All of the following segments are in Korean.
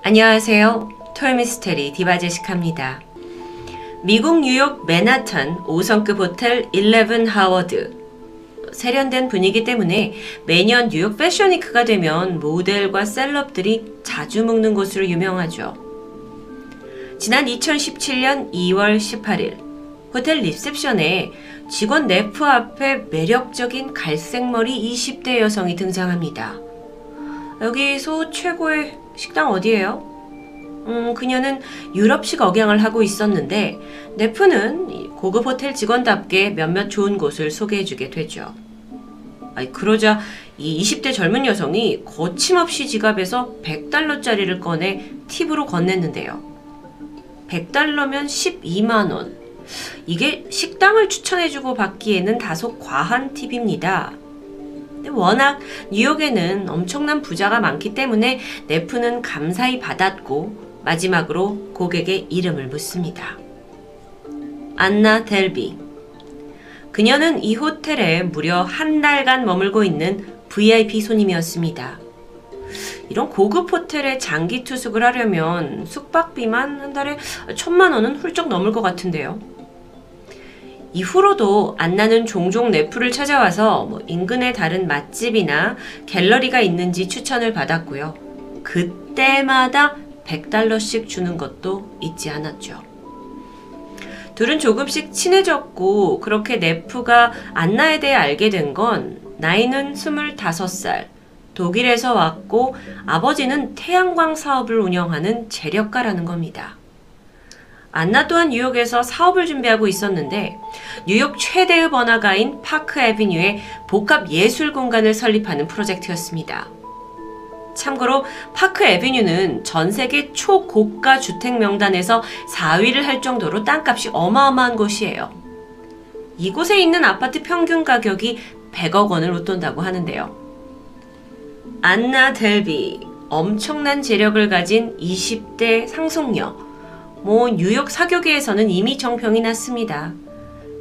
안녕하세요. 토요미스테리 디바제시카입니다. 미국 뉴욕 맨하탄 5성급 호텔 11 하워드. 세련된 분위기 때문에 매년 뉴욕 패션위크가 되면 모델과 셀럽들이 자주 묵는 곳으로 유명하죠. 지난 2017년 2월 18일 호텔 리셉션에 직원 네프 앞에 매력적인 갈색머리 20대 여성이 등장합니다. 여기서 최고의 식당 어디예요? 음, 그녀는 유럽식 억양을 하고 있었는데 네프는 고급 호텔 직원답게 몇몇 좋은 곳을 소개해주게 되죠. 아니, 그러자 이 20대 젊은 여성이 거침없이 지갑에서 100달러짜리를 꺼내 팁으로 건넸는데요. 100달러면 12만원. 이게 식당을 추천해주고 받기에는 다소 과한 팁입니다. 워낙 뉴욕에는 엄청난 부자가 많기 때문에 네프는 감사히 받았고 마지막으로 고객의 이름을 묻습니다. 안나 델비. 그녀는 이 호텔에 무려 한 달간 머물고 있는 VIP 손님이었습니다. 이런 고급 호텔에 장기 투숙을 하려면 숙박비만 한 달에 천만 원은 훌쩍 넘을 것 같은데요. 이후로도 안나는 종종 네프를 찾아와서 뭐 인근의 다른 맛집이나 갤러리가 있는지 추천을 받았고요. 그때마다 100달러씩 주는 것도 잊지 않았죠. 둘은 조금씩 친해졌고 그렇게 네프가 안나에 대해 알게 된 건 나이는 25살, 독일에서 왔고 아버지는 태양광 사업을 운영하는 재력가라는 겁니다. 안나 또한 뉴욕에서 사업을 준비하고 있었는데 뉴욕 최대의 번화가인 파크 에비뉴에 복합 예술 공간을 설립하는 프로젝트였습니다. 참고로 파크 에비뉴는 전 세계 초고가 주택 명단에서 4위를 할 정도로 땅값이 어마어마한 곳이에요. 이곳에 있는 아파트 평균 가격이 100억 원을 웃돈다고 하는데요. 안나 델비, 엄청난 재력을 가진 20대 상속녀. 뭐 뉴욕 사교계에서는 이미 정평이 났습니다.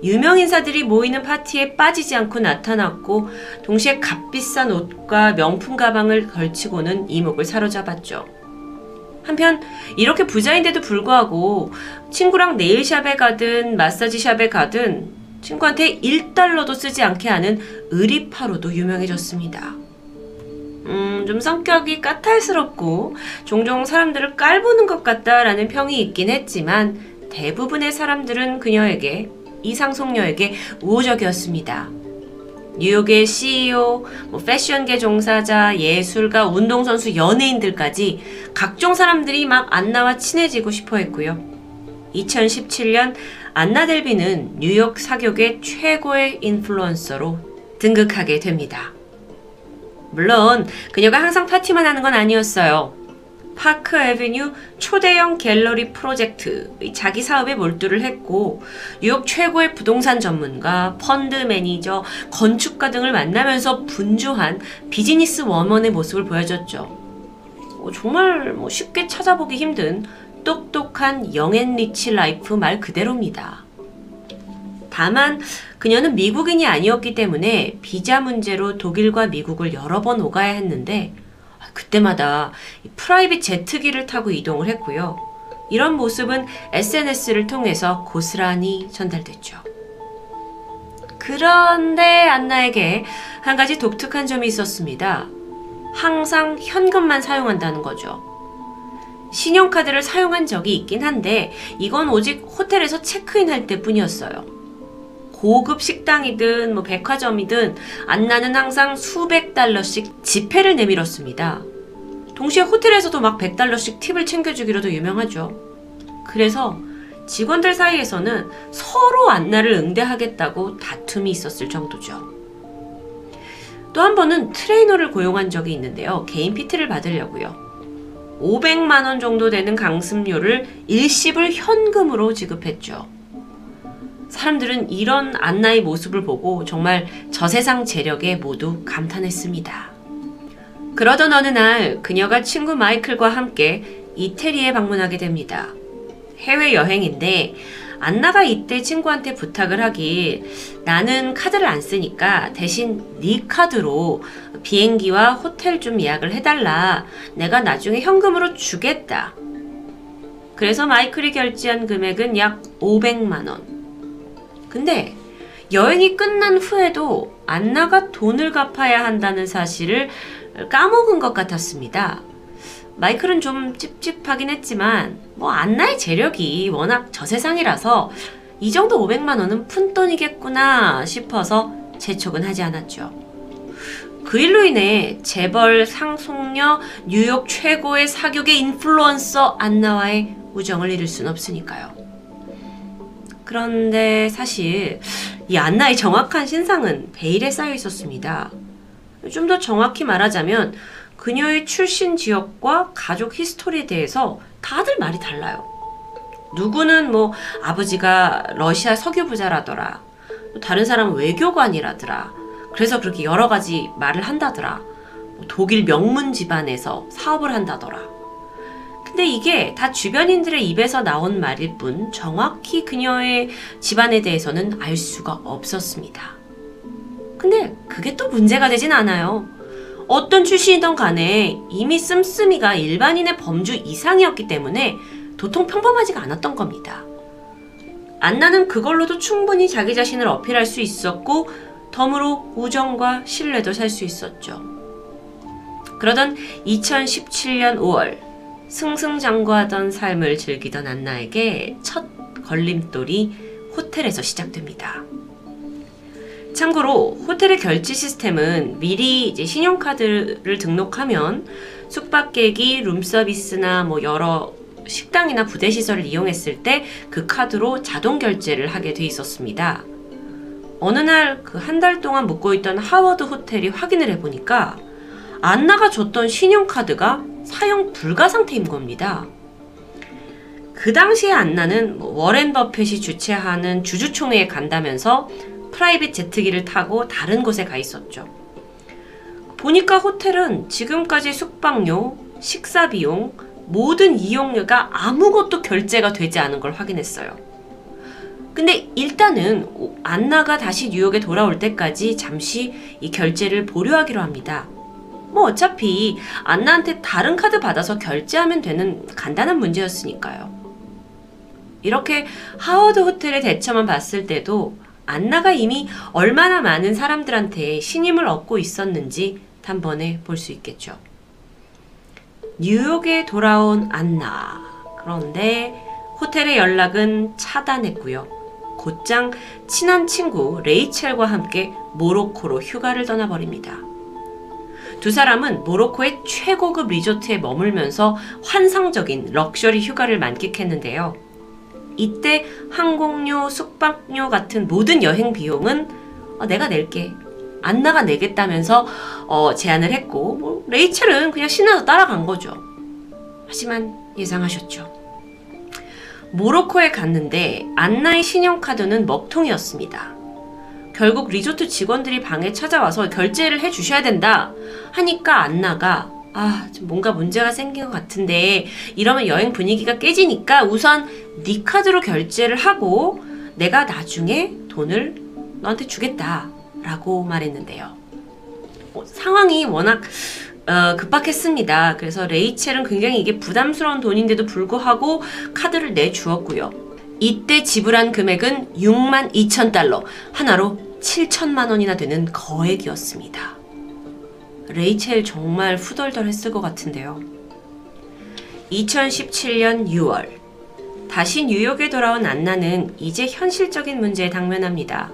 유명 인사들이 모이는 파티에 빠지지 않고 나타났고 동시에 값비싼 옷과 명품 가방을 걸치고는 이목을 사로잡았죠. 한편 이렇게 부자인데도 불구하고 친구랑 네일샵에 가든 마사지샵에 가든 친구한테 1달러도 쓰지 않게 하는 의리파로도 유명해졌습니다. 음, 좀 성격이 까탈스럽고 종종 사람들을 깔보는 것 같다라는 평이 있긴 했지만 대부분의 사람들은 그녀에게 이상속녀에게 우호적이었습니다. 뉴욕의 CEO, 뭐 패션계 종사자, 예술가, 운동선수, 연예인들까지 각종 사람들이 막 안나와 친해지고 싶어 했고요. 2017년 안나 델비는 뉴욕 사교계 최고의 인플루언서로 등극하게 됩니다. 물론 그녀가 항상 파티만 하는 건 아니었어요. 파크 에비뉴 초대형 갤러리 프로젝트 자기 사업에 몰두를 했고 뉴욕 최고의 부동산 전문가, 펀드 매니저, 건축가 등을 만나면서 분주한 business woman의 모습을 보여줬죠. 어, 정말 뭐 쉽게 찾아보기 힘든 똑똑한 young and rich life 말 그대로입니다. 다만 그녀는 미국인이 아니었기 때문에 비자 문제로 독일과 미국을 여러 번 오가야 했는데 그때마다 private 제트기를 타고 이동을 했고요. 이런 모습은 SNS를 통해서 고스란히 전달됐죠. 그런데 안나에게 한 가지 독특한 점이 있었습니다. 항상 현금만 사용한다는 거죠. 신용카드를 사용한 적이 있긴 한데 이건 오직 호텔에서 체크인할 때 뿐이었어요. 고급 식당이든 뭐 백화점이든 안나는 항상 수백 달러씩 지폐를 내밀었습니다. 동시에 호텔에서도 막 100달러씩 팁을 챙겨주기로도 유명하죠. 그래서 직원들 사이에서는 서로 안나를 응대하겠다고 다툼이 있었을 정도죠. 또 한 번은 트레이너를 고용한 적이 있는데요. 개인 PT를 받으려고요. 500만원 정도 되는 강습료를 일시불 현금으로 지급했죠. 사람들은 이런 안나의 모습을 보고 정말 저 세상 재력에 모두 감탄했습니다. 그러던 어느 날 그녀가 친구 마이클과 함께 이태리에 방문하게 됩니다. 해외 여행인데 안나가 이때 친구한테 부탁을 하길 나는 카드를 안 쓰니까 대신 네 카드로 비행기와 호텔 좀 예약을 해달라. 내가 나중에 현금으로 주겠다. 그래서 마이클이 결제한 금액은 약 500만 원. 근데 여행이 끝난 후에도 안나가 돈을 갚아야 한다는 사실을 까먹은 것 같았습니다. 마이클은 좀 찝찝하긴 했지만 뭐 안나의 재력이 워낙 저세상이라서 이 정도 500만 원은 푼돈이겠구나 싶어서 재촉은 하지 않았죠. 그 일로 인해 재벌 상속녀 뉴욕 최고의 사교계 인플루언서 안나와의 우정을 잃을 순 없으니까요. 그런데 사실 이 안나의 정확한 신상은 베일에 쌓여 있었습니다. 좀 더 정확히 말하자면 그녀의 출신 지역과 가족 히스토리에 대해서 다들 말이 달라요. 누구는 뭐 아버지가 러시아 석유 부자라더라. 또 다른 사람은 외교관이라더라. 그래서 그렇게 여러 가지 말을 한다더라. 뭐 독일 명문 집안에서 사업을 한다더라. 근데 이게 다 주변인들의 입에서 나온 말일 뿐 정확히 그녀의 집안에 대해서는 알 수가 없었습니다. 근데 그게 또 문제가 되진 않아요. 어떤 출신이든 간에 이미 씀씀이가 일반인의 범주 이상이었기 때문에 도통 평범하지가 않았던 겁니다. 안나는 그걸로도 충분히 자기 자신을 어필할 수 있었고 덤으로 우정과 신뢰도 살 수 있었죠. 그러던 2017년 5월 승승장구하던 삶을 즐기던 안나에게 첫 걸림돌이 호텔에서 시작됩니다. 참고로 호텔의 결제 시스템은 미리 이제 신용카드를 등록하면 숙박객이 룸서비스나 뭐 여러 식당이나 부대 시설을 이용했을 때 그 카드로 자동 결제를 하게 돼 있었습니다. 어느 날 그 한 달 동안 묵고 있던 하워드 호텔이 확인을 해보니까 안나가 줬던 신용카드가 사용 불가 상태인 겁니다. 그 당시에 안나는 뭐 워렌 버핏이 주최하는 주주총회에 간다면서 프라이빗 제트기를 타고 다른 곳에 가 있었죠. 보니까 호텔은 지금까지 숙박료, 식사 비용, 모든 이용료가 아무것도 결제가 되지 않은 걸 확인했어요. 근데 일단은 안나가 다시 뉴욕에 돌아올 때까지 잠시 이 결제를 보류하기로 합니다. 뭐 어차피 안나한테 다른 카드 받아서 결제하면 되는 간단한 문제였으니까요. 이렇게 하워드 호텔의 대처만 봤을 때도 안나가 이미 얼마나 많은 사람들한테 신임을 얻고 있었는지 단번에 볼 수 있겠죠. 뉴욕에 돌아온 안나. 그런데 호텔의 연락은 차단했고요. 곧장 친한 친구 레이첼과 함께 모로코로 휴가를 떠나버립니다. 두 사람은 모로코의 최고급 리조트에 머물면서 환상적인 럭셔리 휴가를 만끽했는데요. 이때 항공료, 숙박료 같은 모든 여행 비용은 어, 내가 낼게. 안나가 내겠다면서 어, 제안을 했고 뭐, 레이첼은 그냥 신나서 따라간 거죠. 하지만 예상하셨죠. 모로코에 갔는데 안나의 신용카드는 먹통이었습니다. 결국 리조트 직원들이 방에 찾아와서 결제를 해 주셔야 된다 하니까 안 나가 아, 좀 뭔가 문제가 생긴 것 같은데 이러면 여행 분위기가 깨지니까 우선 네 카드로 결제를 하고 내가 나중에 돈을 너한테 주겠다라고 말했는데요. 어, 상황이 워낙 어, 급박했습니다. 그래서 레이첼은 굉장히 이게 부담스러운 돈인데도 불구하고 카드를 내주었고요. 이때 지불한 금액은 6만 2천 달러, 하나로 7천만 원이나 되는 거액이었습니다. 레이첼 정말 후덜덜 했을 것 같은데요. 2017년 6월 다시 뉴욕에 돌아온 안나는 이제 현실적인 문제에 당면합니다.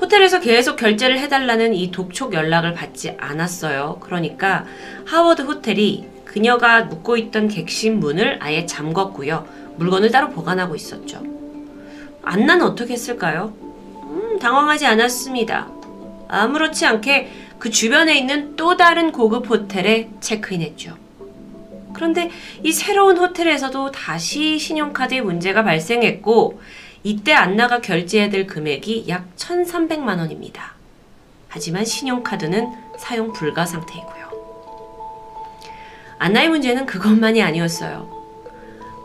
호텔에서 계속 결제를 해달라는 이 독촉 연락을 받지 않았어요. 그러니까 하워드 호텔이 그녀가 묵고 있던 객실 문을 아예 잠궜고요. 물건을 따로 보관하고 있었죠. 안나는 어떻게 했을까요? 음, 당황하지 않았습니다. 아무렇지 않게 그 주변에 있는 또 다른 고급 호텔에 체크인했죠. 그런데 이 새로운 호텔에서도 다시 신용카드에 문제가 발생했고 이때 안나가 결제해야 될 금액이 약 1,300만 원입니다. 하지만 신용카드는 사용 불가 상태이고요. 안나의 문제는 그것만이 아니었어요.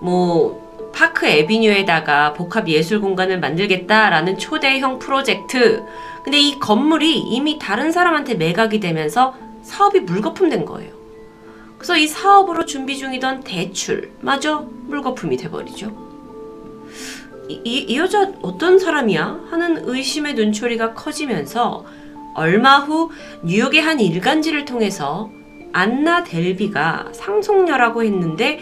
뭐 파크 에비뉴에다가 복합 예술 공간을 만들겠다라는 초대형 프로젝트. 근데 이 건물이 이미 다른 사람한테 매각이 되면서 사업이 물거품된 거예요. 그래서 이 사업으로 준비 중이던 대출 마저 물거품이 돼버리죠. 이, 이, 이 여자 어떤 사람이야? 하는 의심의 눈초리가 커지면서 얼마 후 뉴욕의 한 일간지를 통해서 안나 델비가 상속녀라고 했는데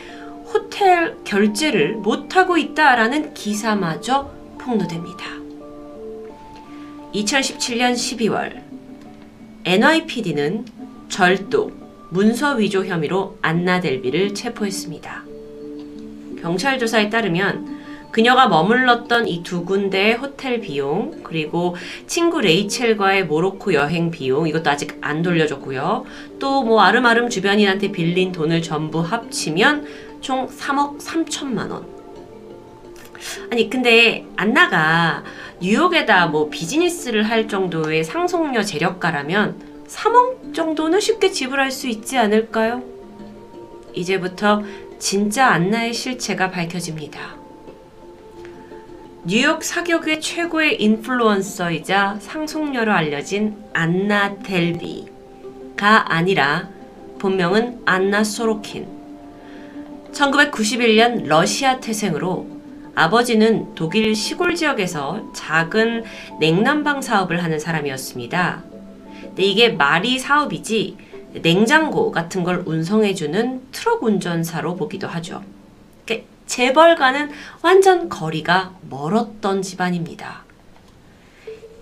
호텔 결제를 못하고 있다라는 기사마저 폭로됩니다. 2017년 12월 NYPD는 절도, 문서 위조 혐의로 안나 델비를 체포했습니다. 경찰 조사에 따르면 그녀가 머물렀던 이 두 군데의 호텔 비용, 그리고 친구 레이첼과의 모로코 여행 비용, 이것도 아직 안 돌려줬고요. 또 뭐 아름아름 주변인한테 빌린 돈을 전부 합치면 총 3억 3천만 원. 아니, 근데 안나가 뉴욕에다 뭐 비즈니스를 할 정도의 상속녀 재력가라면 3억 정도는 쉽게 지불할 수 있지 않을까요? 이제부터 진짜 안나의 실체가 밝혀집니다. 뉴욕 사격의 최고의 인플루언서이자 상속녀로 알려진 안나 델비가 아니라 본명은 안나 소로킨. 1991년 러시아 태생으로 아버지는 독일 시골 지역에서 작은 냉난방 사업을 하는 사람이었습니다. 근데 이게 말이 사업이지 냉장고 같은 걸 운송해주는 트럭 운전사로 보기도 하죠. 그러니까 재벌과는 완전 거리가 멀었던 집안입니다.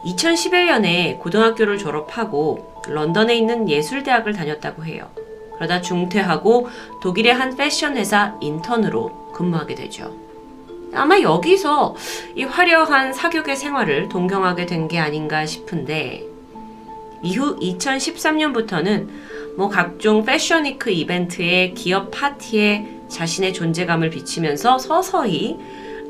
2011년에 고등학교를 졸업하고 런던에 있는 예술대학을 다녔다고 해요. 그러다 중퇴하고 독일의 한 패션 회사 인턴으로 근무하게 되죠. 아마 여기서 이 화려한 사교계 생활을 동경하게 된 게 아닌가 싶은데 이후 2013년부터는 뭐 각종 패션위크 이벤트에 기업 파티에 자신의 존재감을 비치면서 서서히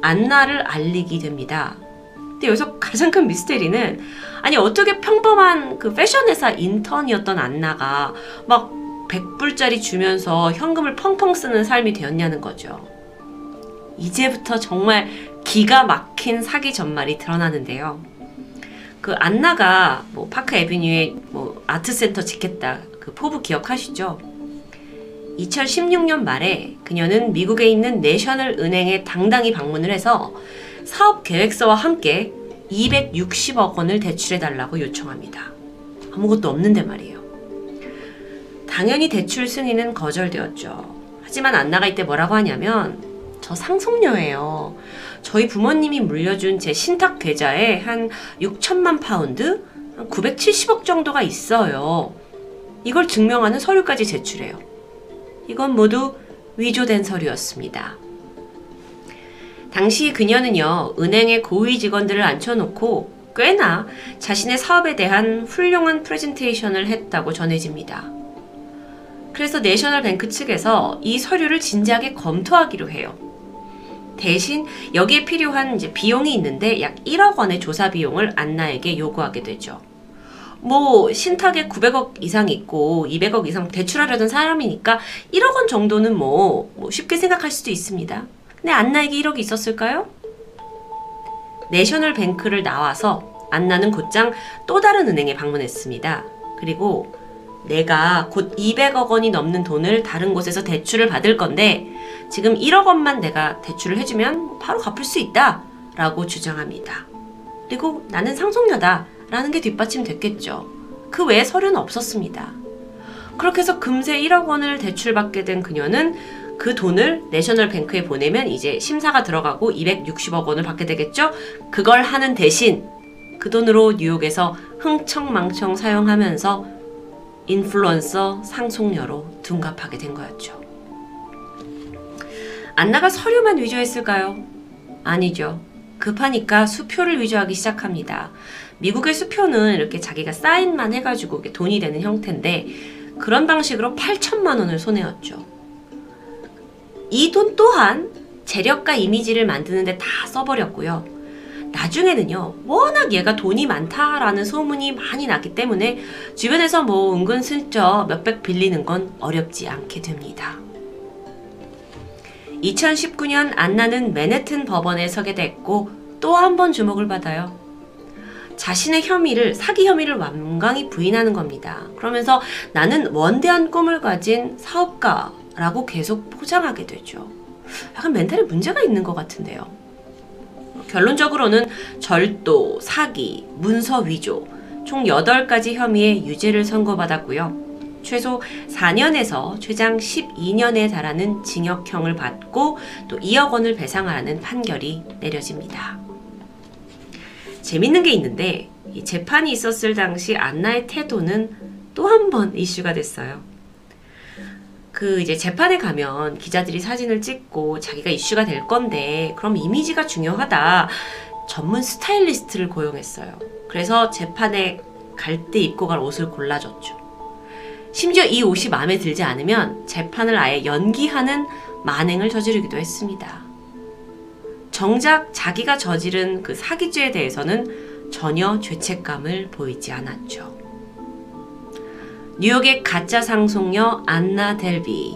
안나를 알리게 됩니다. 근데 여기서 가장 큰 미스테리는 아니 어떻게 평범한 그 패션 회사 인턴이었던 안나가 막 100불짜리 주면서 현금을 펑펑 쓰는 삶이 되었냐는 거죠. 이제부터 정말 기가 막힌 사기 전말이 드러나는데요. 그 안나가 뭐 파크 에비뉴에 뭐 아트센터 짓겠다 그 포부 기억하시죠? 2016년 말에 그녀는 미국에 있는 내셔널 은행에 당당히 방문을 해서 사업 계획서와 함께 260억 원을 대출해 달라고 요청합니다. 아무것도 없는데 말이에요. 당연히 대출 승인은 거절되었죠. 하지만 안나가 이때 뭐라고 하냐면 저 상속녀예요. 저희 부모님이 물려준 제 신탁 계좌에 한 6천만 파운드, 한 970억 정도가 있어요. 이걸 증명하는 서류까지 제출해요. 이건 모두 위조된 서류였습니다. 당시 그녀는요, 은행의 고위 직원들을 앉혀놓고 꽤나 자신의 사업에 대한 훌륭한 프레젠테이션을 했다고 전해집니다. 그래서 내셔널 뱅크 측에서 이 서류를 진지하게 검토하기로 해요. 대신 여기에 필요한 이제 비용이 있는데 약 1억 원의 조사 비용을 안나에게 요구하게 되죠. 뭐 신탁에 900억 이상 있고 200억 이상 대출하려던 사람이니까 1억 원 정도는 뭐, 뭐 쉽게 생각할 수도 있습니다. 근데 안나에게 1억이 있었을까요? 내셔널 뱅크를 나와서 안나는 곧장 또 다른 은행에 방문했습니다. 그리고 내가 곧 200억 원이 넘는 돈을 다른 곳에서 대출을 받을 건데 지금 1억 원만 내가 대출을 해주면 바로 갚을 수 있다 라고 주장합니다. 그리고 나는 상속녀다 라는 게 뒷받침됐겠죠. 그 외에 서류는 없었습니다. 그렇게 해서 금세 1억 원을 대출받게 된 그녀는 그 돈을 내셔널 뱅크에 보내면 이제 심사가 들어가고 260억 원을 받게 되겠죠? 그걸 하는 대신 그 돈으로 뉴욕에서 흥청망청 사용하면서 인플루언서 상속녀로 둔갑하게 된 거였죠. 안나가 서류만 위조했을까요? 아니죠. 급하니까 수표를 위조하기 시작합니다. 미국의 수표는 이렇게 자기가 사인만 해가지고 돈이 되는 형태인데 그런 방식으로 8천만 원을 손해였죠. 이 돈 또한 재력가 이미지를 만드는데 다 써버렸고요. 나중에는요, 워낙 얘가 돈이 많다라는 소문이 많이 났기 때문에 주변에서 뭐 은근슬쩍 몇백 빌리는 건 어렵지 않게 됩니다. 2019년 안나는 맨해튼 법원에 서게 됐고 또 한 번 주목을 받아요. 자신의 혐의를 사기 혐의를 완강히 부인하는 겁니다. 그러면서 나는 원대한 꿈을 가진 사업가라고 계속 포장하게 되죠. 약간 멘탈에 문제가 있는 것 같은데요. 결론적으로는 절도, 사기, 문서 위조 총 8가지 혐의의 유죄를 선고받았고요. 최소 4년에서 최장 12년에 달하는 징역형을 받고 또 2억 원을 배상하라는 판결이 내려집니다. 재밌는 게 있는데 이 재판이 있었을 당시 안나의 태도는 또 한 번 이슈가 됐어요. 그 이제 재판에 가면 기자들이 사진을 찍고 자기가 이슈가 될 건데 그럼 이미지가 중요하다. 전문 스타일리스트를 고용했어요. 그래서 재판에 갈 때 입고 갈 옷을 골라줬죠. 심지어 이 옷이 마음에 들지 않으면 재판을 아예 연기하는 만행을 저지르기도 했습니다. 정작 자기가 저지른 그 사기죄에 대해서는 전혀 죄책감을 보이지 않았죠. 뉴욕의 가짜 상속녀 안나 델비.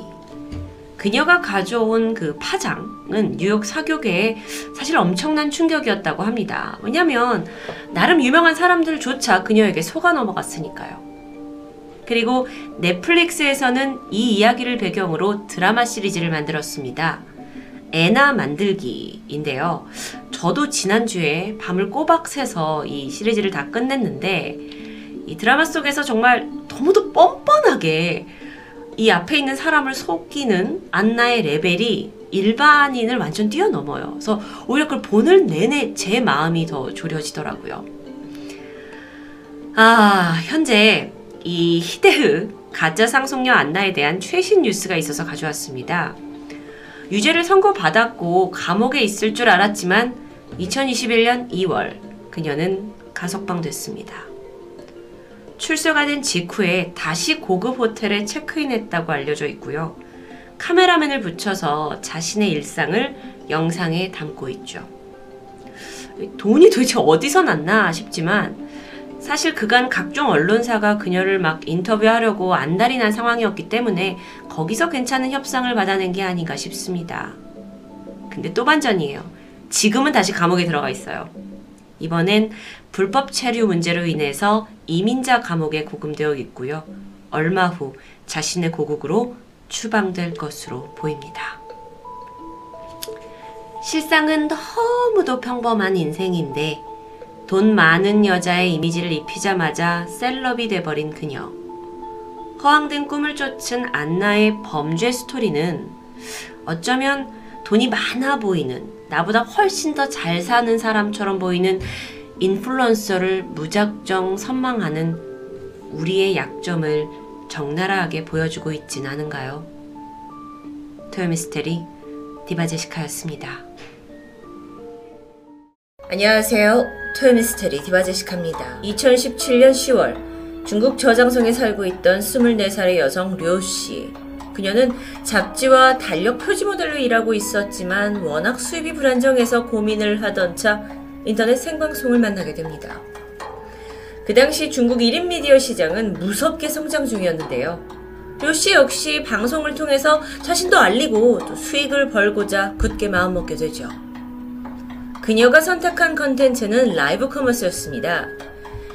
그녀가 가져온 그 파장은 뉴욕 사교계에 사실 엄청난 충격이었다고 합니다. 왜냐면 나름 유명한 사람들조차 그녀에게 속아 넘어갔으니까요. 그리고 넷플릭스에서는 이 이야기를 배경으로 드라마 시리즈를 만들었습니다. 애나 만들기인데요. 저도 지난주에 밤을 꼬박 새서 이 시리즈를 다 끝냈는데 이 드라마 속에서 정말 너무도 뻔뻔하게 이 앞에 있는 사람을 속이는 안나의 레벨이 일반인을 완전 뛰어넘어요. 그래서 오히려 그걸 보는 내내 제 마음이 더 졸여지더라고요. 아, 현재 이 히데흐 가짜 상속녀 안나에 대한 최신 뉴스가 있어서 가져왔습니다. 유죄를 선고받았고 감옥에 있을 줄 알았지만 2021년 2월 그녀는 가석방됐습니다. 출소가 된 직후에 다시 고급 호텔에 체크인했다고 알려져 있고요. 카메라맨을 붙여서 자신의 일상을 영상에 담고 있죠. 돈이 도대체 어디서 났나 싶지만 사실 그간 각종 언론사가 그녀를 막 인터뷰하려고 안달이 난 상황이었기 때문에 거기서 괜찮은 협상을 받아낸 게 아닌가 싶습니다. 근데 또 반전이에요. 지금은 다시 감옥에 들어가 있어요. 이번엔 불법 체류 문제로 인해서 이민자 감옥에 고금되어 있고요. 얼마 후 자신의 고국으로 추방될 것으로 보입니다. 실상은 너무도 평범한 인생인데 돈 많은 여자의 이미지를 입히자마자 셀럽이 돼버린 그녀. 허황된 꿈을 쫓은 안나의 범죄 스토리는 어쩌면 돈이 많아 보이는, 나보다 훨씬 더 잘 사는 사람처럼 보이는 인플루언서를 무작정 선망하는 우리의 약점을 적나라하게 보여주고 있진 않은가요? 토요미스테리 디바제시카였습니다. 안녕하세요. 토요미스테리 디바제시카입니다. 2017년 10월 중국 저장성에 살고 있던 24살의 여성 료씨. 그녀는 잡지와 달력 표지 모델로 일하고 있었지만 워낙 수입이 불안정해서 고민을 하던 차 인터넷 생방송을 만나게 됩니다. 그 당시 중국 1인 미디어 시장은 무섭게 성장 중이었는데요. 료씨 역시 방송을 통해서 자신도 알리고 또 수익을 벌고자 굳게 마음먹게 되죠. 그녀가 선택한 컨텐츠는 라이브 커머스였습니다.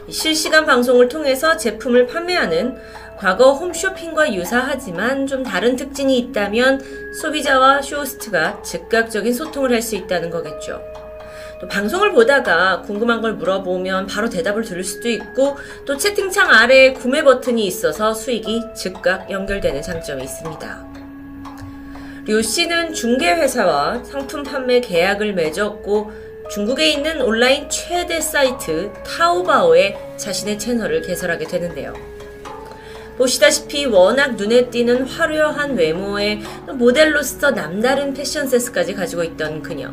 실시간 방송을 통해서 제품을 판매하는 과거 홈쇼핑과 유사하지만 좀 다른 특징이 있다면 소비자와 쇼호스트가 즉각적인 소통을 할 수 있다는 거겠죠. 또 방송을 보다가 궁금한 걸 물어보면 바로 대답을 들을 수도 있고 또 채팅창 아래에 구매 버튼이 있어서 수익이 즉각 연결되는 장점이 있습니다. 류 씨는 중개회사와 상품 판매 계약을 맺었고 중국에 있는 온라인 최대 사이트 타오바오에 자신의 채널을 개설하게 되는데요. 보시다시피 워낙 눈에 띄는 화려한 외모에 모델로서 남다른 패션 센스까지 가지고 있던 그녀.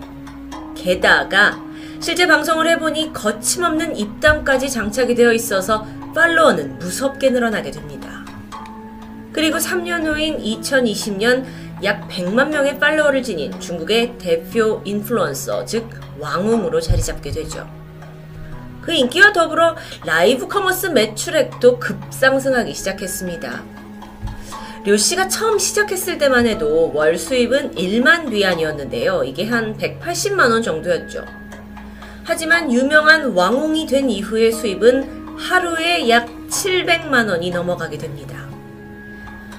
게다가 실제 방송을 해보니 거침없는 입담까지 장착이 되어 있어서 팔로워는 무섭게 늘어나게 됩니다. 그리고 3년 후인 2020년 약 100만 명의 팔로워를 지닌 중국의 대표 인플루언서, 즉 왕음으로 자리 잡게 되죠. 그 인기와 더불어 라이브 커머스 매출액도 급상승하기 시작했습니다. 류 씨가 처음 시작했을 때만 해도 월 수입은 1만 위안이었는데요. 이게 한 180만 원 정도였죠. 하지만 유명한 왕홍이 된 이후의 수입은 하루에 약 700만 원이 넘어가게 됩니다.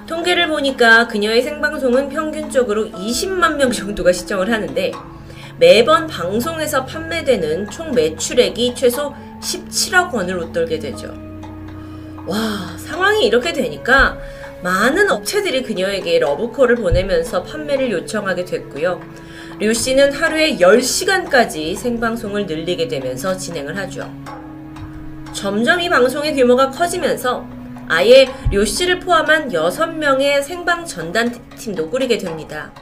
통계를 보니까 그녀의 생방송은 평균적으로 20만 명 정도가 시청을 하는데 매번 방송에서 판매되는 총 매출액이 최소 17억 원을 웃돌게 되죠. 와, 상황이 이렇게 되니까 많은 업체들이 그녀에게 러브콜을 보내면서 판매를 요청하게 됐고요. 류 씨는 하루에 10시간까지 생방송을 늘리게 되면서 진행을 하죠. 점점 이 방송의 규모가 커지면서 아예 류 씨를 포함한 6명의 생방 전담팀도 꾸리게 됩니다.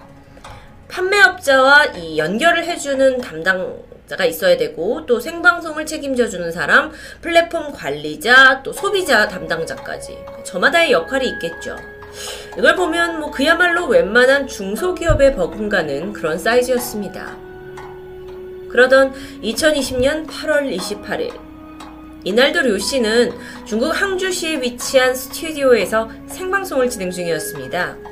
판매업자와 이 연결을 해주는 담당자가 있어야 되고 또 생방송을 책임져주는 사람, 플랫폼 관리자, 또 소비자 담당자까지 저마다의 역할이 있겠죠. 이걸 보면 뭐 그야말로 웬만한 중소기업에 버금가는 그런 사이즈였습니다. 그러던 2020년 8월 28일 이날도 류 씨는 중국 항주시에 위치한 스튜디오에서 생방송을 진행 중이었습니다.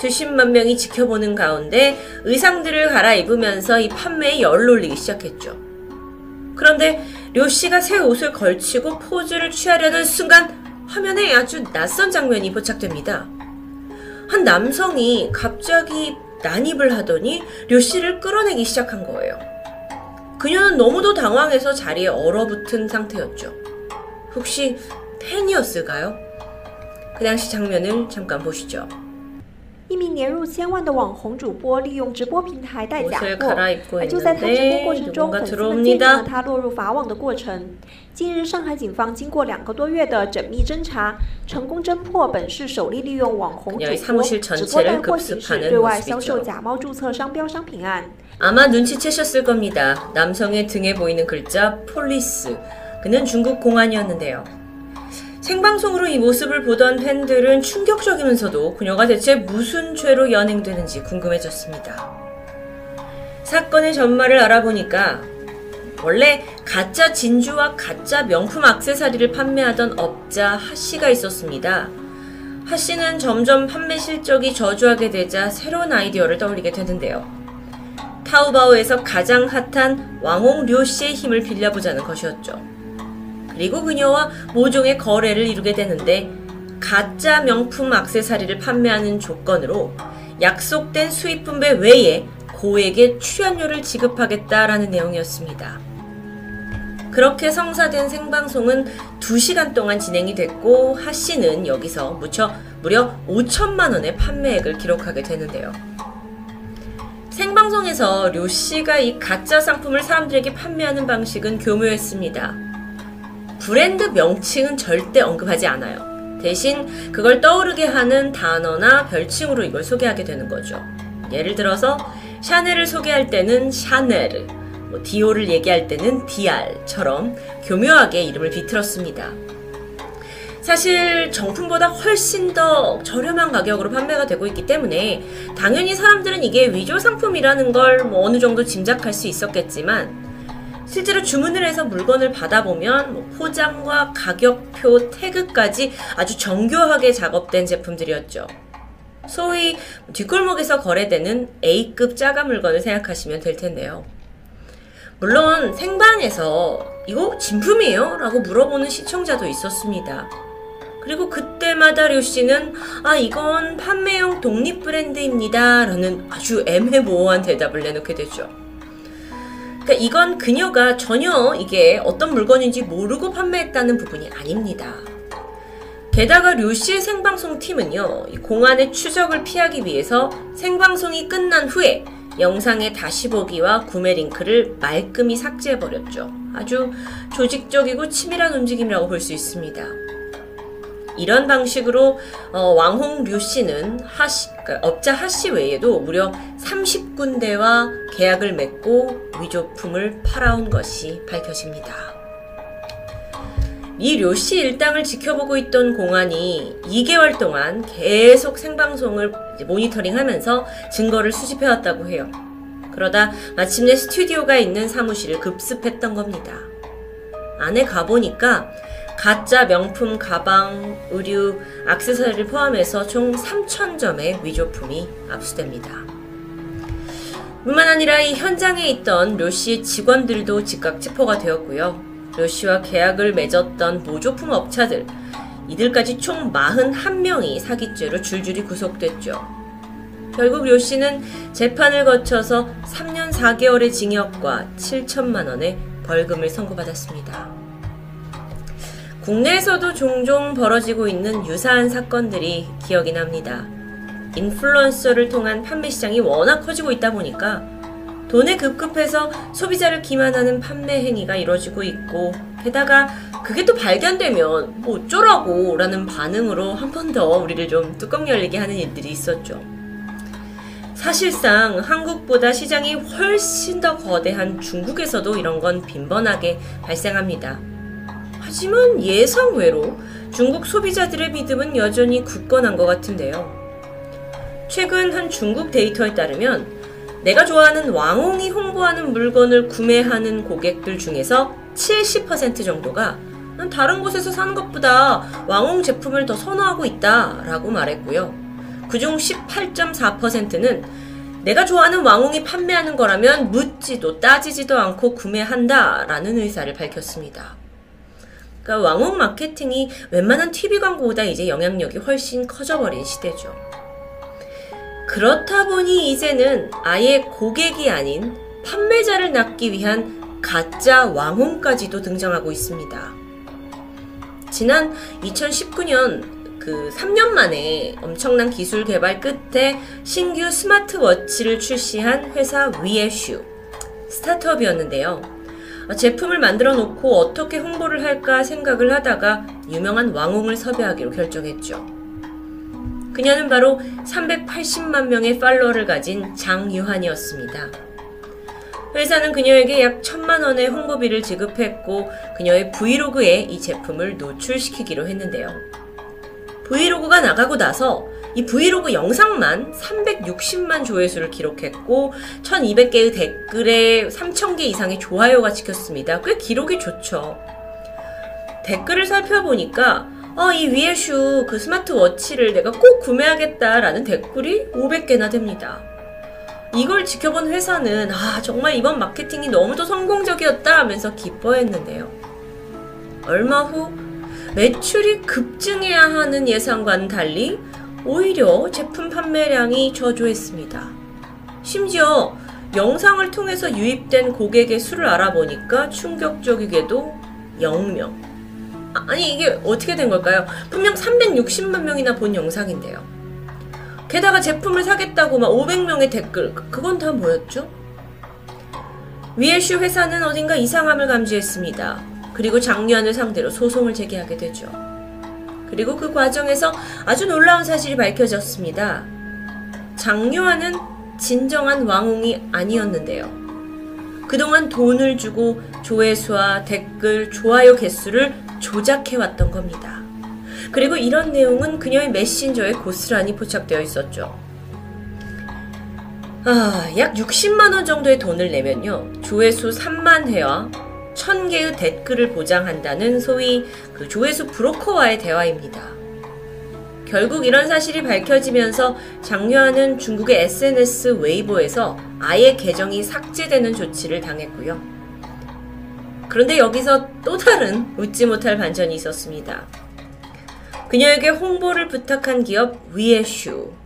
수십만 명이 지켜보는 가운데 의상들을 갈아입으면서 이 판매에 열을 올리기 시작했죠. 그런데 료 씨가 새 옷을 걸치고 포즈를 취하려는 순간 화면에 아주 낯선 장면이 포착됩니다. 한 남성이 갑자기 난입을 하더니 료 씨를 끌어내기 시작한 거예요. 그녀는 너무도 당황해서 자리에 얼어붙은 상태였죠. 혹시 팬이었을까요? 그 당시 장면을 잠깐 보시죠. 一名年入千万的网红主播利用直播平台带假 옷을 货， 갈아입고 而就在他直播过 있는데 程中， 누군가 粉丝们见证了 들어옵니다. 他落入法网的过程。近日，上海警方经过两个多月的缜密侦查，成功侦破本市首例利用网红主 그녀의 播 사무실 直播 전체를 带货形式 급습하는 对外销售 모습이죠. 假冒注册商标商品案。 아마 눈치채셨을 겁니다. 남성의 등에 보이는 글자 폴리스. 그는 중국 공안이었는데요. 생방송으로 이 모습을 보던 팬들은 충격적이면서도 그녀가 대체 무슨 죄로 연행되는지 궁금해졌습니다. 사건의 전말을 알아보니까 원래 가짜 진주와 가짜 명품 악세사리를 판매하던 업자 하씨가 있었습니다. 하씨는 점점 판매 실적이 저조하게 되자 새로운 아이디어를 떠올리게 되는데요. 타오바오에서 가장 핫한 왕홍 류 씨의 힘을 빌려보자는 것이었죠. 그리고 그녀와 모종의 거래를 이루게 되는데 가짜 명품 악세사리를 판매하는 조건으로 약속된 수입 분배 외에 고액의 출연료를 지급하겠다라는 내용이었습니다. 그렇게 성사된 생방송은 2시간 동안 진행이 됐고 하 씨는 여기서 무려, 무려 5천만 원의 판매액을 기록하게 되는데요. 생방송에서 료 씨가 이 가짜 상품을 사람들에게 판매하는 방식은 교묘했습니다. 브랜드 명칭은 절대 언급하지 않아요. 대신 그걸 떠오르게 하는 단어나 별칭으로 이걸 소개하게 되는 거죠. 예를 들어서 샤넬을 소개할 때는 샤넬, 뭐 디오를 얘기할 때는 디알처럼 교묘하게 이름을 비틀었습니다. 사실 정품보다 훨씬 더 저렴한 가격으로 판매가 되고 있기 때문에 당연히 사람들은 이게 위조 상품이라는 걸 뭐 어느 정도 짐작할 수 있었겠지만 실제로 주문을 해서 물건을 받아보면 뭐 포장과 가격표, 태그까지 아주 정교하게 작업된 제품들이었죠. 소위 뒷골목에서 거래되는 A급 짜가 물건을 생각하시면 될 텐데요. 물론 생방에서 이거 진품이에요? 라고 물어보는 시청자도 있었습니다. 그리고 그때마다 류 씨는 아 이건 판매용 독립 브랜드입니다 라는 아주 애매모호한 대답을 내놓게 되죠. 그러니까 이건 그녀가 전혀 이게 어떤 물건인지 모르고 판매했다는 부분이 아닙니다. 게다가 류 씨의 생방송 팀은요, 이 공안의 추적을 피하기 위해서 생방송이 끝난 후에 영상의 다시 보기와 구매 링크를 말끔히 삭제해버렸죠. 아주 조직적이고 치밀한 움직임이라고 볼 수 있습니다. 이런 방식으로 어, 왕홍 류 씨는 하씨, 그러니까 업자 하씨 외에도 무려 30군데와 계약을 맺고 위조품을 팔아온 것이 밝혀집니다. 이 료씨 일당을 지켜보고 있던 공안이 2개월 동안 계속 생방송을 모니터링하면서 증거를 수집해왔다고 해요. 그러다 마침내 스튜디오가 있는 사무실을 급습했던 겁니다. 안에 가보니까 가짜 명품 가방, 의류, 액세서리를 포함해서 총 3,000점의 위조품이 압수됩니다. 뿐만 아니라 이 현장에 있던 료 씨의 직원들도 즉각 체포가 되었고요. 료 씨와 계약을 맺었던 모조품 업체들, 이들까지 총 41명이 사기죄로 줄줄이 구속됐죠. 결국 료 씨는 재판을 거쳐서 3년 4개월의 징역과 7천만 원의 벌금을 선고받았습니다. 국내에서도 종종 벌어지고 있는 유사한 사건들이 기억이 납니다. 인플루언서를 통한 판매 시장이 워낙 커지고 있다 보니까 돈에 급급해서 소비자를 기만하는 판매 행위가 이루어지고 있고 게다가 그게 또 발견되면 뭐 어쩌라고 라는 반응으로 한 번 더 우리를 좀 뚜껑 열리게 하는 일들이 있었죠. 사실상 한국보다 시장이 훨씬 더 거대한 중국에서도 이런 건 빈번하게 발생합니다. 하지만 예상외로 중국 소비자들의 믿음은 여전히 굳건한 것 같은데요. 최근 한 중국 데이터에 따르면 내가 좋아하는 왕홍이 홍보하는 물건을 구매하는 고객들 중에서 70% 정도가 난 다른 곳에서 사는 것보다 왕홍 제품을 더 선호하고 있다 라고 말했고요. 그중 18.4%는 내가 좋아하는 왕홍이 판매하는 거라면 묻지도 따지지도 않고 구매한다 라는 의사를 밝혔습니다. 그러니까 왕홍 마케팅이 웬만한 TV 광고보다 이제 영향력이 훨씬 커져버린 시대죠. 그렇다 보니 이제는 아예 고객이 아닌 판매자를 낳기 위한 가짜 왕홍까지도 등장하고 있습니다. 지난 2019년 그 3년 만에 엄청난 기술 개발 끝에 신규 스마트워치를 출시한 회사 위에슈 스타트업이었는데요. 제품을 만들어 놓고 어떻게 홍보를 할까 생각을 하다가 유명한 왕홍을 섭외하기로 결정했죠. 그녀는 바로 380만 명의 팔로워를 가진 장유한이었습니다. 회사는 그녀에게 약 천만 원의 홍보비를 지급했고 그녀의 브이로그에 이 제품을 노출시키기로 했는데요. 브이로그가 나가고 나서 이 브이로그 영상만 360만 조회수를 기록했고 1200개의 댓글에 3000개 이상의 좋아요가 찍혔습니다. 꽤 기록이 좋죠. 댓글을 살펴보니까 어, 이 위에슈 그 스마트워치를 내가 꼭 구매하겠다라는 댓글이 500개나 됩니다. 이걸 지켜본 회사는 아 정말 이번 마케팅이 너무도 성공적이었다 하면서 기뻐했는데요. 얼마 후 매출이 급증해야 하는 예상과는 달리 오히려 제품 판매량이 저조했습니다. 심지어 영상을 통해서 유입된 고객의 수를 알아보니까 충격적이게도 0명. 아니 이게 어떻게 된 걸까요? 분명 360만 명이나 본 영상인데요. 게다가 제품을 사겠다고 막 500명의 댓글 그건 다 뭐였죠? 위에슈 회사는 어딘가 이상함을 감지했습니다. 그리고 장유한을 상대로 소송을 제기하게 되죠. 그리고 그 과정에서 아주 놀라운 사실이 밝혀졌습니다. 장유한은 진정한 왕홍이 아니었는데요. 그동안 돈을 주고 조회수와 댓글, 좋아요 개수를 조작해왔던 겁니다. 그리고 이런 내용은 그녀의 메신저에 고스란히 포착되어 있었죠. 아, 약 60만원 정도의 돈을 내면요. 조회수 3만 회와 1000개의 댓글을 보장한다는 소위 그 조회수 브로커와의 대화입니다. 결국 이런 사실이 밝혀지면서 장유한은 중국의 SNS 웨이보에서 아예 계정이 삭제되는 조치를 당했고요. 그런데 여기서 또 다른 웃지 못할 반전이 있었습니다. 그녀에게 홍보를 부탁한 기업 위에슈.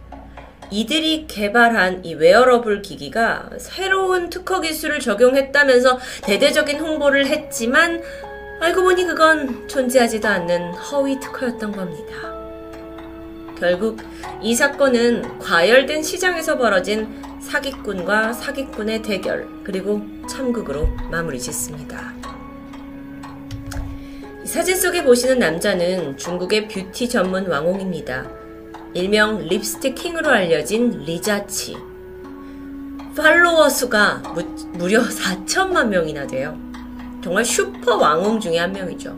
이들이 개발한 이 웨어러블 기기가 새로운 특허 기술을 적용했다면서 대대적인 홍보를 했지만 알고 보니 그건 존재하지도 않는 허위 특허였던 겁니다. 결국 이 사건은 과열된 시장에서 벌어진 사기꾼과 사기꾼의 대결 그리고 참극으로 마무리 짓습니다. 사진 속에 보시는 남자는 중국의 뷰티 전문 왕홍입니다. 일명 립스틱 킹으로 알려진 리자치. 팔로워 수가 무, 무려 4천만 명이나 돼요. 정말 슈퍼 왕홍 중에 한 명이죠.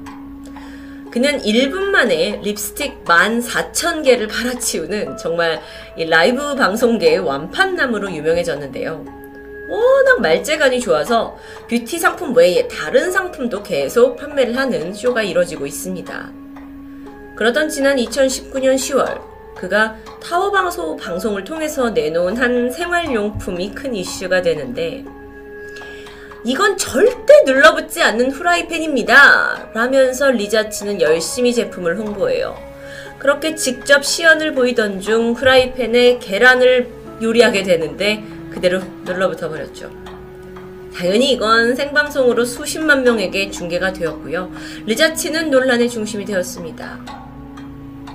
그는 1분 만에 립스틱 14,000개를 팔아치우는 정말 라이브 방송계의 완판남으로 유명해졌는데요. 워낙 말재간이 좋아서 뷰티 상품 외에 다른 상품도 계속 판매를 하는 쇼가 이뤄지고 있습니다. 그러던 지난 2019년 10월 그가 타워방소 방송을 통해서 내놓은 한 생활용품이 큰 이슈가 되는데 이건 절대 눌러붙지 않는 후라이팬입니다. 라면서 리자치는 열심히 제품을 홍보해요. 그렇게 직접 시연을 보이던 중 후라이팬에 계란을 요리하게 되는데 그대로 눌러붙어 버렸죠. 당연히 이건 생방송으로 수십만 명에게 중계가 되었고요. 리자치는 논란의 중심이 되었습니다.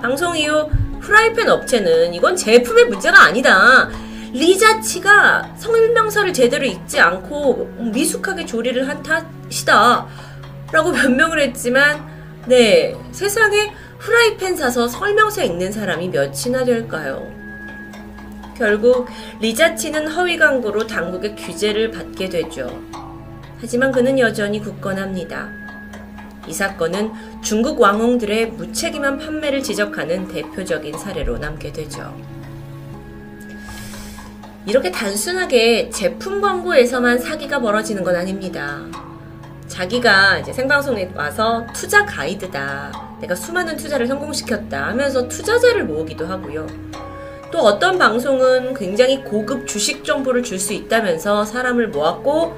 방송 이후 프라이팬 업체는 이건 제품의 문제가 아니다. 리자치가 설명서를 제대로 읽지 않고 미숙하게 조리를 한 탓이다. 라고 변명을 했지만, 네, 세상에 프라이팬 사서 설명서 읽는 사람이 몇이나 될까요? 결국 리자치는 허위 광고로 당국의 규제를 받게 되죠. 하지만 그는 여전히 굳건합니다. 이 사건은 중국 왕홍들의 무책임한 판매를 지적하는 대표적인 사례로 남게 되죠. 이렇게 단순하게 제품 광고에서만 사기가 벌어지는 건 아닙니다. 자기가 이제 생방송에 와서 투자 가이드다. 내가 수많은 투자를 성공시켰다 하면서 투자자를 모으기도 하고요. 또 어떤 방송은 굉장히 고급 주식 정보를 줄 수 있다면서 사람을 모았고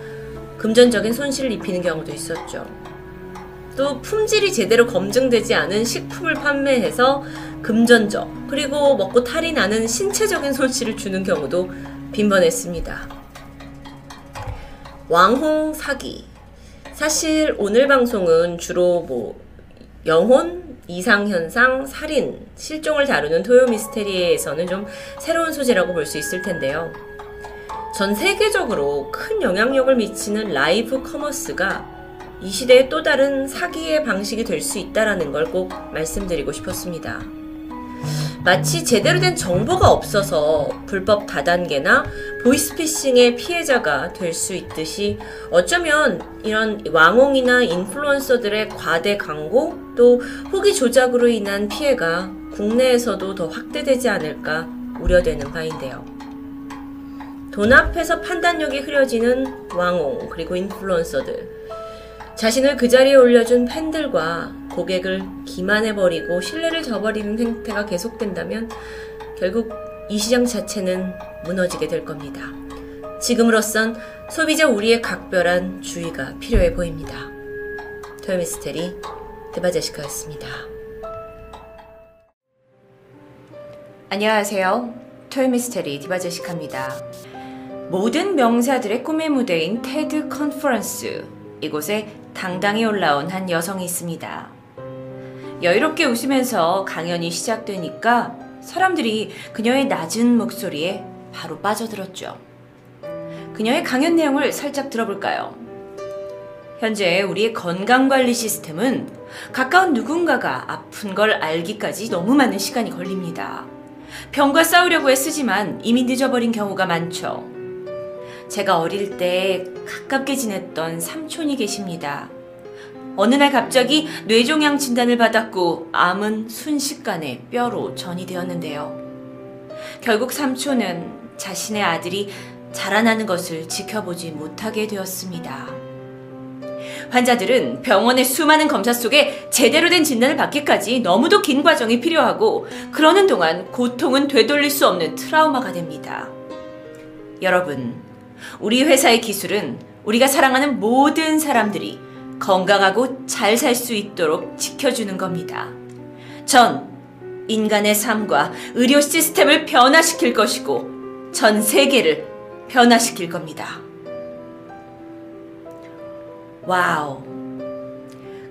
금전적인 손실을 입히는 경우도 있었죠. 또 품질이 제대로 검증되지 않은 식품을 판매해서 금전적 그리고 먹고 탈이 나는 신체적인 손실을 주는 경우도 빈번했습니다. 왕홍 사기. 사실 오늘 방송은 주로 뭐 영혼, 이상현상, 살인, 실종을 다루는 토요 미스테리에서는 좀 새로운 소재라고 볼 수 있을 텐데요. 전 세계적으로 큰 영향력을 미치는 라이브 커머스가 이 시대의 또 다른 사기의 방식이 될 수 있다라는 걸 꼭 말씀드리고 싶었습니다. 마치 제대로 된 정보가 없어서 불법 다단계나 보이스피싱의 피해자가 될 수 있듯이 어쩌면 이런 왕홍이나 인플루언서들의 과대 광고 또 후기 조작으로 인한 피해가 국내에서도 더 확대되지 않을까 우려되는 바인데요. 돈 앞에서 판단력이 흐려지는 왕홍 그리고 인플루언서들 자신을 그 자리에 올려준 팬들과 고객을 기만해버리고 신뢰를 저버리는 행태가 계속된다면 결국 이 시장 자체는 무너지게 될 겁니다. 지금으로선 소비자 우리의 각별한 주의가 필요해 보입니다. 토요미스테리 드바제시카였습니다. 안녕하세요. 토요미스테리 디바제시카입니다. 모든 명사들의 꿈의 무대인 테드 컨퍼런스 이곳에 당당히 올라온 한 여성이 있습니다. 여유롭게 웃으면서 강연이 시작되니까 사람들이 그녀의 낮은 목소리에 바로 빠져들었죠. 그녀의 강연 내용을 살짝 들어볼까요? 현재 우리의 건강관리 시스템은 가까운 누군가가 아픈 걸 알기까지 너무 많은 시간이 걸립니다. 병과 싸우려고 애쓰지만 이미 늦어버린 경우가 많죠. 제가 어릴 때 가깝게 지냈던 삼촌이 계십니다. 어느 날 갑자기 뇌종양 진단을 받았고 암은 순식간에 뼈로 전이 되었는데요. 결국 삼촌은 자신의 아들이 자라나는 것을 지켜보지 못하게 되었습니다. 환자들은 병원의 수많은 검사 속에 제대로 된 진단을 받기까지 너무도 긴 과정이 필요하고 그러는 동안 고통은 되돌릴 수 없는 트라우마가 됩니다. 여러분, 우리 회사의 기술은 우리가 사랑하는 모든 사람들이 건강하고 잘 살 수 있도록 지켜주는 겁니다. 전 인간의 삶과 의료 시스템을 변화시킬 것이고 전 세계를 변화시킬 겁니다. 와우.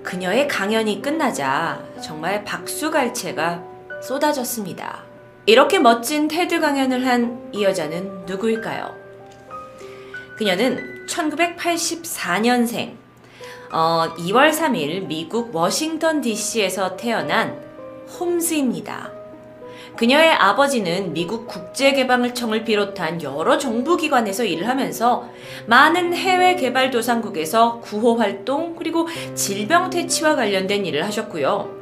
그녀의 강연이 끝나자 정말 박수갈채가 쏟아졌습니다. 이렇게 멋진 테드 강연을 한 이 여자는 누구일까요? 그녀는 1984년생, 어, 2월 3일 미국 워싱턴 DC에서 태어난 홈즈입니다. 그녀의 아버지는 미국 국제개발청을 비롯한 여러 정부기관에서 일을 하면서 많은 해외 개발도상국에서 구호활동 그리고 질병 퇴치와 관련된 일을 하셨고요.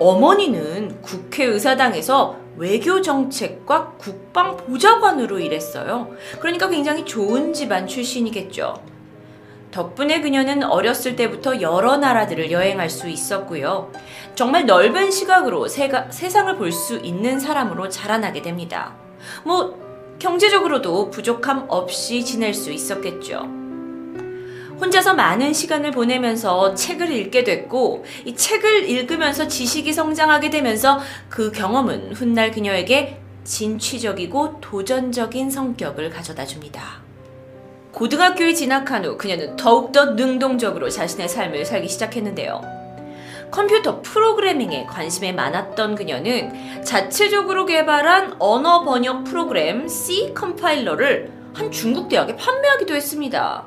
어머니는 국회의사당에서 외교 정책과 국방 보좌관으로 일했어요. 그러니까 굉장히 좋은 집안 출신이겠죠. 덕분에 그녀는 어렸을 때부터 여러 나라들을 여행할 수 있었고요. 정말 넓은 시각으로 세가, 세상을 볼 수 있는 사람으로 자라나게 됩니다. 뭐, 경제적으로도 부족함 없이 지낼 수 있었겠죠. 혼자서 많은 시간을 보내면서 책을 읽게 됐고, 이 책을 읽으면서 지식이 성장하게 되면서 그 경험은 훗날 그녀에게 진취적이고 도전적인 성격을 가져다 줍니다. 고등학교에 진학한 후 그녀는 더욱더 능동적으로 자신의 삶을 살기 시작했는데요. 컴퓨터 프로그래밍에 관심이 많았던 그녀는 자체적으로 개발한 언어 번역 프로그램 C 컴파일러를 한 중국 대학에 판매하기도 했습니다.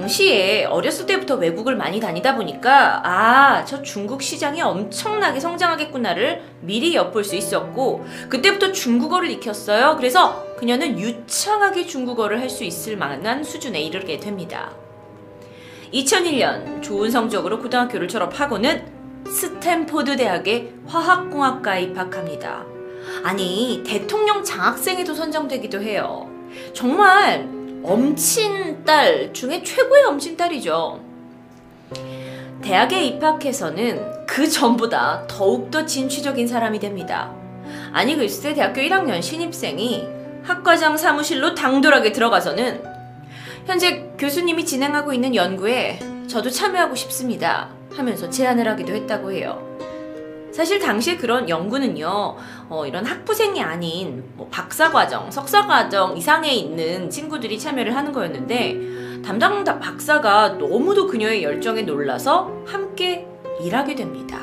당시에 어렸을 때부터 외국을 많이 다니다 보니까 아, 저 중국 시장이 엄청나게 성장하겠구나를 미리 엿볼 수 있었고 그때부터 중국어를 익혔어요. 그래서 그녀는 유창하게 중국어를 할 수 있을 만한 수준에 이르게 됩니다. 2001년 좋은 성적으로 고등학교를 졸업하고는 스탠포드 대학의 화학공학과에 입학합니다. 아니, 대통령 장학생에도 선정되기도 해요. 정말 엄친딸 중에 최고의 엄친딸이죠. 대학에 입학해서는 그 전보다 더욱더 진취적인 사람이 됩니다. 아니 글쎄 대학교 1학년 신입생이 학과장 사무실로 당돌하게 들어가서는 현재 교수님이 진행하고 있는 연구에 저도 참여하고 싶습니다 하면서 제안을 하기도 했다고 해요. 사실 당시에 그런 연구는요, 어, 이런 학부생이 아닌 뭐 박사과정, 석사과정 이상에 있는 친구들이 참여를 하는 거였는데, 담당 박사가 너무도 그녀의 열정에 놀라서 함께 일하게 됩니다.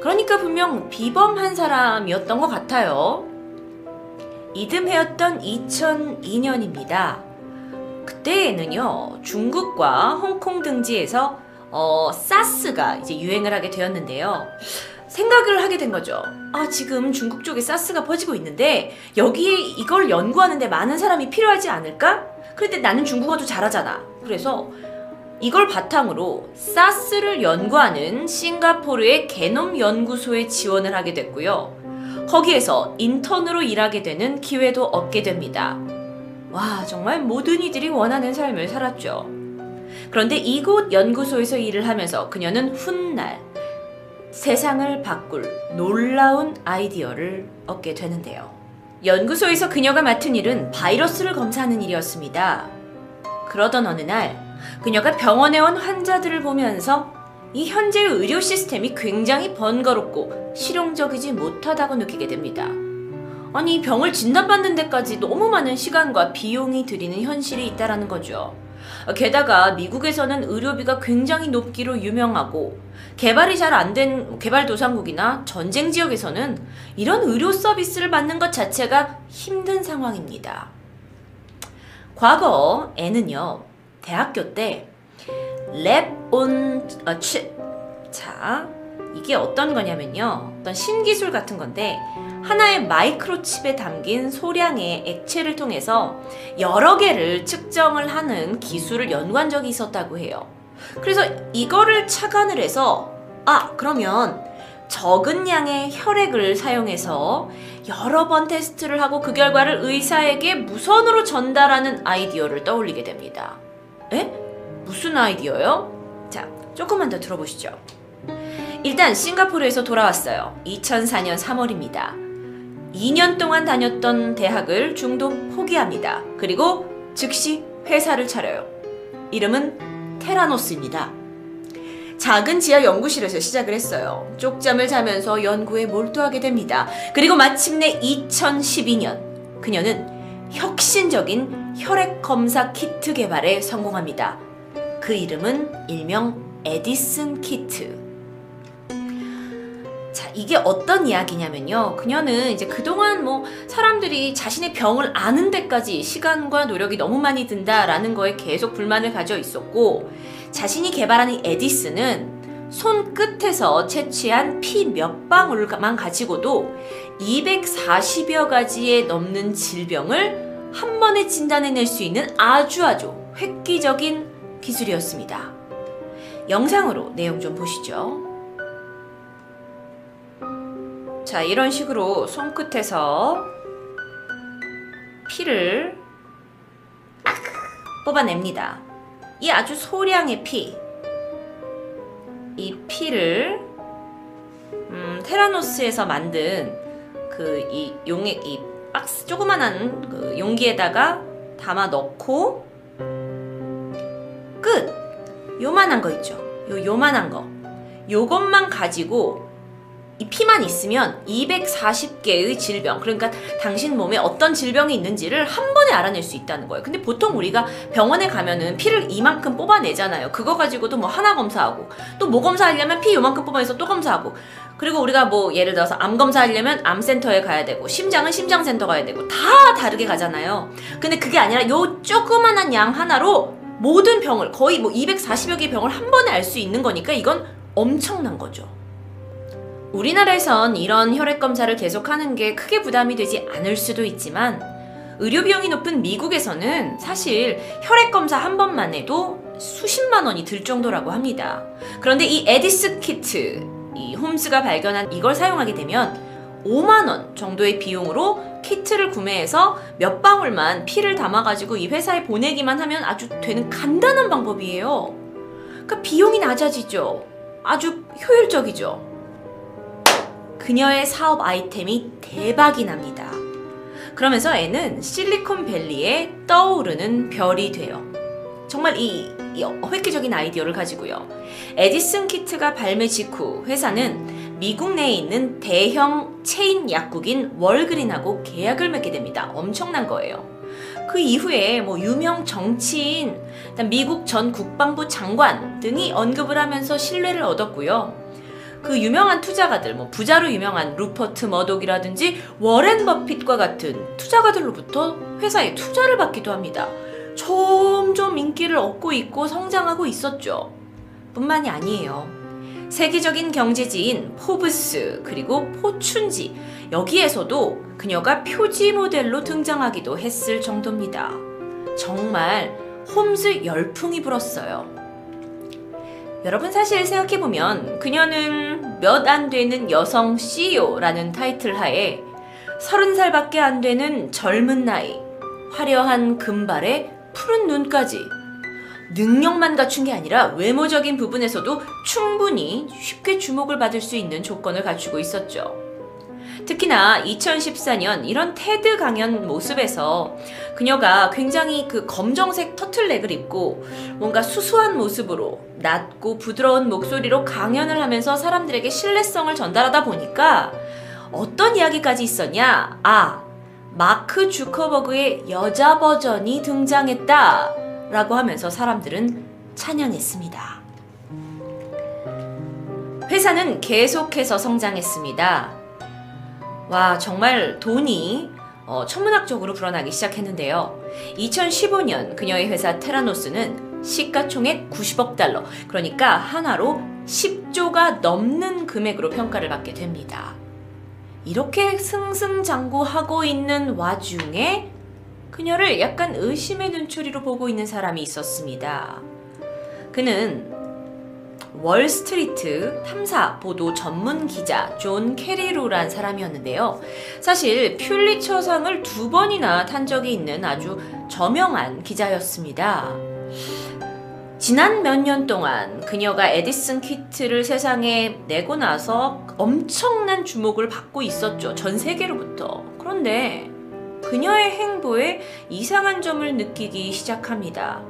그러니까 분명 비범한 사람이었던 것 같아요. 이듬해였던 2002년입니다. 그때에는요, 중국과 홍콩 등지에서 어, 사스가 이제 유행을 하게 되었는데요. 생각을 하게 된 거죠. 아, 지금 중국 쪽에 사스가 퍼지고 있는데 여기에 이걸 연구하는데 많은 사람이 필요하지 않을까? 그런데 나는 중국어도 잘하잖아. 그래서 이걸 바탕으로 사스를 연구하는 싱가포르의 게놈 연구소에 지원을 하게 됐고요. 거기에서 인턴으로 일하게 되는 기회도 얻게 됩니다. 와, 정말 모든 이들이 원하는 삶을 살았죠. 그런데 이곳 연구소에서 일을 하면서 그녀는 훗날 세상을 바꿀 놀라운 아이디어를 얻게 되는데요. 연구소에서 그녀가 맡은 일은 바이러스를 검사하는 일이었습니다. 그러던 어느 날, 그녀가 병원에 온 환자들을 보면서 이 현재의 의료 시스템이 굉장히 번거롭고 실용적이지 못하다고 느끼게 됩니다. 아니, 병을 진단받는 데까지 너무 많은 시간과 비용이 들이는 현실이 있다라는 거죠. 게다가 미국에서는 의료비가 굉장히 높기로 유명하고 개발이 잘 안 된 개발도상국이나 전쟁 지역에서는 이런 의료 서비스를 받는 것 자체가 힘든 상황입니다. 과거 애는요 대학교 때 랩온 어, 치, 자 이게 어떤 거냐면요 어떤 신기술 같은 건데 하나의 마이크로칩에 담긴 소량의 액체를 통해서 여러 개를 측정을 하는 기술을 연구한 적이 있었다고 해요. 그래서 이거를 착안을 해서 아 그러면 적은 양의 혈액을 사용해서 여러 번 테스트를 하고 그 결과를 의사에게 무선으로 전달하는 아이디어를 떠올리게 됩니다. 에? 무슨 아이디어요? 자, 조금만 더 들어보시죠. 일단 싱가포르에서 돌아왔어요. 2004년 3월입니다. 2년 동안 다녔던 대학을 중도 포기합니다. 그리고 즉시 회사를 차려요. 이름은 테라노스입니다. 작은 지하 연구실에서 시작을 했어요. 쪽잠을 자면서 연구에 몰두하게 됩니다. 그리고 마침내 2012년 그녀는 혁신적인 혈액 검사 키트 개발에 성공합니다. 그 이름은 일명 에디슨 키트. 자, 이게 어떤 이야기냐면요. 그녀는 이제 그동안 뭐 사람들이 자신의 병을 아는 데까지 시간과 노력이 너무 많이 든다라는 거에 계속 불만을 가져 있었고, 자신이 개발한 이 에디슨은 손끝에서 채취한 피 몇 방울만 가지고도 240여 가지에 넘는 질병을 한 번에 진단해낼 수 있는 아주 아주 획기적인 기술이었습니다. 영상으로 내용 좀 보시죠. 자, 이런 식으로 손끝에서 피를 뽑아냅니다. 이 아주 소량의 피. 이 피를 음, 테라노스에서 만든 그 이 용액 이 박스 조그만한 그 용기에다가 담아 넣고 끝. 요만한 거 있죠. 요 요만한 거. 요것만 가지고 이 피만 있으면 240개의 질병, 그러니까 당신 몸에 어떤 질병이 있는지를 한 번에 알아낼 수 있다는 거예요. 근데 보통 우리가 병원에 가면은 피를 이만큼 뽑아내잖아요. 그거 가지고도 뭐 하나 검사하고 또 뭐 검사하려면 피 요만큼 뽑아내서 또 검사하고 그리고 우리가 뭐 예를 들어서 암 검사하려면 암센터에 가야 되고 심장은 심장센터 가야 되고 다 다르게 가잖아요. 근데 그게 아니라 요 조그만한 양 하나로 모든 병을 거의 뭐 240여 개의 병을 한 번에 알 수 있는 거니까 이건 엄청난 거죠. 우리나라에선 이런 혈액 검사를 계속하는 게 크게 부담이 되지 않을 수도 있지만 의료 비용이 높은 미국에서는 사실 혈액 검사 한 번만 해도 수십만 원이 들 정도라고 합니다. 그런데 이 에디슨 키트, 이 홈스가 발견한 이걸 사용하게 되면 5만 원 정도의 비용으로 키트를 구매해서 몇 방울만 피를 담아가지고 이 회사에 보내기만 하면 아주 되는 간단한 방법이에요. 그러니까 비용이 낮아지죠. 아주 효율적이죠. 그녀의 사업 아이템이 대박이 납니다. 그러면서 얘는 실리콘밸리에 떠오르는 별이 돼요. 정말 이, 이 획기적인 아이디어를 가지고요. 에디슨 키트가 발매 직후 회사는 미국 내에 있는 대형 체인 약국인 월그린하고 계약을 맺게 됩니다. 엄청난 거예요. 그 이후에 뭐 유명 정치인, 미국 전 국방부 장관 등이 언급을 하면서 신뢰를 얻었고요. 그 유명한 투자가들, 뭐 부자로 유명한 루퍼트 머독이라든지 워렌 버핏과 같은 투자가들로부터 회사에 투자를 받기도 합니다. 점점 인기를 얻고 있고 성장하고 있었죠. 뿐만이 아니에요. 세계적인 경제지인 포브스 그리고 포춘지 여기에서도 그녀가 표지 모델로 등장하기도 했을 정도입니다. 정말 홈즈 열풍이 불었어요. 여러분 사실 생각해보면 그녀는 몇 안 되는 여성 CEO라는 타이틀 하에 서른 살밖에 안 되는 젊은 나이, 화려한 금발에 푸른 눈까지 능력만 갖춘 게 아니라 외모적인 부분에서도 충분히 쉽게 주목을 받을 수 있는 조건을 갖추고 있었죠. 특히나 2014년 이런 테드 강연 모습에서 그녀가 굉장히 그 검정색 터틀넥을 입고 뭔가 수수한 모습으로 낮고 부드러운 목소리로 강연을 하면서 사람들에게 신뢰성을 전달하다 보니까 어떤 이야기까지 있었냐? 아, 마크 주커버그의 여자 버전이 등장했다. 라고 하면서 사람들은 찬양했습니다. 회사는 계속해서 성장했습니다. 와, 정말 돈이 어, 천문학적으로 불어나기 시작했는데요. 2015년 그녀의 회사 테라노스는 시가총액 90억 달러, 그러니까 한화로 10조가 넘는 금액으로 평가를 받게 됩니다. 이렇게 승승장구하고 있는 와중에 그녀를 약간 의심의 눈초리로 보고 있는 사람이 있었습니다. 그는 월스트리트 탐사 보도 전문 기자 존 캐리루란 사람이었는데요. 사실 퓰리처상을 두 번이나 탄 적이 있는 아주 저명한 기자였습니다. 지난 몇 년 동안 그녀가 에디슨 키트를 세상에 내고 나서 엄청난 주목을 받고 있었죠. 전 세계로부터. 그런데 그녀의 행보에 이상한 점을 느끼기 시작합니다.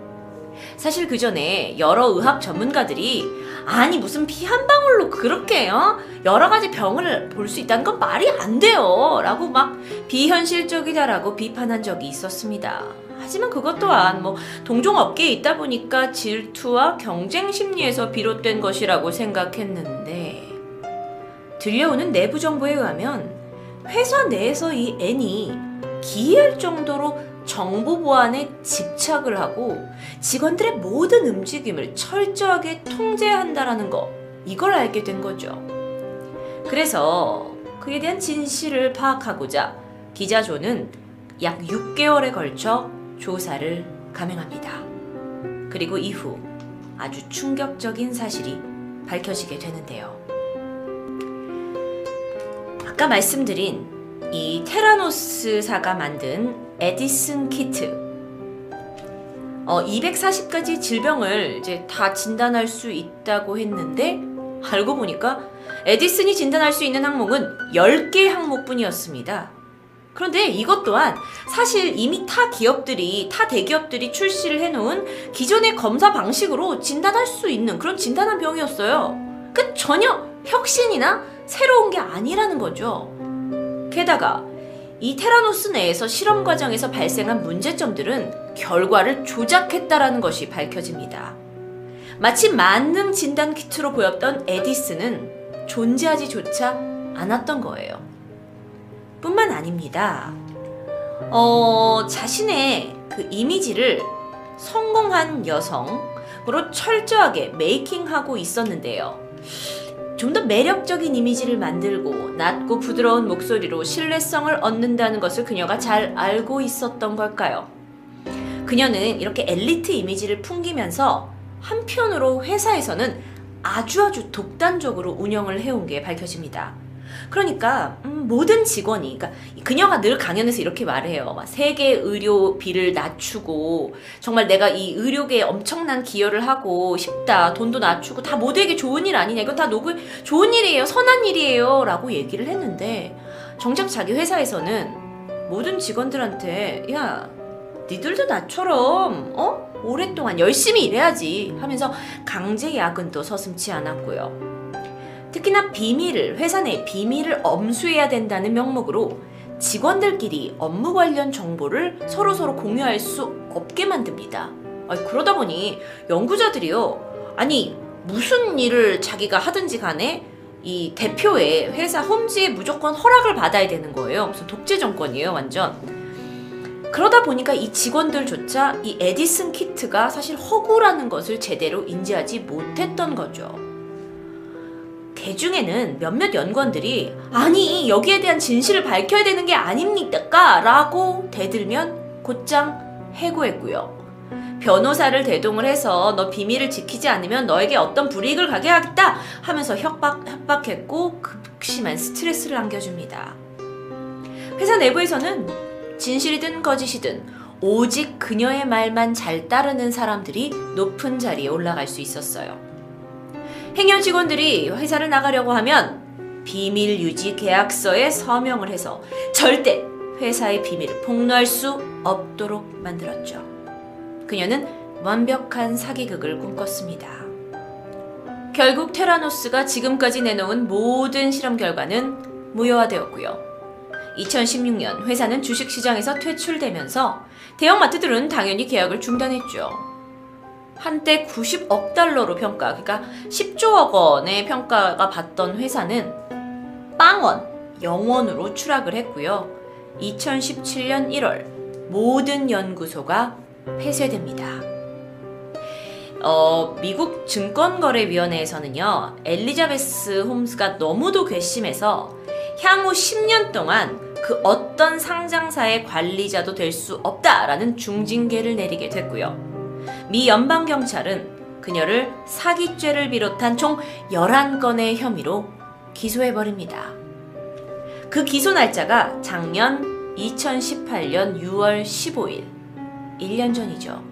사실 그 전에 여러 의학 전문가들이 아니 무슨 피 한 방울로 그렇게 요 여러 가지 병을 볼 수 있다는 건 말이 안 돼요 라고 막 비현실적이다라고 비판한 적이 있었습니다. 하지만 그것 또한 뭐 동종 업계에 있다 보니까 질투와 경쟁 심리에서 비롯된 것이라고 생각했는데 들려오는 내부 정보에 의하면 회사 내에서 이 N이 기이할 정도로 정보 보안에 집착을 하고 직원들의 모든 움직임을 철저하게 통제한다라는 거 이걸 알게 된 거죠. 그래서 그에 대한 진실을 파악하고자 기자 조는 약 6개월에 걸쳐 조사를 감행합니다. 그리고 이후 아주 충격적인 사실이 밝혀지게 되는데요. 아까 말씀드린 이 테라노스사가 만든 에디슨 키트. 어, 240가지 질병을 이제 다 진단할 수 있다고 했는데 알고 보니까 에디슨이 진단할 수 있는 항목은 10개 항목뿐이었습니다. 그런데 이것 또한 사실 이미 타 기업들이, 타 대기업들이 출시를 해놓은 기존의 검사 방식으로 진단할 수 있는 그런 진단한 병이었어요. 그 전혀 혁신이나 새로운 게 아니라는 거죠. 게다가 이 테라노스 내에서 실험 과정에서 발생한 문제점들은 결과를 조작했다라는 것이 밝혀집니다. 마치 만능 진단 키트로 보였던 에디슨은 존재하지조차 않았던 거예요. 뿐만 아닙니다. 어, 자신의 그 이미지를 성공한 여성으로 철저하게 메이킹하고 있었는데요. 좀 더 매력적인 이미지를 만들고 낮고 부드러운 목소리로 신뢰성을 얻는다는 것을 그녀가 잘 알고 있었던 걸까요? 그녀는 이렇게 엘리트 이미지를 풍기면서 한편으로 회사에서는 아주 아주 독단적으로 운영을 해온 게 밝혀집니다. 그러니까 음, 모든 직원이 그러니까 그녀가 늘 강연에서 이렇게 말해요. 막 세계 의료비를 낮추고 정말 내가 이 의료계에 엄청난 기여를 하고 싶다. 돈도 낮추고 다 모두에게 좋은 일 아니냐. 이건 다 노그 좋은 일이에요. 선한 일이에요라고 얘기를 했는데 정작 자기 회사에서는 모든 직원들한테 야 니들도 나처럼 어 오랫동안 열심히 일해야지 하면서 강제 야근도 서슴치 않았고요. 특히나 비밀을 회사 내 비밀을 엄수해야 된다는 명목으로 직원들끼리 업무 관련 정보를 서로 서로 공유할 수 없게 만듭니다. 아니, 그러다 보니 연구자들이요. 아니 무슨 일을 자기가 하든지 간에 이 대표의 회사 홈지에 무조건 허락을 받아야 되는 거예요. 무슨 독재 정권이에요, 완전. 그러다 보니까 이 직원들조차 이 에디슨 키트가 사실 허구라는 것을 제대로 인지하지 못했던 거죠. 개 중에는 몇몇 연구원들이 아니 여기에 대한 진실을 밝혀야 되는 게 아닙니까? 라고 대들면 곧장 해고했고요. 변호사를 대동을 해서 너 비밀을 지키지 않으면 너에게 어떤 불이익을 가게 하겠다 하면서 협박, 협박했고 극심한 스트레스를 안겨줍니다. 회사 내부에서는 진실이든 거짓이든 오직 그녀의 말만 잘 따르는 사람들이 높은 자리에 올라갈 수 있었어요. 행여 직원들이 회사를 나가려고 하면 비밀 유지 계약서에 서명을 해서 절대 회사의 비밀을 폭로할 수 없도록 만들었죠. 그녀는 완벽한 사기극을 꿈꿨습니다. 결국 테라노스가 지금까지 내놓은 모든 실험 결과는 무효화되었고요. 2016년 회사는 주식시장에서 퇴출되면서 대형마트들은 당연히 계약을 중단했죠. 한때 90억 달러로 평가, 그러니까 10조억 원의 평가가 받던 회사는 빵원, 영원으로 추락을 했고요. 2017년 1월 모든 연구소가 폐쇄됩니다. 어, 미국 증권거래위원회에서는요, 엘리자베스 홈스가 너무도 괘씸해서 향후 10년 동안 그 어떤 상장사의 관리자도 될 수 없다라는 중징계를 내리게 됐고요. 미 연방경찰은 그녀를 사기죄를 비롯한 총 11건의 혐의로 기소해버립니다. 그 기소 날짜가 작년 2018년 6월 15일, 1년 전이죠.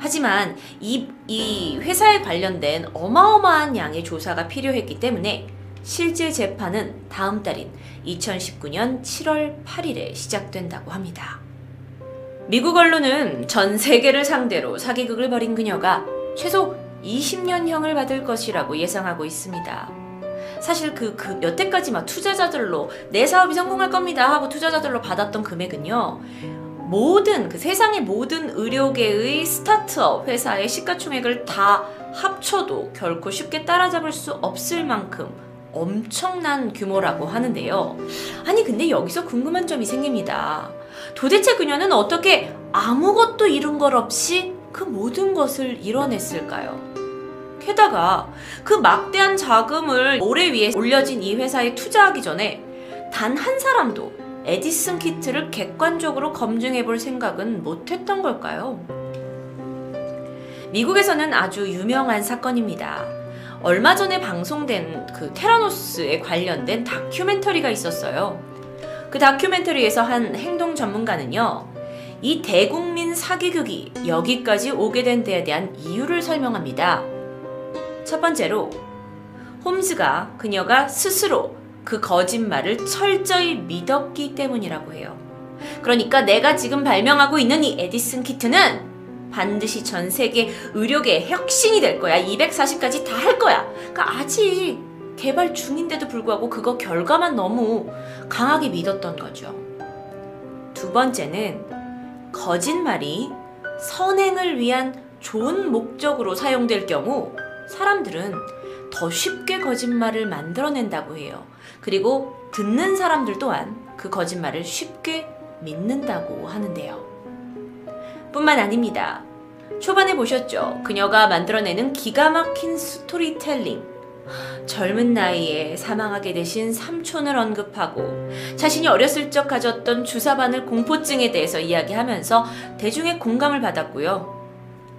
하지만 이, 이 회사에 관련된 어마어마한 양의 조사가 필요했기 때문에 실제 재판은 다음 달인 2019년 7월 8일에 시작된다고 합니다. 미국 언론은 전 세계를 상대로 사기극을 벌인 그녀가 최소 20년형을 받을 것이라고 예상하고 있습니다. 사실 그, 그 여태까지 막 투자자들로 내 사업이 성공할 겁니다 하고 투자자들로 받았던 금액은요. 모든 그 세상의 모든 의료계의 스타트업 회사의 시가총액을 다 합쳐도 결코 쉽게 따라잡을 수 없을 만큼 엄청난 규모라고 하는데요. 아니, 근데 여기서 궁금한 점이 생깁니다. 도대체 그녀는 어떻게 아무것도 이룬 것 없이 그 모든 것을 이뤄냈을까요? 게다가 그 막대한 자금을 모래 위에 올려진 이 회사에 투자하기 전에 단 한 사람도 에디슨 키트를 객관적으로 검증해 볼 생각은 못 했던 걸까요? 미국에서는 아주 유명한 사건입니다. 얼마 전에 방송된 그 테라노스에 관련된 다큐멘터리가 있었어요. 그 다큐멘터리에서 한 행동 전문가는요, 이 대국민 사기극이 여기까지 오게 된 데에 대한 이유를 설명합니다. 첫 번째로, 홈즈가 그녀가 스스로 그 거짓말을 철저히 믿었기 때문이라고 해요. 그러니까 내가 지금 발명하고 있는 이 에디슨 키트는 반드시 전 세계 의료계의 혁신이 될 거야. 240까지 다 할 거야. 그러니까 아직 개발 중인데도 불구하고 그거 결과만 너무 강하게 믿었던 거죠. 두 번째는 거짓말이 선행을 위한 좋은 목적으로 사용될 경우 사람들은 더 쉽게 거짓말을 만들어낸다고 해요. 그리고 듣는 사람들 또한 그 거짓말을 쉽게 믿는다고 하는데요. 뿐만 아닙니다. 초반에 보셨죠? 그녀가 만들어내는 기가 막힌 스토리텔링. 젊은 나이에 사망하게 되신 삼촌을 언급하고 자신이 어렸을 적 가졌던 주사바늘 공포증에 대해서 이야기하면서 대중의 공감을 받았고요.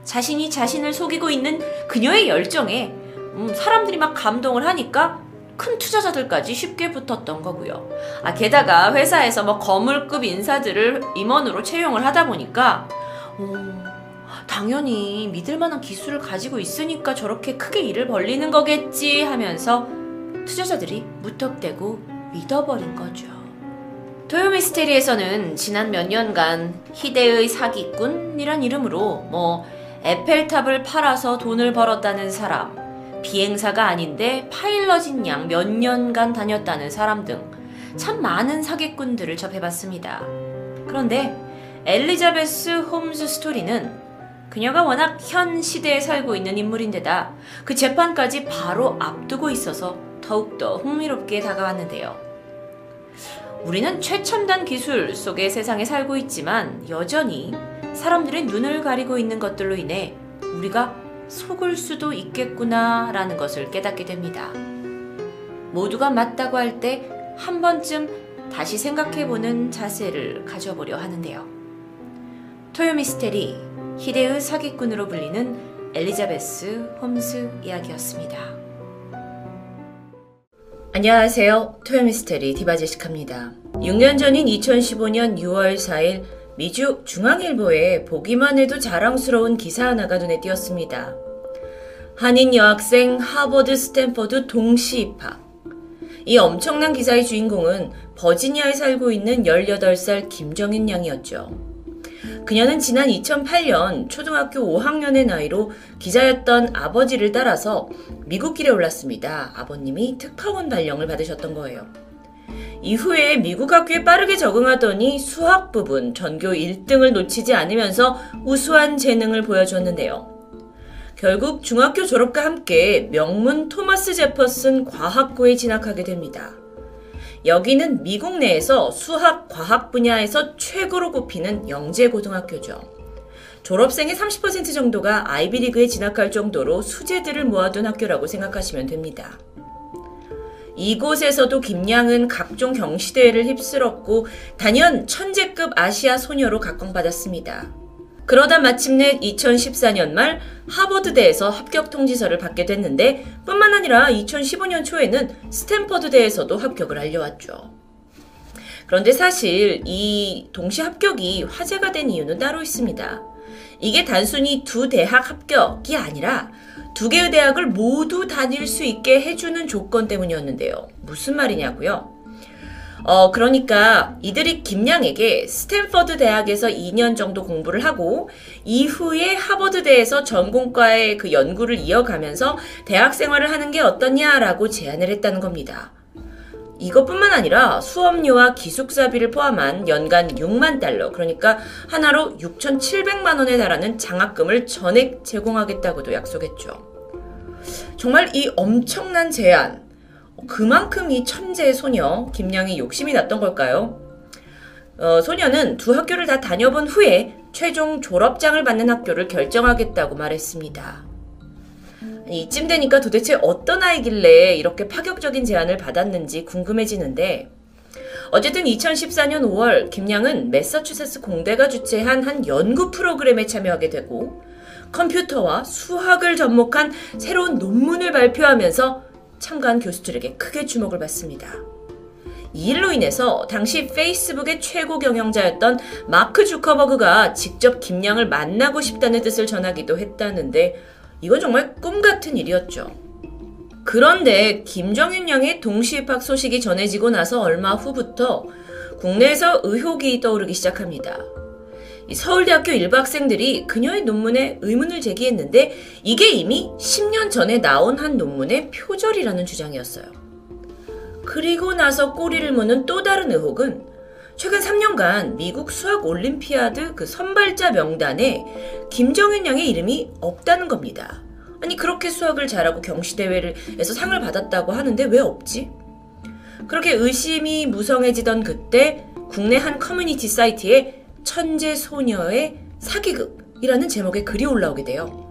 자신이 자신을 속이고 있는 그녀의 열정에 음, 사람들이 막 감동을 하니까 큰 투자자들까지 쉽게 붙었던 거고요. 아, 게다가 회사에서 뭐 거물급 인사들을 임원으로 채용을 하다 보니까 오, 당연히 믿을 만한 기술을 가지고 있으니까 저렇게 크게 일을 벌리는 거겠지 하면서 투자자들이 무턱대고 믿어버린 거죠. 토요미스테리에서는 지난 몇 년간 희대의 사기꾼이란 이름으로 뭐 에펠탑을 팔아서 돈을 벌었다는 사람, 비행사가 아닌데 파일럿인 양 몇 년간 다녔다는 사람 등 참 많은 사기꾼들을 접해봤습니다. 그런데 엘리자베스 홈즈 스토리는 그녀가 워낙 현 시대에 살고 있는 인물인데다 그 재판까지 바로 앞두고 있어서 더욱더 흥미롭게 다가왔는데요. 우리는 최첨단 기술 속의 세상에 살고 있지만 여전히 사람들의 눈을 가리고 있는 것들로 인해 우리가 속을 수도 있겠구나 라는 것을 깨닫게 됩니다. 모두가 맞다고 할 때 한 번쯤 다시 생각해보는 자세를 가져보려 하는데요. 토요미스테리 희대의 사기꾼으로 불리는 엘리자베스 홈스 이야기였습니다. 안녕하세요. 토요미스테리 디바제시카입니다. 6년 전인 2015년 6월 4일 미주 중앙일보에 보기만 해도 자랑스러운 기사 하나가 눈에 띄었습니다. 한인 여학생 하버드 스탠퍼드 동시 입학. 이 엄청난 기사의 주인공은 버지니아에 살고 있는 18살 김정인 양이었죠. 그녀는 지난 2008년 초등학교 5학년의 나이로 기자였던 아버지를 따라서 미국 길에 올랐습니다. 아버님이 특파원 발령을 받으셨던 거예요. 이후에 미국 학교에 빠르게 적응하더니 수학 부분 전교 1등을 놓치지 않으면서 우수한 재능을 보여줬는데요. 결국 중학교 졸업과 함께 명문 토마스 제퍼슨 과학고에 진학하게 됩니다. 여기는 미국 내에서 수학, 과학 분야에서 최고로 꼽히는 영재고등학교죠. 졸업생의 30% 정도가 아이비리그에 진학할 정도로 수재들을 모아둔 학교라고 생각하시면 됩니다. 이곳에서도 김양은 각종 경시대회를 휩쓸었고 단연 천재급 아시아 소녀로 각광받았습니다. 그러다 마침내 2014년 말 하버드대에서 합격 통지서를 받게 됐는데 뿐만 아니라 2015년 초에는 스탠퍼드대에서도 합격을 알려왔죠. 그런데 사실 이 동시 합격이 화제가 된 이유는 따로 있습니다. 이게 단순히 두 대학 합격이 아니라 두 개의 대학을 모두 다닐 수 있게 해주는 조건 때문이었는데요. 무슨 말이냐고요? 어, 그러니까 이들이 김양에게 스탠퍼드 대학에서 2년 정도 공부를 하고 이후에 하버드대에서 전공과의 그 연구를 이어가면서 대학 생활을 하는 게 어떠냐라고 제안을 했다는 겁니다. 이것뿐만 아니라 수업료와 기숙사비를 포함한 연간 6만 달러, 그러니까 하나로 6,700만 원에 달하는 장학금을 전액 제공하겠다고도 약속했죠. 정말 이 엄청난 제안, 그만큼 이 천재 소녀 김양이 욕심이 났던 걸까요? 어, 소녀는 두 학교를 다 다녀본 후에 최종 졸업장을 받는 학교를 결정하겠다고 말했습니다. 이쯤 되니까 도대체 어떤 아이길래 이렇게 파격적인 제안을 받았는지 궁금해지는데 어쨌든 2014년 5월 김양은 매사추세츠 공대가 주최한 한 연구 프로그램에 참여하게 되고 컴퓨터와 수학을 접목한 새로운 논문을 발표하면서 참가한 교수들에게 크게 주목을 받습니다. 이 일로 인해서 당시 페이스북의 최고 경영자였던 마크 주커버그가 직접 김양을 만나고 싶다는 뜻을 전하기도 했다는데 이건 정말 꿈 같은 일이었죠. 그런데 김정윤 양의 동시 입학 소식이 전해지고 나서 얼마 후부터 국내에서 의혹이 떠오르기 시작합니다. 이 서울대학교 일부 학생들이 그녀의 논문에 의문을 제기했는데 이게 이미 10년 전에 나온 한 논문의 표절이라는 주장이었어요. 그리고 나서 꼬리를 무는 또 다른 의혹은 최근 3년간 미국 수학 올림피아드 그 선발자 명단에 김정윤 양의 이름이 없다는 겁니다. 아니 그렇게 수학을 잘하고 경시대회에서 상을 받았다고 하는데 왜 없지? 그렇게 의심이 무성해지던 그때 국내 한 커뮤니티 사이트에 천재 소녀의 사기극이라는 제목의 글이 올라오게 돼요.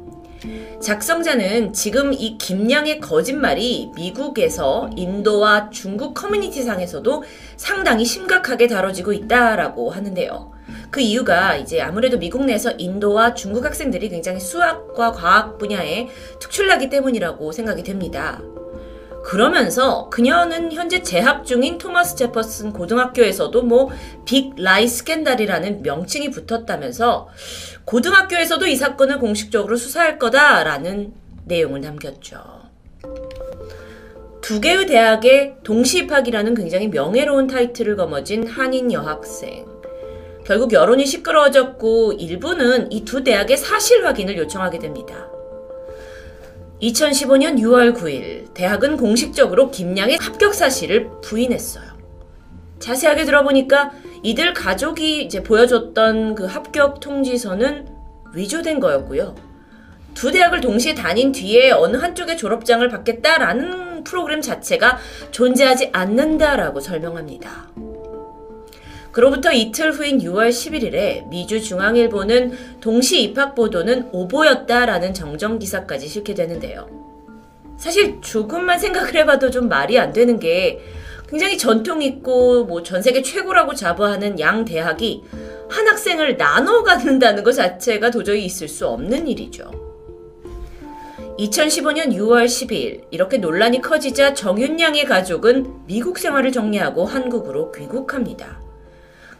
작성자는 지금 이 김양의 거짓말이 미국에서 인도와 중국 커뮤니티 상에서도 상당히 심각하게 다뤄지고 있다라고 하는데요. 그 이유가 이제 아무래도 미국 내에서 인도와 중국 학생들이 굉장히 수학과 과학 분야에 특출나기 때문이라고 생각이 됩니다. 그러면서 그녀는 현재 재학 중인 토마스 제퍼슨 고등학교에서도 뭐 Big Lie Scandal이라는 명칭이 붙었다면서 고등학교에서도 이 사건을 공식적으로 수사할 거다라는 내용을 남겼죠. 두 개의 대학의 동시 입학이라는 굉장히 명예로운 타이틀을 거머쥔 한인 여학생. 결국 여론이 시끄러워졌고 일부는 이 두 대학의 사실 확인을 요청하게 됩니다. 2015년 6월 9일 대학은 공식적으로 김양의 합격 사실을 부인했어요. 자세하게 들어보니까 이들 가족이 이제 보여줬던 그 합격 통지서는 위조된 거였고요. 두 대학을 동시에 다닌 뒤에 어느 한쪽의 졸업장을 받겠다라는 프로그램 자체가 존재하지 않는다라고 설명합니다. 그로부터 이틀 후인 6월 11일에 미주 중앙일보는 동시 입학 보도는 오보였다라는 정정 기사까지 실게 되는데요. 사실 조금만 생각을 해봐도 좀 말이 안 되는 게 굉장히 전통 있고 뭐 전 세계 최고라고 자부하는 양 대학이 한 학생을 나눠 갖는다는 것 자체가 도저히 있을 수 없는 일이죠. 2015년 6월 10일 이렇게 논란이 커지자 정윤양의 가족은 미국 생활을 정리하고 한국으로 귀국합니다.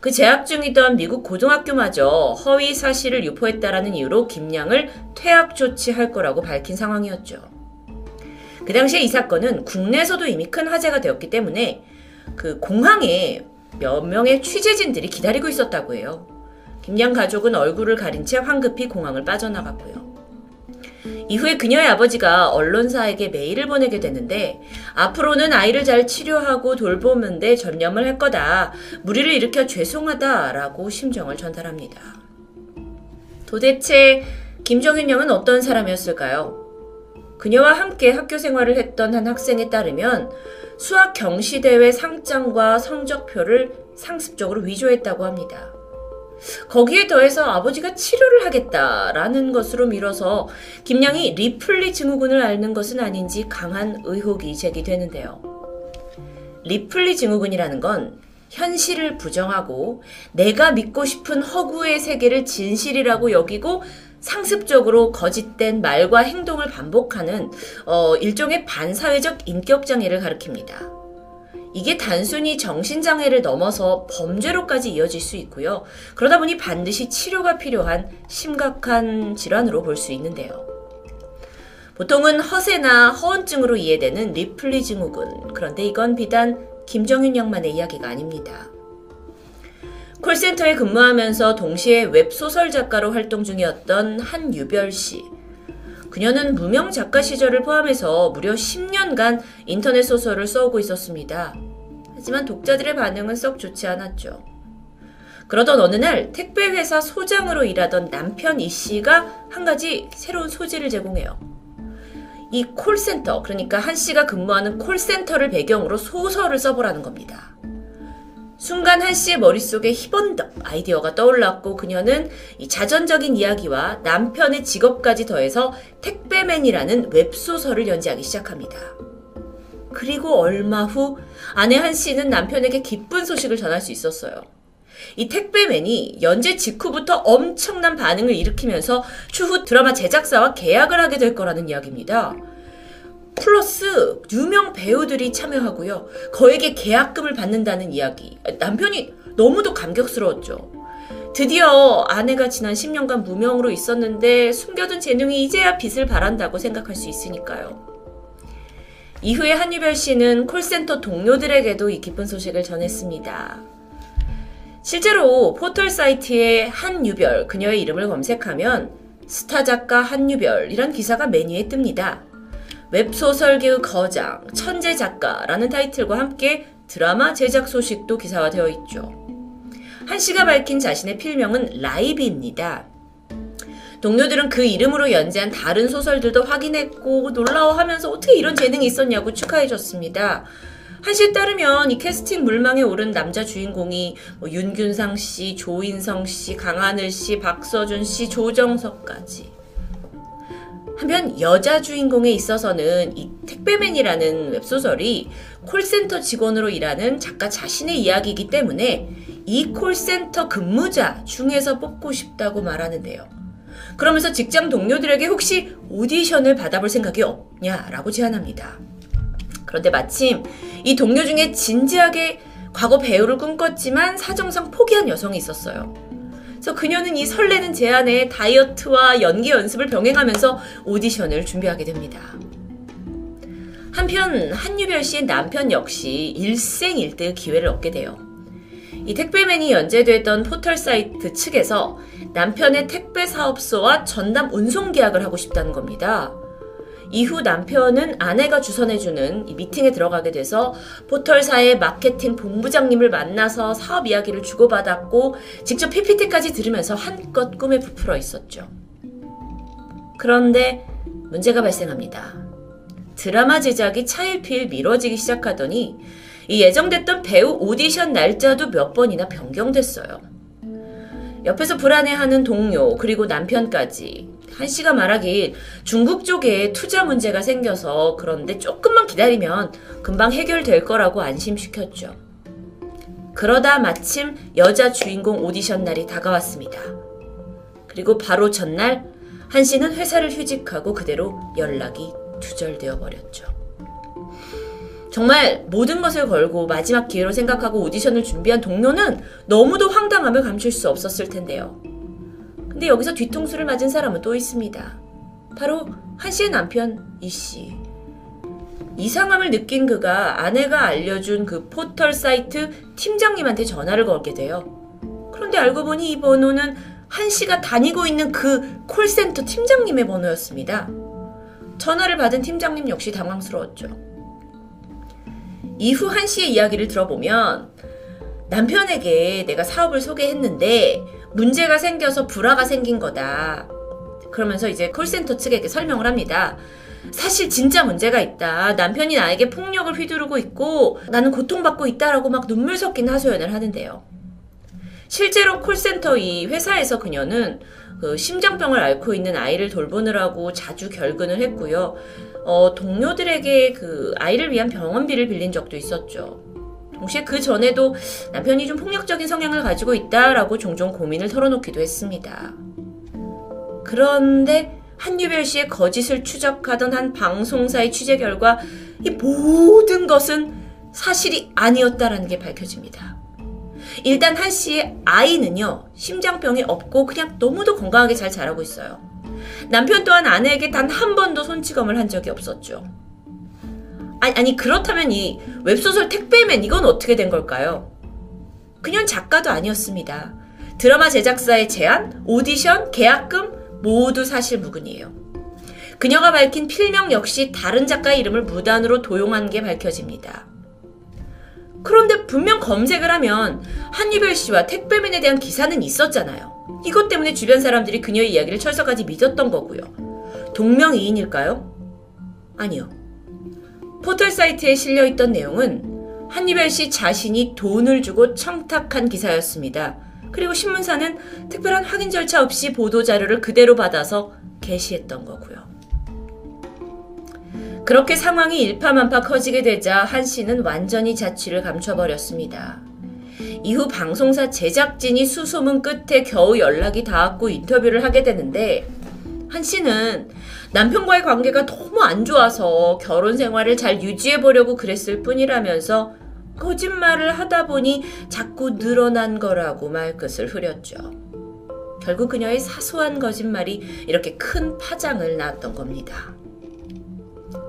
그 재학 중이던 미국 고등학교마저 허위 사실을 유포했다라는 이유로 김양을 퇴학 조치할 거라고 밝힌 상황이었죠. 그 당시에 이 사건은 국내에서도 이미 큰 화제가 되었기 때문에 그 공항에 몇 명의 취재진들이 기다리고 있었다고 해요. 김양 가족은 얼굴을 가린 채 황급히 공항을 빠져나갔고요. 이후에 그녀의 아버지가 언론사에게 메일을 보내게 되는데 앞으로는 아이를 잘 치료하고 돌보는데 전념을 할 거다. 무리를 일으켜 죄송하다라고 심정을 전달합니다. 도대체 김정윤 양은 어떤 사람이었을까요? 그녀와 함께 학교 생활을 했던 한 학생에 따르면 수학 경시대회 상장과 성적표를 상습적으로 위조했다고 합니다. 거기에 더해서 아버지가 치료를 하겠다라는 것으로 밀어서 김양이 리플리 증후군을 앓는 것은 아닌지 강한 의혹이 제기되는데요. 리플리 증후군이라는 건 현실을 부정하고 내가 믿고 싶은 허구의 세계를 진실이라고 여기고 상습적으로 거짓된 말과 행동을 반복하는 어, 일종의 반사회적 인격장애를 가리킵니다. 이게 단순히 정신장애를 넘어서 범죄로까지 이어질 수 있고요. 그러다 보니 반드시 치료가 필요한 심각한 질환으로 볼 수 있는데요. 보통은 허세나 허언증으로 이해되는 리플리 증후군. 그런데 이건 비단 김정윤 양만의 이야기가 아닙니다. 콜센터에 근무하면서 동시에 웹소설 작가로 활동 중이었던 한유별 씨. 그녀는 무명 작가 시절을 포함해서 무려 10년간 인터넷 소설을 써오고 있었습니다. 하지만 독자들의 반응은 썩 좋지 않았죠. 그러던 어느 날 택배 회사 소장으로 일하던 남편 이 씨가 한 가지 새로운 소재를 제공해요. 이 콜센터, 그러니까 한 씨가 근무하는 콜센터를 배경으로 소설을 써보라는 겁니다. 순간 한 씨의 머릿속에 희번덕 아이디어가 떠올랐고 그녀는 이 자전적인 이야기와 남편의 직업까지 더해서 택배맨이라는 웹소설을 연재하기 시작합니다. 그리고 얼마 후 아내 한 씨는 남편에게 기쁜 소식을 전할 수 있었어요. 이 택배맨이 연재 직후부터 엄청난 반응을 일으키면서 추후 드라마 제작사와 계약을 하게 될 거라는 이야기입니다. 플러스 유명 배우들이 참여하고요. 거액의 계약금을 받는다는 이야기. 남편이 너무도 감격스러웠죠. 드디어 아내가 지난 10년간 무명으로 있었는데 숨겨둔 재능이 이제야 빛을 발한다고 생각할 수 있으니까요. 이후에 한유별 씨는 콜센터 동료들에게도 이 기쁜 소식을 전했습니다. 실제로 포털 사이트에 한유별, 그녀의 이름을 검색하면 스타 작가 한유별이란 기사가 메뉴에 뜹니다. 웹소설계의 거장, 천재 작가라는 타이틀과 함께 드라마 제작 소식도 기사화되어 있죠. 한 씨가 밝힌 자신의 필명은 라이비입니다. 동료들은 그 이름으로 연재한 다른 소설들도 확인했고 놀라워하면서 어떻게 이런 재능이 있었냐고 축하해줬습니다. 한 씨에 따르면 이 캐스팅 물망에 오른 남자 주인공이 뭐 윤균상 씨, 조인성 씨, 강하늘 씨, 박서준 씨, 조정석까지. 한편 여자 주인공에 있어서는 이 택배맨이라는 웹소설이 콜센터 직원으로 일하는 작가 자신의 이야기이기 때문에 이 콜센터 근무자 중에서 뽑고 싶다고 말하는데요. 그러면서 직장 동료들에게 혹시 오디션을 받아볼 생각이 없냐라고 제안합니다. 그런데 마침 이 동료 중에 진지하게 과거 배우를 꿈꿨지만 사정상 포기한 여성이 있었어요. 그래서 그녀는 이 설레는 제안에 다이어트와 연기 연습을 병행하면서 오디션을 준비하게 됩니다. 한편 한유별 씨의 남편 역시 일생일대 기회를 얻게 돼요. 이 택배맨이 연재됐던 포털 사이트 측에서 남편의 택배 사업소와 전담 운송 계약을 하고 싶다는 겁니다. 이후 남편은 아내가 주선해주는 이 미팅에 들어가게 돼서 포털사의 마케팅 본부장님을 만나서 사업 이야기를 주고받았고 직접 PPT까지 들으면서 한껏 꿈에 부풀어 있었죠. 그런데 문제가 발생합니다. 드라마 제작이 차일피일 미뤄지기 시작하더니 이 예정됐던 배우 오디션 날짜도 몇 번이나 변경됐어요. 옆에서 불안해하는 동료 그리고 남편까지 한 씨가 말하길 중국 쪽에 투자 문제가 생겨서 그런데 조금만 기다리면 금방 해결될 거라고 안심시켰죠. 그러다 마침 여자 주인공 오디션 날이 다가왔습니다. 그리고 바로 전날 한 씨는 회사를 휴직하고 그대로 연락이 두절되어 버렸죠. 정말 모든 것을 걸고 마지막 기회로 생각하고 오디션을 준비한 동료는 너무도 황당함을 감출 수 없었을 텐데요. 근데 여기서 뒤통수를 맞은 사람은 또 있습니다. 바로 한 씨의 남편 이 씨. 이상함을 느낀 그가 아내가 알려준 그 포털 사이트 팀장님한테 전화를 걸게 돼요. 그런데 알고 보니 이 번호는 한 씨가 다니고 있는 그 콜센터 팀장님의 번호였습니다. 전화를 받은 팀장님 역시 당황스러웠죠. 이후 한 씨의 이야기를 들어보면 남편에게 내가 사업을 소개했는데 문제가 생겨서 불화가 생긴 거다. 그러면서 이제 콜센터 측에게 설명을 합니다. 사실 진짜 문제가 있다. 남편이 나에게 폭력을 휘두르고 있고 나는 고통받고 있다라고 막 눈물 섞인 하소연을 하는데요. 실제로 콜센터 이 회사에서 그녀는 그 심장병을 앓고 있는 아이를 돌보느라고 자주 결근을 했고요. 어, 동료들에게 그 아이를 위한 병원비를 빌린 적도 있었죠. 동시에 그 전에도 남편이 좀 폭력적인 성향을 가지고 있다라고 종종 고민을 털어놓기도 했습니다. 그런데 한유별 씨의 거짓을 추적하던 한 방송사의 취재 결과 이 모든 것은 사실이 아니었다라는 게 밝혀집니다. 일단 한 씨의 아이는요, 심장병이 없고 그냥 너무도 건강하게 잘 자라고 있어요. 남편 또한 아내에게 단 한 번도 손찌검을 한 적이 없었죠. 아니, 아니, 그렇다면 이 웹소설 택배맨 이건 어떻게 된 걸까요? 그냥 작가도 아니었습니다. 드라마 제작사의 제안, 오디션, 계약금 모두 사실 무근이에요. 그녀가 밝힌 필명 역시 다른 작가의 이름을 무단으로 도용한 게 밝혀집니다. 그런데 분명 검색을 하면 한유별 씨와 택배맨에 대한 기사는 있었잖아요. 이것 때문에 주변 사람들이 그녀의 이야기를 철석까지 믿었던 거고요. 동명이인일까요? 아니요. 포털 사이트에 실려 있던 내용은 한유별 씨 자신이 돈을 주고 청탁한 기사였습니다. 그리고 신문사는 특별한 확인 절차 없이 보도 자료를 그대로 받아서 게시했던 거고요. 그렇게 상황이 일파만파 커지게 되자 한 씨는 완전히 자취를 감춰버렸습니다. 이후 방송사 제작진이 수소문 끝에 겨우 연락이 닿았고 인터뷰를 하게 되는데 한 씨는 남편과의 관계가 너무 안 좋아서 결혼 생활을 잘 유지해 보려고 그랬을 뿐이라면서 거짓말을 하다 보니 자꾸 늘어난 거라고 말끝을 흐렸죠. 결국 그녀의 사소한 거짓말이 이렇게 큰 파장을 낳았던 겁니다.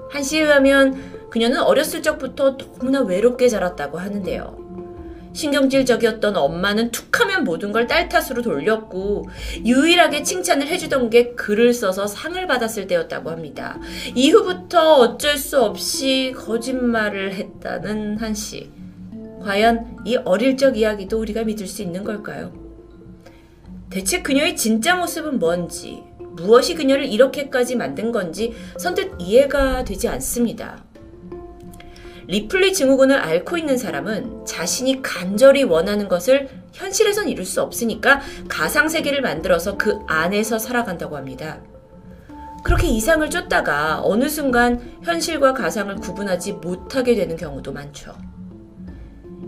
한 씨에 의하면 그녀는 어렸을 적부터 너무나 외롭게 자랐다고 하는데요. 신경질적이었던 엄마는 툭하면 모든 걸 딸 탓으로 돌렸고 유일하게 칭찬을 해주던 게 글을 써서 상을 받았을 때였다고 합니다. 이후부터 어쩔 수 없이 거짓말을 했다는 한 씨. 과연 이 어릴 적 이야기도 우리가 믿을 수 있는 걸까요? 대체 그녀의 진짜 모습은 뭔지, 무엇이 그녀를 이렇게까지 만든 건지 선뜻 이해가 되지 않습니다. 리플리 증후군을 앓고 있는 사람은 자신이 간절히 원하는 것을 현실에선 이룰 수 없으니까 가상세계를 만들어서 그 안에서 살아간다고 합니다. 그렇게 이상을 쫓다가 어느 순간 현실과 가상을 구분하지 못하게 되는 경우도 많죠.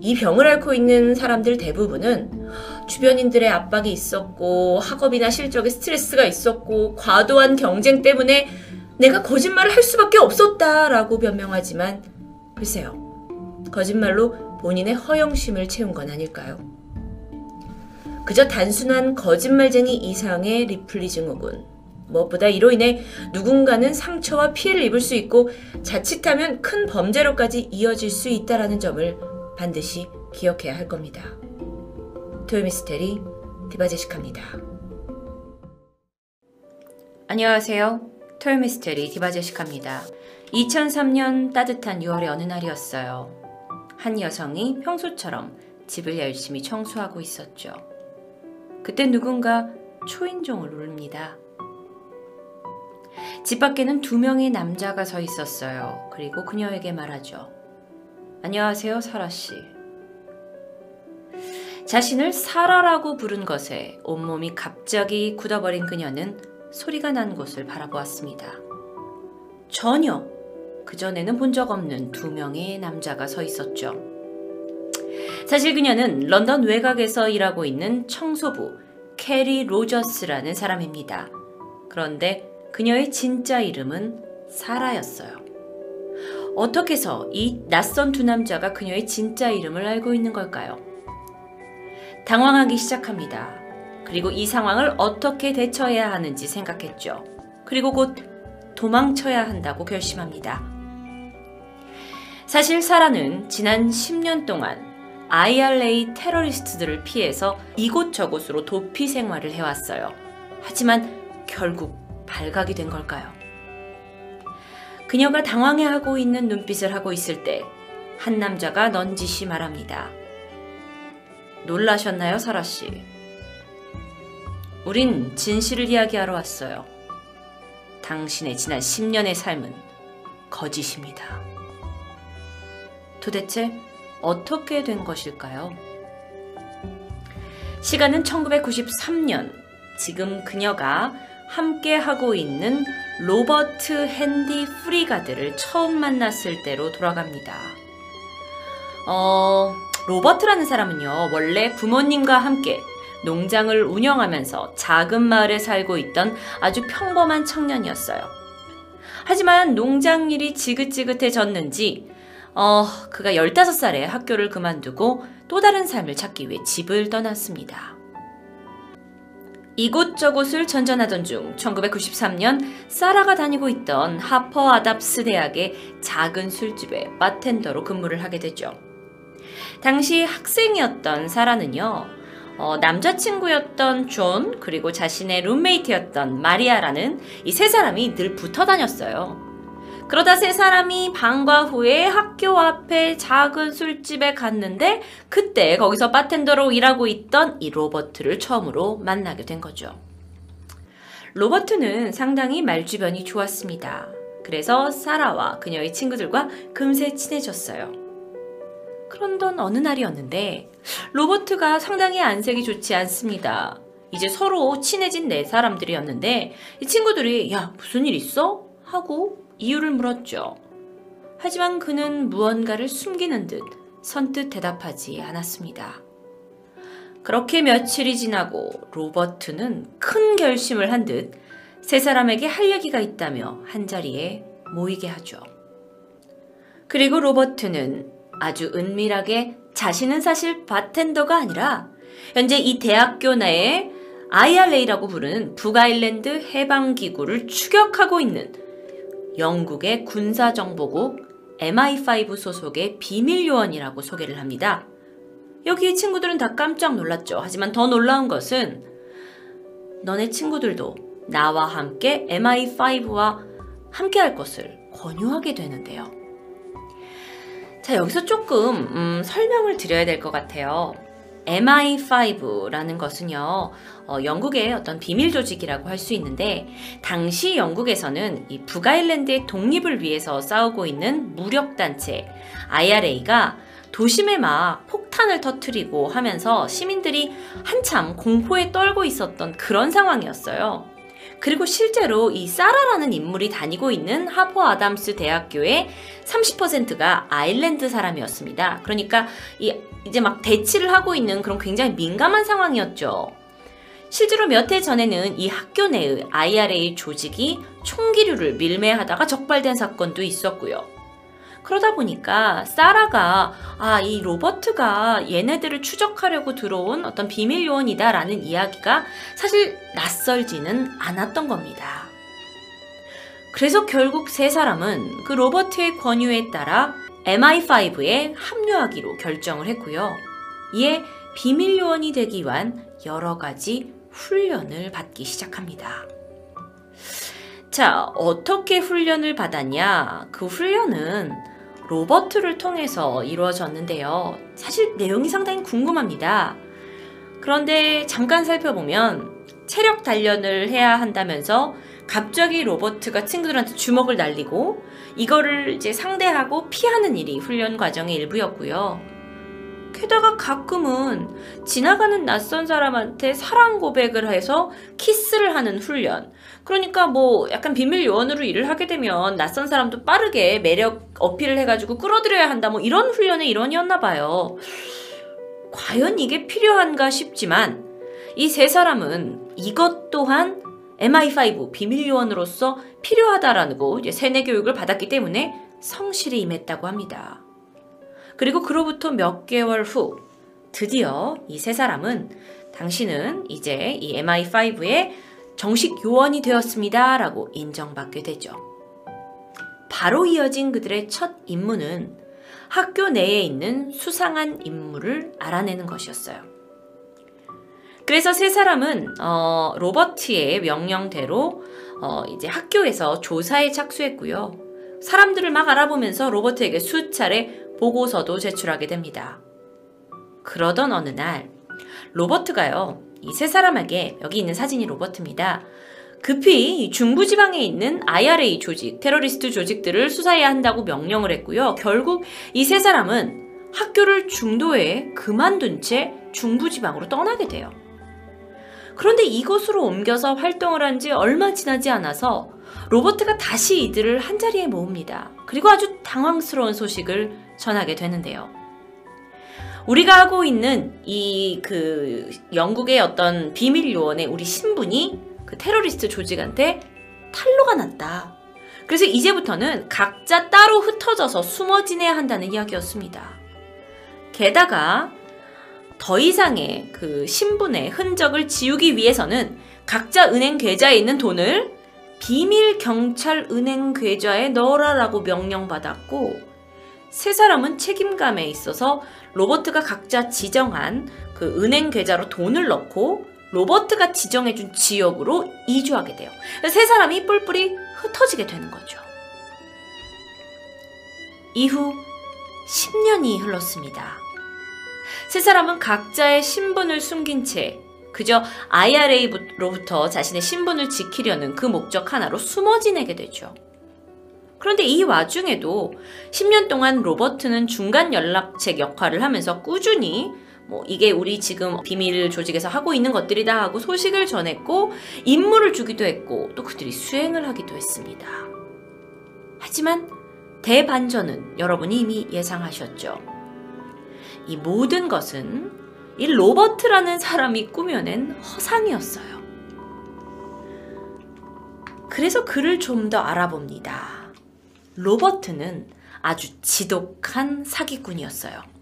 이 병을 앓고 있는 사람들 대부분은 주변인들의 압박이 있었고 학업이나 실적에 스트레스가 있었고 과도한 경쟁 때문에 내가 거짓말을 할 수밖에 없었다라고 변명하지만 글쎄요. 거짓말로 본인의 허영심을 채운 건 아닐까요? 그저 단순한 거짓말쟁이 이상의 리플리 증후군. 무엇보다 이로 인해 누군가는 상처와 피해를 입을 수 있고 자칫하면 큰 범죄로까지 이어질 수 있다라는 점을 반드시 기억해야 할 겁니다. 토요미스테리 디바제시카입니다. 안녕하세요. 토요미스테리 디바제시카입니다. 2003년 따뜻한 6월의 어느 날이었어요. 한 여성이 평소처럼 집을 열심히 청소하고 있었죠. 그때 누군가 초인종을 울립니다. 집 밖에는 두 명의 남자가 서 있었어요. 그리고 그녀에게 말하죠. 안녕하세요, 사라씨. 자신을 사라라고 부른 것에 온몸이 갑자기 굳어버린 그녀는 소리가 난 곳을 바라보았습니다. 전혀 그전에는 본 적 없는 두 명의 남자가 서 있었죠. 사실 그녀는 런던 외곽에서 일하고 있는 청소부 캐리 로저스라는 사람입니다. 그런데 그녀의 진짜 이름은 사라였어요. 어떻게 해서 이 낯선 두 남자가 그녀의 진짜 이름을 알고 있는 걸까요? 당황하기 시작합니다. 그리고 이 상황을 어떻게 대처해야 하는지 생각했죠. 그리고 곧 도망쳐야 한다고 결심합니다. 사실 사라는 지난 10년 동안 IRA 테러리스트들을 피해서 이곳저곳으로 도피 생활을 해왔어요. 하지만 결국 발각이 된 걸까요? 그녀가 당황해하고 있는 눈빛을 하고 있을 때 한 남자가 넌지시 말합니다. 놀라셨나요, 사라 씨? 우린 진실을 이야기하러 왔어요. 당신의 지난 10년의 삶은 거짓입니다. 도대체 어떻게 된 것일까요? 시간은 1993년. 지금 그녀가 함께 하고 있는 로버트 핸디 프리가드를 처음 만났을 때로 돌아갑니다. 어, 로버트라는 사람은요, 원래 부모님과 함께 농장을 운영하면서 작은 마을에 살고 있던 아주 평범한 청년이었어요. 하지만 농장 일이 지긋지긋해졌는지, 어, 그가 15살에 학교를 그만두고 또 다른 삶을 찾기 위해 집을 떠났습니다. 이곳저곳을 전전하던 중 1993년 사라가 다니고 있던 하퍼 아답스 대학의 작은 술집에 바텐더로 근무를 하게 되죠. 당시 학생이었던 사라는요, 어, 남자친구였던 존, 그리고 자신의 룸메이트였던 마리아라는 이 세 사람이 늘 붙어 다녔어요. 그러다 세 사람이 방과 후에 학교 앞에 작은 술집에 갔는데 그때 거기서 바텐더로 일하고 있던 이 로버트를 처음으로 만나게 된 거죠. 로버트는 상당히 말주변이 좋았습니다. 그래서 사라와 그녀의 친구들과 금세 친해졌어요. 그런던 어느 날이었는데 로버트가 상당히 안색이 좋지 않습니다. 이제 서로 친해진 네 사람들이었는데 이 친구들이 야 무슨 일 있어? 하고 이유를 물었죠. 하지만 그는 무언가를 숨기는 듯 선뜻 대답하지 않았습니다. 그렇게 며칠이 지나고 로버트는 큰 결심을 한 듯 세 사람에게 할 얘기가 있다며 한자리에 모이게 하죠. 그리고 로버트는 아주 은밀하게 자신은 사실 바텐더가 아니라 현재 이 대학교 내에 IRA라고 부르는 북아일랜드 해방기구를 추격하고 있는 영국의 군사정보국 MI5 소속의 비밀요원이라고 소개를 합니다. 여기 친구들은 다 깜짝 놀랐죠. 하지만 더 놀라운 것은 너네 친구들도 나와 함께 MI5와 함께 할 것을 권유하게 되는데요. 자, 여기서 조금 음, 설명을 드려야 될 것 같아요. MI5라는 것은요, 어, 영국의 어떤 비밀 조직이라고 할 수 있는데, 당시 영국에서는 이 북아일랜드의 독립을 위해서 싸우고 있는 무력단체 IRA가 도심에 막 폭탄을 터트리고 하면서 시민들이 한참 공포에 떨고 있었던 그런 상황이었어요. 그리고 실제로 이 사라라는 인물이 다니고 있는 하버 아담스 대학교의 30%가 아일랜드 사람이었습니다. 그러니까 이 이제 막 대치를 하고 있는 그런 굉장히 민감한 상황이었죠. 실제로 몇 해 전에는 이 학교 내의 IRA 조직이 총기류를 밀매하다가 적발된 사건도 있었고요. 그러다 보니까 사라가 아, 이 로버트가 얘네들을 추적하려고 들어온 어떤 비밀 요원이다라는 이야기가 사실 낯설지는 않았던 겁니다. 그래서 결국 세 사람은 그 로버트의 권유에 따라 MI5에 합류하기로 결정을 했고요. 이에 비밀 요원이 되기 위한 여러 가지 훈련을 받기 시작합니다. 자, 어떻게 훈련을 받았냐? 그 훈련은 로버트를 통해서 이루어졌는데요. 사실 내용이 상당히 궁금합니다. 그런데 잠깐 살펴보면 체력 단련을 해야 한다면서 갑자기 로버트가 친구들한테 주먹을 날리고 이거를 이제 상대하고 피하는 일이 훈련 과정의 일부였고요. 게다가 가끔은 지나가는 낯선 사람한테 사랑 고백을 해서 키스를 하는 훈련. 그러니까 뭐 약간 비밀 요원으로 일을 하게 되면 낯선 사람도 빠르게 매력 어필을 해가지고 끌어들여야 한다. 뭐 이런 훈련의 일원이었나 봐요. 과연 이게 필요한가 싶지만 이 세 사람은 이것 또한 MI5 비밀 요원으로서 필요하다라고 세뇌 교육을 받았기 때문에 성실히 임했다고 합니다. 그리고 그로부터 몇 개월 후 드디어 이 세 사람은 당신은 이제 이 MI5의 정식 요원이 되었습니다. 라고 인정받게 되죠. 바로 이어진 그들의 첫 임무는 학교 내에 있는 수상한 인물을 알아내는 것이었어요. 그래서 세 사람은 어, 로버트의 명령대로 어, 이제 학교에서 조사에 착수했고요. 사람들을 막 알아보면서 로버트에게 수차례 보고서도 제출하게 됩니다. 그러던 어느 날 로버트가요. 이 세 사람에게 여기 있는 사진이 로버트입니다. 급히 중부지방에 있는 IRA 조직, 테러리스트 조직들을 수사해야 한다고 명령을 했고요. 결국 이 세 사람은 학교를 중도에 그만둔 채 중부지방으로 떠나게 돼요. 그런데 이곳으로 옮겨서 활동을 한 지 얼마 지나지 않아서 로버트가 다시 이들을 한자리에 모읍니다. 그리고 아주 당황스러운 소식을 전하게 되는데요. 우리가 하고 있는 이 그 영국의 어떤 비밀 요원의 우리 신분이 그 테러리스트 조직한테 탄로가 났다. 그래서 이제부터는 각자 따로 흩어져서 숨어 지내야 한다는 이야기였습니다. 게다가 더 이상의 그 신분의 흔적을 지우기 위해서는 각자 은행 계좌에 있는 돈을 비밀 경찰 은행 계좌에 넣어라라고 명령받았고 세 사람은 책임감에 있어서 로버트가 각자 지정한 그 은행 계좌로 돈을 넣고 로버트가 지정해준 지역으로 이주하게 돼요. 세 사람이 뿔뿔이 흩어지게 되는 거죠. 이후 10년이 흘렀습니다. 세 사람은 각자의 신분을 숨긴 채 그저 IRA로부터 자신의 신분을 지키려는 그 목적 하나로 숨어 지내게 되죠. 그런데 이 와중에도 10년 동안 로버트는 중간 연락책 역할을 하면서 꾸준히 뭐 이게 우리 지금 비밀 조직에서 하고 있는 것들이다 하고 소식을 전했고 임무를 주기도 했고 또 그들이 수행을 하기도 했습니다. 하지만 대반전은 여러분이 이미 예상하셨죠. 이 모든 것은 이 로버트라는 사람이 꾸며낸 허상이었어요. 그래서 그를 좀 더 알아봅니다. 로버트는 아주 지독한 사기꾼이었어요.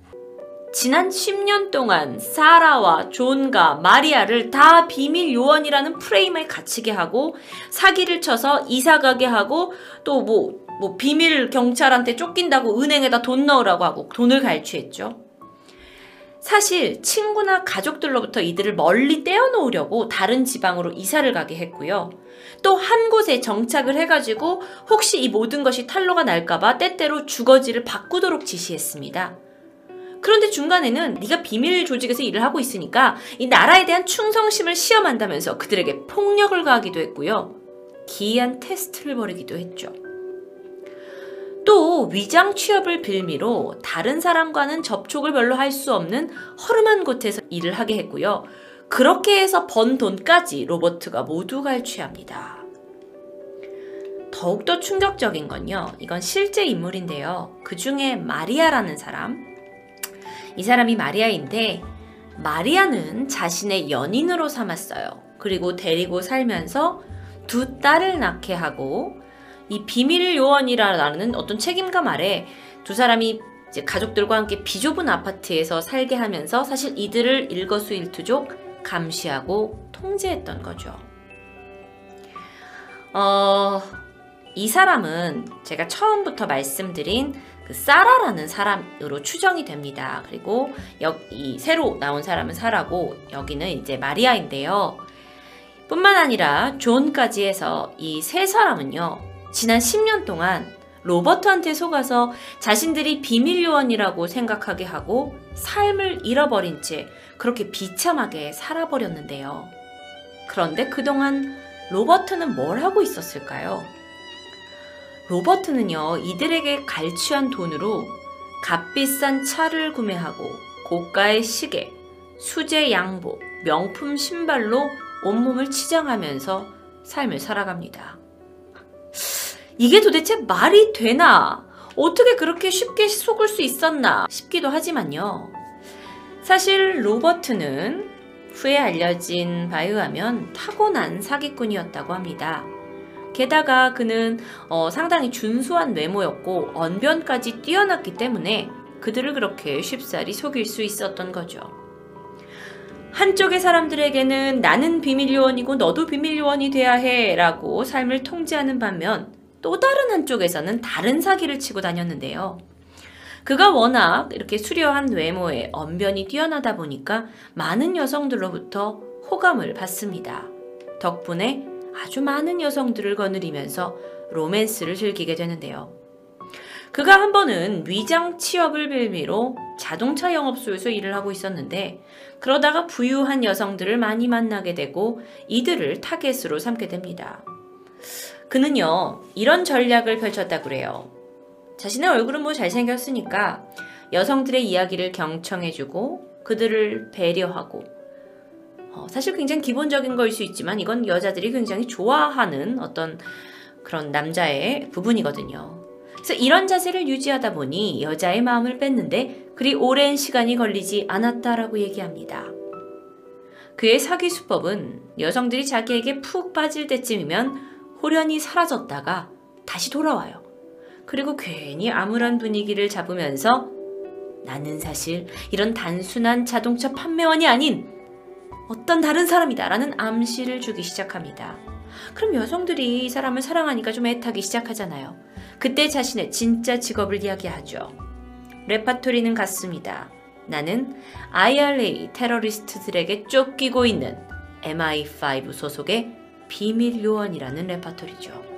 지난 10년 동안 사라와 존과 마리아를 다 비밀 요원이라는 프레임에 갇히게 하고 사기를 쳐서 이사 가게 하고 또뭐 뭐 비밀 경찰한테 쫓긴다고 은행에다 돈 넣으라고 하고 돈을 갈취했죠. 사실 친구나 가족들로부터 이들을 멀리 떼어놓으려고 다른 지방으로 이사를 가게 했고요. 또 한 곳에 정착을 해가지고 혹시 이 모든 것이 탄로가 날까봐 때때로 주거지를 바꾸도록 지시했습니다. 그런데 중간에는 네가 비밀 조직에서 일을 하고 있으니까 이 나라에 대한 충성심을 시험한다면서 그들에게 폭력을 가하기도 했고요. 기이한 테스트를 벌이기도 했죠. 또 위장 취업을 빌미로 다른 사람과는 접촉을 별로 할 수 없는 허름한 곳에서 일을 하게 했고요. 그렇게 해서 번 돈까지 로버트가 모두 갈취합니다. 더욱더 충격적인 건요. 이건 실제 인물인데요. 그 중에 마리아라는 사람. 이 사람이 마리아인데 마리아는 자신의 연인으로 삼았어요. 그리고 데리고 살면서 두 딸을 낳게 하고 이 비밀 요원이라는 어떤 책임감 아래 두 사람이 가족들과 함께 비좁은 아파트에서 살게 하면서 사실 이들을 일거수일투족 감시하고 통제했던 거죠. 어, 이 사람은 제가 처음부터 말씀드린 그 사라라는 사람으로 추정이 됩니다. 그리고 여기 새로 나온 사람은 사라고 여기는 이제 마리아인데요. 뿐만 아니라 존까지 해서 이 세 사람은요. 지난 10년 동안 로버트한테 속아서 자신들이 비밀 요원이라고 생각하게 하고 삶을 잃어버린 채 그렇게 비참하게 살아버렸는데요. 그런데 그동안 로버트는 뭘 하고 있었을까요? 로버트는요, 이들에게 갈취한 돈으로 값비싼 차를 구매하고 고가의 시계, 수제 양복, 명품 신발로 온몸을 치장하면서 삶을 살아갑니다. 이게 도대체 말이 되나? 어떻게 그렇게 쉽게 속을 수 있었나 싶기도 하지만요. 사실 로버트는 후에 알려진 바에 의하면 타고난 사기꾼이었다고 합니다. 게다가 그는 어, 상당히 준수한 외모였고 언변까지 뛰어났기 때문에 그들을 그렇게 쉽사리 속일 수 있었던 거죠. 한쪽의 사람들에게는 나는 비밀 요원이고 너도 비밀 요원이 돼야 해 라고 삶을 통제하는 반면 또 다른 한쪽에서는 다른 사기를 치고 다녔는데요. 그가 워낙 이렇게 수려한 외모에 언변이 뛰어나다 보니까 많은 여성들로부터 호감을 받습니다. 덕분에 아주 많은 여성들을 거느리면서 로맨스를 즐기게 되는데요. 그가 한 번은 위장 취업을 빌미로 자동차 영업소에서 일을 하고 있었는데 그러다가 부유한 여성들을 많이 만나게 되고 이들을 타겟으로 삼게 됩니다. 그는요, 이런 전략을 펼쳤다고 그래요. 자신의 얼굴은 뭐 잘생겼으니까 여성들의 이야기를 경청해주고 그들을 배려하고 어, 사실 굉장히 기본적인 걸 수 있지만 이건 여자들이 굉장히 좋아하는 어떤 그런 남자의 부분이거든요. 그래서 이런 자세를 유지하다 보니 여자의 마음을 뺐는데 그리 오랜 시간이 걸리지 않았다라고 얘기합니다. 그의 사기 수법은 여성들이 자기에게 푹 빠질 때쯤이면 호련히 사라졌다가 다시 돌아와요. 그리고 괜히 암울한 분위기를 잡으면서 나는 사실 이런 단순한 자동차 판매원이 아닌 어떤 다른 사람이다 라는 암시를 주기 시작합니다. 그럼 여성들이 이 사람을 사랑하니까 좀 애타기 시작하잖아요. 그때 자신의 진짜 직업을 이야기하죠. 레파토리는 같습니다. 나는 IRA 테러리스트들에게 쫓기고 있는 MI5 소속의 비밀 요원이라는 레파토리죠.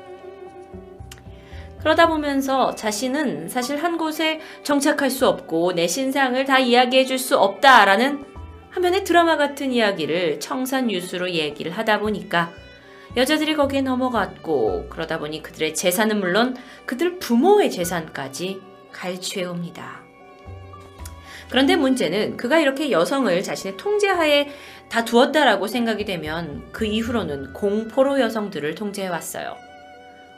그러다 보면서 자신은 사실 한 곳에 정착할 수 없고 내 신상을 다 이야기해 줄 수 없다라는 화면의 드라마 같은 이야기를 청산유수로 얘기를 하다 보니까 여자들이 거기에 넘어갔고 그러다 보니 그들의 재산은 물론 그들 부모의 재산까지 갈취해 옵니다. 그런데 문제는 그가 이렇게 여성을 자신의 통제하에 다 두었다라고 생각이 되면 그 이후로는 공포로 여성들을 통제해 왔어요.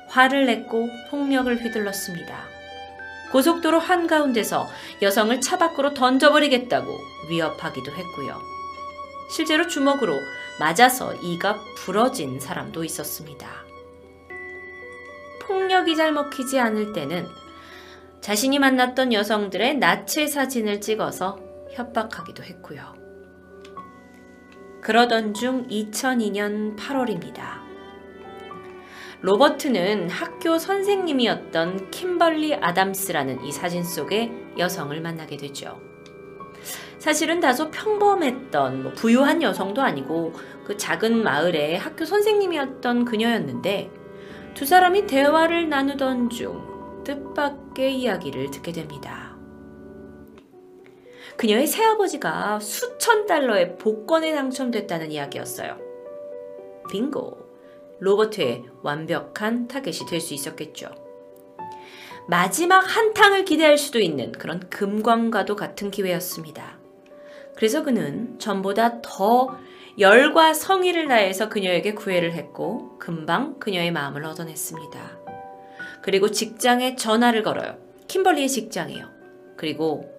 화를 냈고 폭력을 휘둘렀습니다. 고속도로 한가운데서 여성을 차 밖으로 던져버리겠다고 위협하기도 했고요. 실제로 주먹으로 맞아서 이가 부러진 사람도 있었습니다. 폭력이 잘 먹히지 않을 때는 자신이 만났던 여성들의 나체 사진을 찍어서 협박하기도 했고요. 그러던 중 2002년 8월입니다. 로버트는 학교 선생님이었던 킴벌리 아담스라는 이 사진 속의 여성을 만나게 되죠. 사실은 다소 평범했던 뭐 부유한 여성도 아니고 그 작은 마을의 학교 선생님이었던 그녀였는데 두 사람이 대화를 나누던 중 뜻밖의 이야기를 듣게 됩니다. 그녀의 새아버지가 수천 달러의 복권에 당첨됐다는 이야기였어요. 빙고. 로버트의 완벽한 타겟이 될 수 있었겠죠. 마지막 한탕을 기대할 수도 있는 그런 금광과도 같은 기회였습니다. 그래서 그는 전보다 더 열과 성의를 다해서 그녀에게 구애를 했고 금방 그녀의 마음을 얻어냈습니다. 그리고 직장에 전화를 걸어요. 킴벌리의 직장이요. 그리고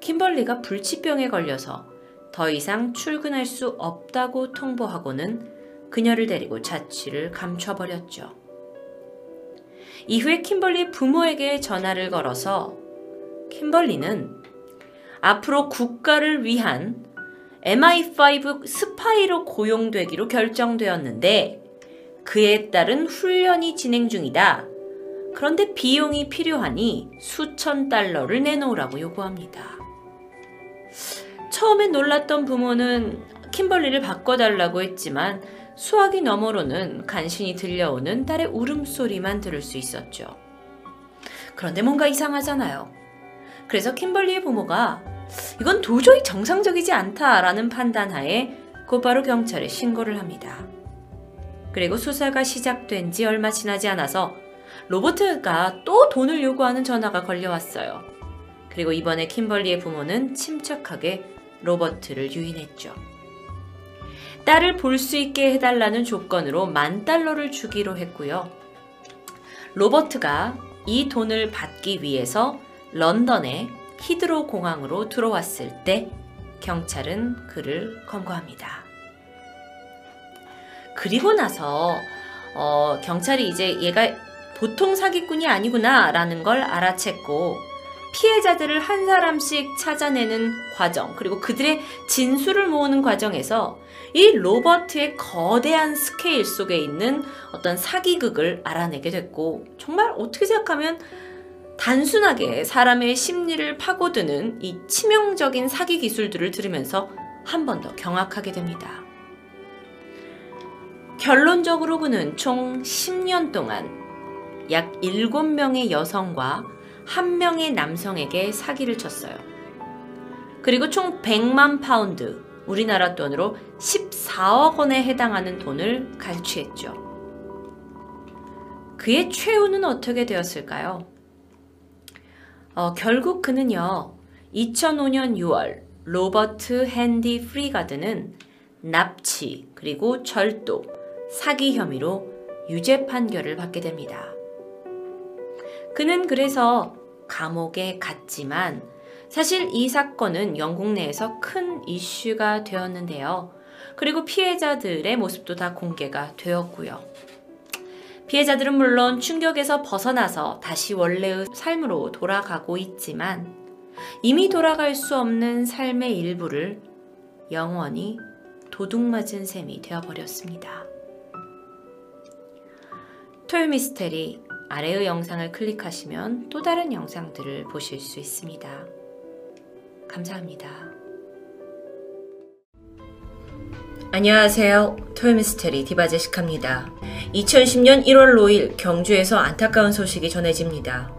킴벌리가 불치병에 걸려서 더 이상 출근할 수 없다고 통보하고는 그녀를 데리고 자취를 감춰버렸죠. 이후에 킴벌리 부모에게 전화를 걸어서 킴벌리는 앞으로 국가를 위한 MI5 스파이로 고용되기로 결정되었는데 그에 따른 훈련이 진행 중이다. 그런데 비용이 필요하니 수천 달러를 내놓으라고 요구합니다. 처음엔 놀랐던 부모는 킴벌리를 바꿔달라고 했지만 수화기 너머로는 간신히 들려오는 딸의 울음소리만 들을 수 있었죠. 그런데 뭔가 이상하잖아요. 그래서 킴벌리의 부모가 이건 도저히 정상적이지 않다라는 판단하에 곧바로 경찰에 신고를 합니다. 그리고 수사가 시작된 지 얼마 지나지 않아서 로버트가 또 돈을 요구하는 전화가 걸려왔어요. 그리고 이번에 킴벌리의 부모는 침착하게 로버트를 유인했죠. 딸을 볼 수 있게 해달라는 조건으로 만 달러를 주기로 했고요. 로버트가 이 돈을 받기 위해서 런던의 히드로 공항으로 들어왔을 때 경찰은 그를 검거합니다. 그리고 나서 어, 경찰이 이제 얘가 보통 사기꾼이 아니구나라는 걸 알아챘고 피해자들을 한 사람씩 찾아내는 과정 그리고 그들의 진술을 모으는 과정에서 이 로버트의 거대한 스케일 속에 있는 어떤 사기극을 알아내게 됐고 정말 어떻게 생각하면 단순하게 사람의 심리를 파고드는 이 치명적인 사기 기술들을 들으면서 한 번 더 경악하게 됩니다. 결론적으로 그는 총 10년 동안 약 7명의 여성과 1명의 남성에게 사기를 쳤어요. 그리고 총 100만 파운드, 우리나라 돈으로 14억 원에 해당하는 돈을 갈취했죠. 그의 최후는 어떻게 되었을까요? 어, 결국 그는요, 2005년 6월 로버트 핸디 프리가드는 납치 그리고 절도, 사기 혐의로 유죄 판결을 받게 됩니다. 그는 그래서 감옥에 갔지만 사실 이 사건은 영국 내에서 큰 이슈가 되었는데요. 그리고 피해자들의 모습도 다 공개가 되었고요. 피해자들은 물론 충격에서 벗어나서 다시 원래의 삶으로 돌아가고 있지만 이미 돌아갈 수 없는 삶의 일부를 영원히 도둑맞은 셈이 되어버렸습니다. 토요미스테리 아래의 영상을 클릭하시면 또 다른 영상들을 보실 수 있습니다. 감사합니다. 안녕하세요. 토요미스테리 디바제시카입니다. 2010년 1월 5일 경주에서 안타까운 소식이 전해집니다.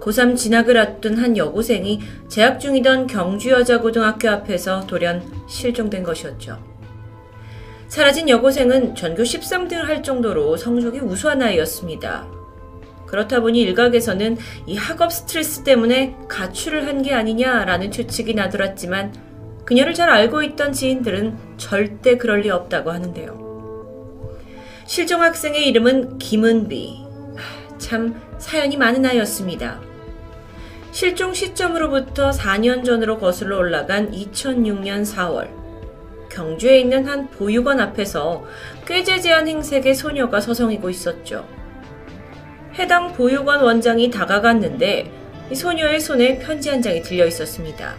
고3 진학을 앞둔 한 여고생이 재학 중이던 경주여자고등학교 앞에서 돌연 실종된 것이었죠. 사라진 여고생은 전교 13등을 할 정도로 성적이 우수한 아이였습니다. 그렇다 보니 일각에서는 이 학업 스트레스 때문에 가출을 한 게 아니냐라는 추측이 나돌았지만 그녀를 잘 알고 있던 지인들은 절대 그럴 리 없다고 하는데요. 실종 학생의 이름은 김은비. 참 사연이 많은 아이였습니다. 실종 시점으로부터 4년 전으로 거슬러 올라간 2006년 4월, 경주에 있는 한 보육원 앞에서 꾀재재한 행색의 소녀가 서성이고 있었죠. 해당 보육원 원장이 다가갔는데 이 소녀의 손에 편지 한 장이 들려 있었습니다.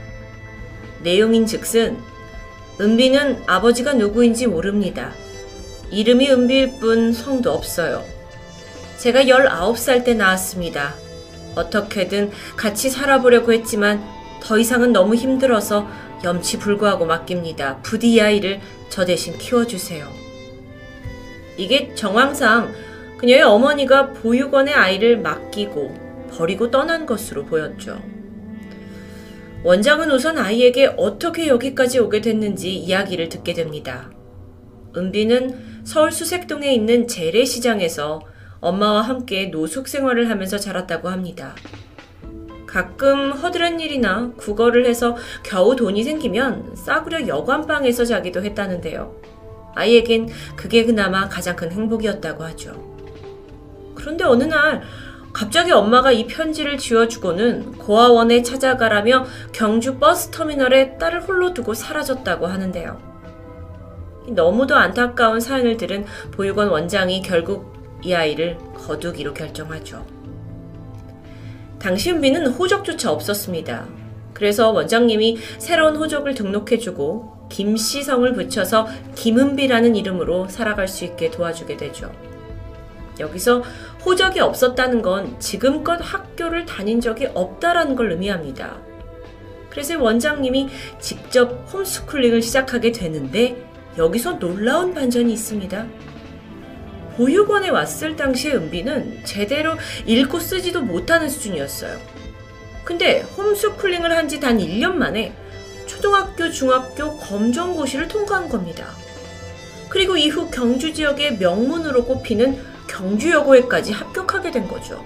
내용인 즉슨, 은비는 아버지가 누구인지 모릅니다. 이름이 은비일 뿐 성도 없어요. 제가 19살 때 나왔습니다. 어떻게든 같이 살아보려고 했지만 더 이상은 너무 힘들어서 염치 불구하고 맡깁니다. 부디 이 아이를 저 대신 키워주세요. 이게 정황상 그녀의 어머니가 보육원의 아이를 맡기고 버리고 떠난 것으로 보였죠. 원장은 우선 아이에게 어떻게 여기까지 오게 됐는지 이야기를 듣게 됩니다. 은비는 서울 수색동에 있는 재래시장에서 엄마와 함께 노숙 생활을 하면서 자랐다고 합니다. 가끔 허드렛 일이나 국어를 해서 겨우 돈이 생기면 싸구려 여관방에서 자기도 했다는데요. 아이에겐 그게 그나마 가장 큰 행복이었다고 하죠. 그런데 어느 날 갑자기 엄마가 이 편지를 지어주고는 고아원에 찾아가라며 경주 버스터미널에 딸을 홀로 두고 사라졌다고 하는데요. 너무도 안타까운 사연을 들은 보육원 원장이 결국 이 아이를 거두기로 결정하죠. 당시 은비는 호적조차 없었습니다. 그래서 원장님이 새로운 호적을 등록해주고 김씨성을 붙여서 김은비라는 이름으로 살아갈 수 있게 도와주게 되죠. 여기서 호적이 없었다는 건 지금껏 학교를 다닌 적이 없다라는 걸 의미합니다. 그래서 원장님이 직접 홈스쿨링을 시작하게 되는데 여기서 놀라운 반전이 있습니다. 보육원에 왔을 당시의 은비는 제대로 읽고 쓰지도 못하는 수준이었어요. 근데 홈스쿨링을 한 지 단 1년 만에 초등학교, 중학교 검정고시를 통과한 겁니다. 그리고 이후 경주 지역의 명문으로 꼽히는 경주여고에까지 합격하게 된 거죠.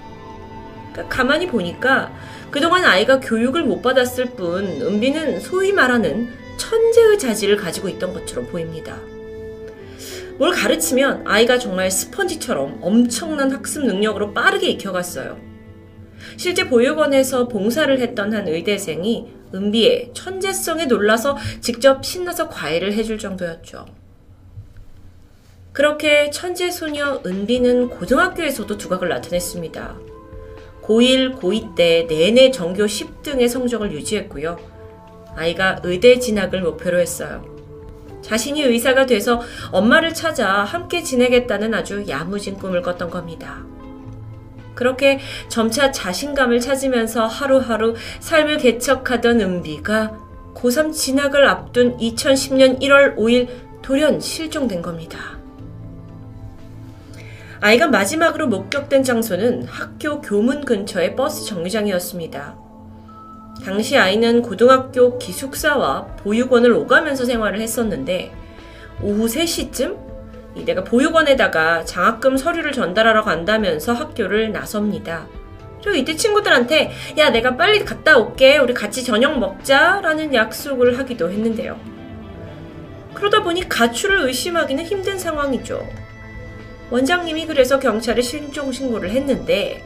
그러니까 가만히 보니까 그동안 아이가 교육을 못 받았을 뿐 은비는 소위 말하는 천재의 자질을 가지고 있던 것처럼 보입니다. 뭘 가르치면 아이가 정말 스펀지처럼 엄청난 학습 능력으로 빠르게 익혀갔어요. 실제 보육원에서 봉사를 했던 한 의대생이 은비의 천재성에 놀라서 직접 신나서 과외를 해줄 정도였죠. 그렇게 천재 소녀 은비는 고등학교에서도 두각을 나타냈습니다. 고1, 고2 때 내내 전교 10등의 성적을 유지했고요. 아이가 의대 진학을 목표로 했어요. 자신이 의사가 돼서 엄마를 찾아 함께 지내겠다는 아주 야무진 꿈을 꿨던 겁니다. 그렇게 점차 자신감을 찾으면서 하루하루 삶을 개척하던 은비가 고3 진학을 앞둔 2010년 1월 5일 돌연 실종된 겁니다. 아이가 마지막으로 목격된 장소는 학교 교문 근처의 버스 정류장이었습니다. 당시 아이는 고등학교 기숙사와 보육원을 오가면서 생활을 했었는데 오후 3시쯤 내가 보육원에다가 장학금 서류를 전달하러 간다면서 학교를 나섭니다. 그리고 이때 친구들한테 야 내가 빨리 갔다 올게 우리 같이 저녁 먹자 라는 약속을 하기도 했는데요. 그러다 보니 가출을 의심하기는 힘든 상황이죠. 원장님이 그래서 경찰에 실종 신고를 했는데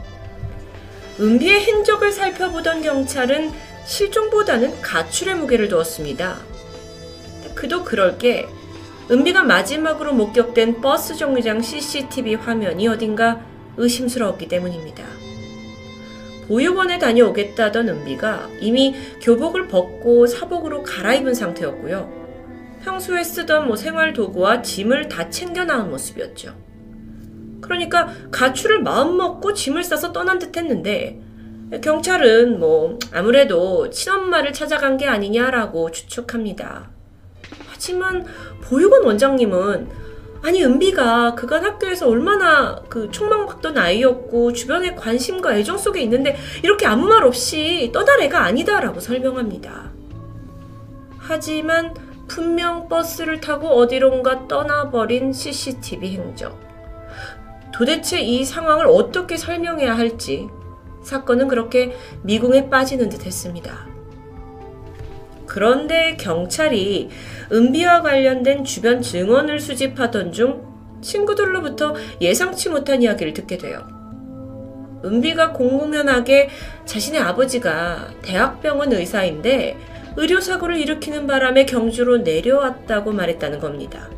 은비의 흔적을 살펴보던 경찰은 실종보다는 가출의 무게를 두었습니다. 그도 그럴 게 은비가 마지막으로 목격된 버스 정류장 CCTV 화면이 어딘가 의심스러웠기 때문입니다. 보육원에 다녀오겠다던 은비가 이미 교복을 벗고 사복으로 갈아입은 상태였고요. 평소에 쓰던 뭐 생활 도구와 짐을 다 챙겨 나온 모습이었죠. 그러니까 가출을 마음먹고 짐을 싸서 떠난 듯 했는데 경찰은 뭐 아무래도 친엄마를 찾아간 게 아니냐라고 추측합니다. 하지만 보육원 원장님은 아니 은비가 그간 학교에서 얼마나 그 촉망받던 아이였고 주변에 관심과 애정 속에 있는데 이렇게 아무 말 없이 떠날 애가 아니다라고 설명합니다. 하지만 분명 버스를 타고 어디론가 떠나버린 CCTV 행적. 도대체 이 상황을 어떻게 설명해야 할지 사건은 그렇게 미궁에 빠지는 듯 했습니다. 그런데 경찰이 은비와 관련된 주변 증언을 수집하던 중 친구들로부터 예상치 못한 이야기를 듣게 돼요. 은비가 공공연하게 자신의 아버지가 대학병원 의사인데 의료사고를 일으키는 바람에 경주로 내려왔다고 말했다는 겁니다.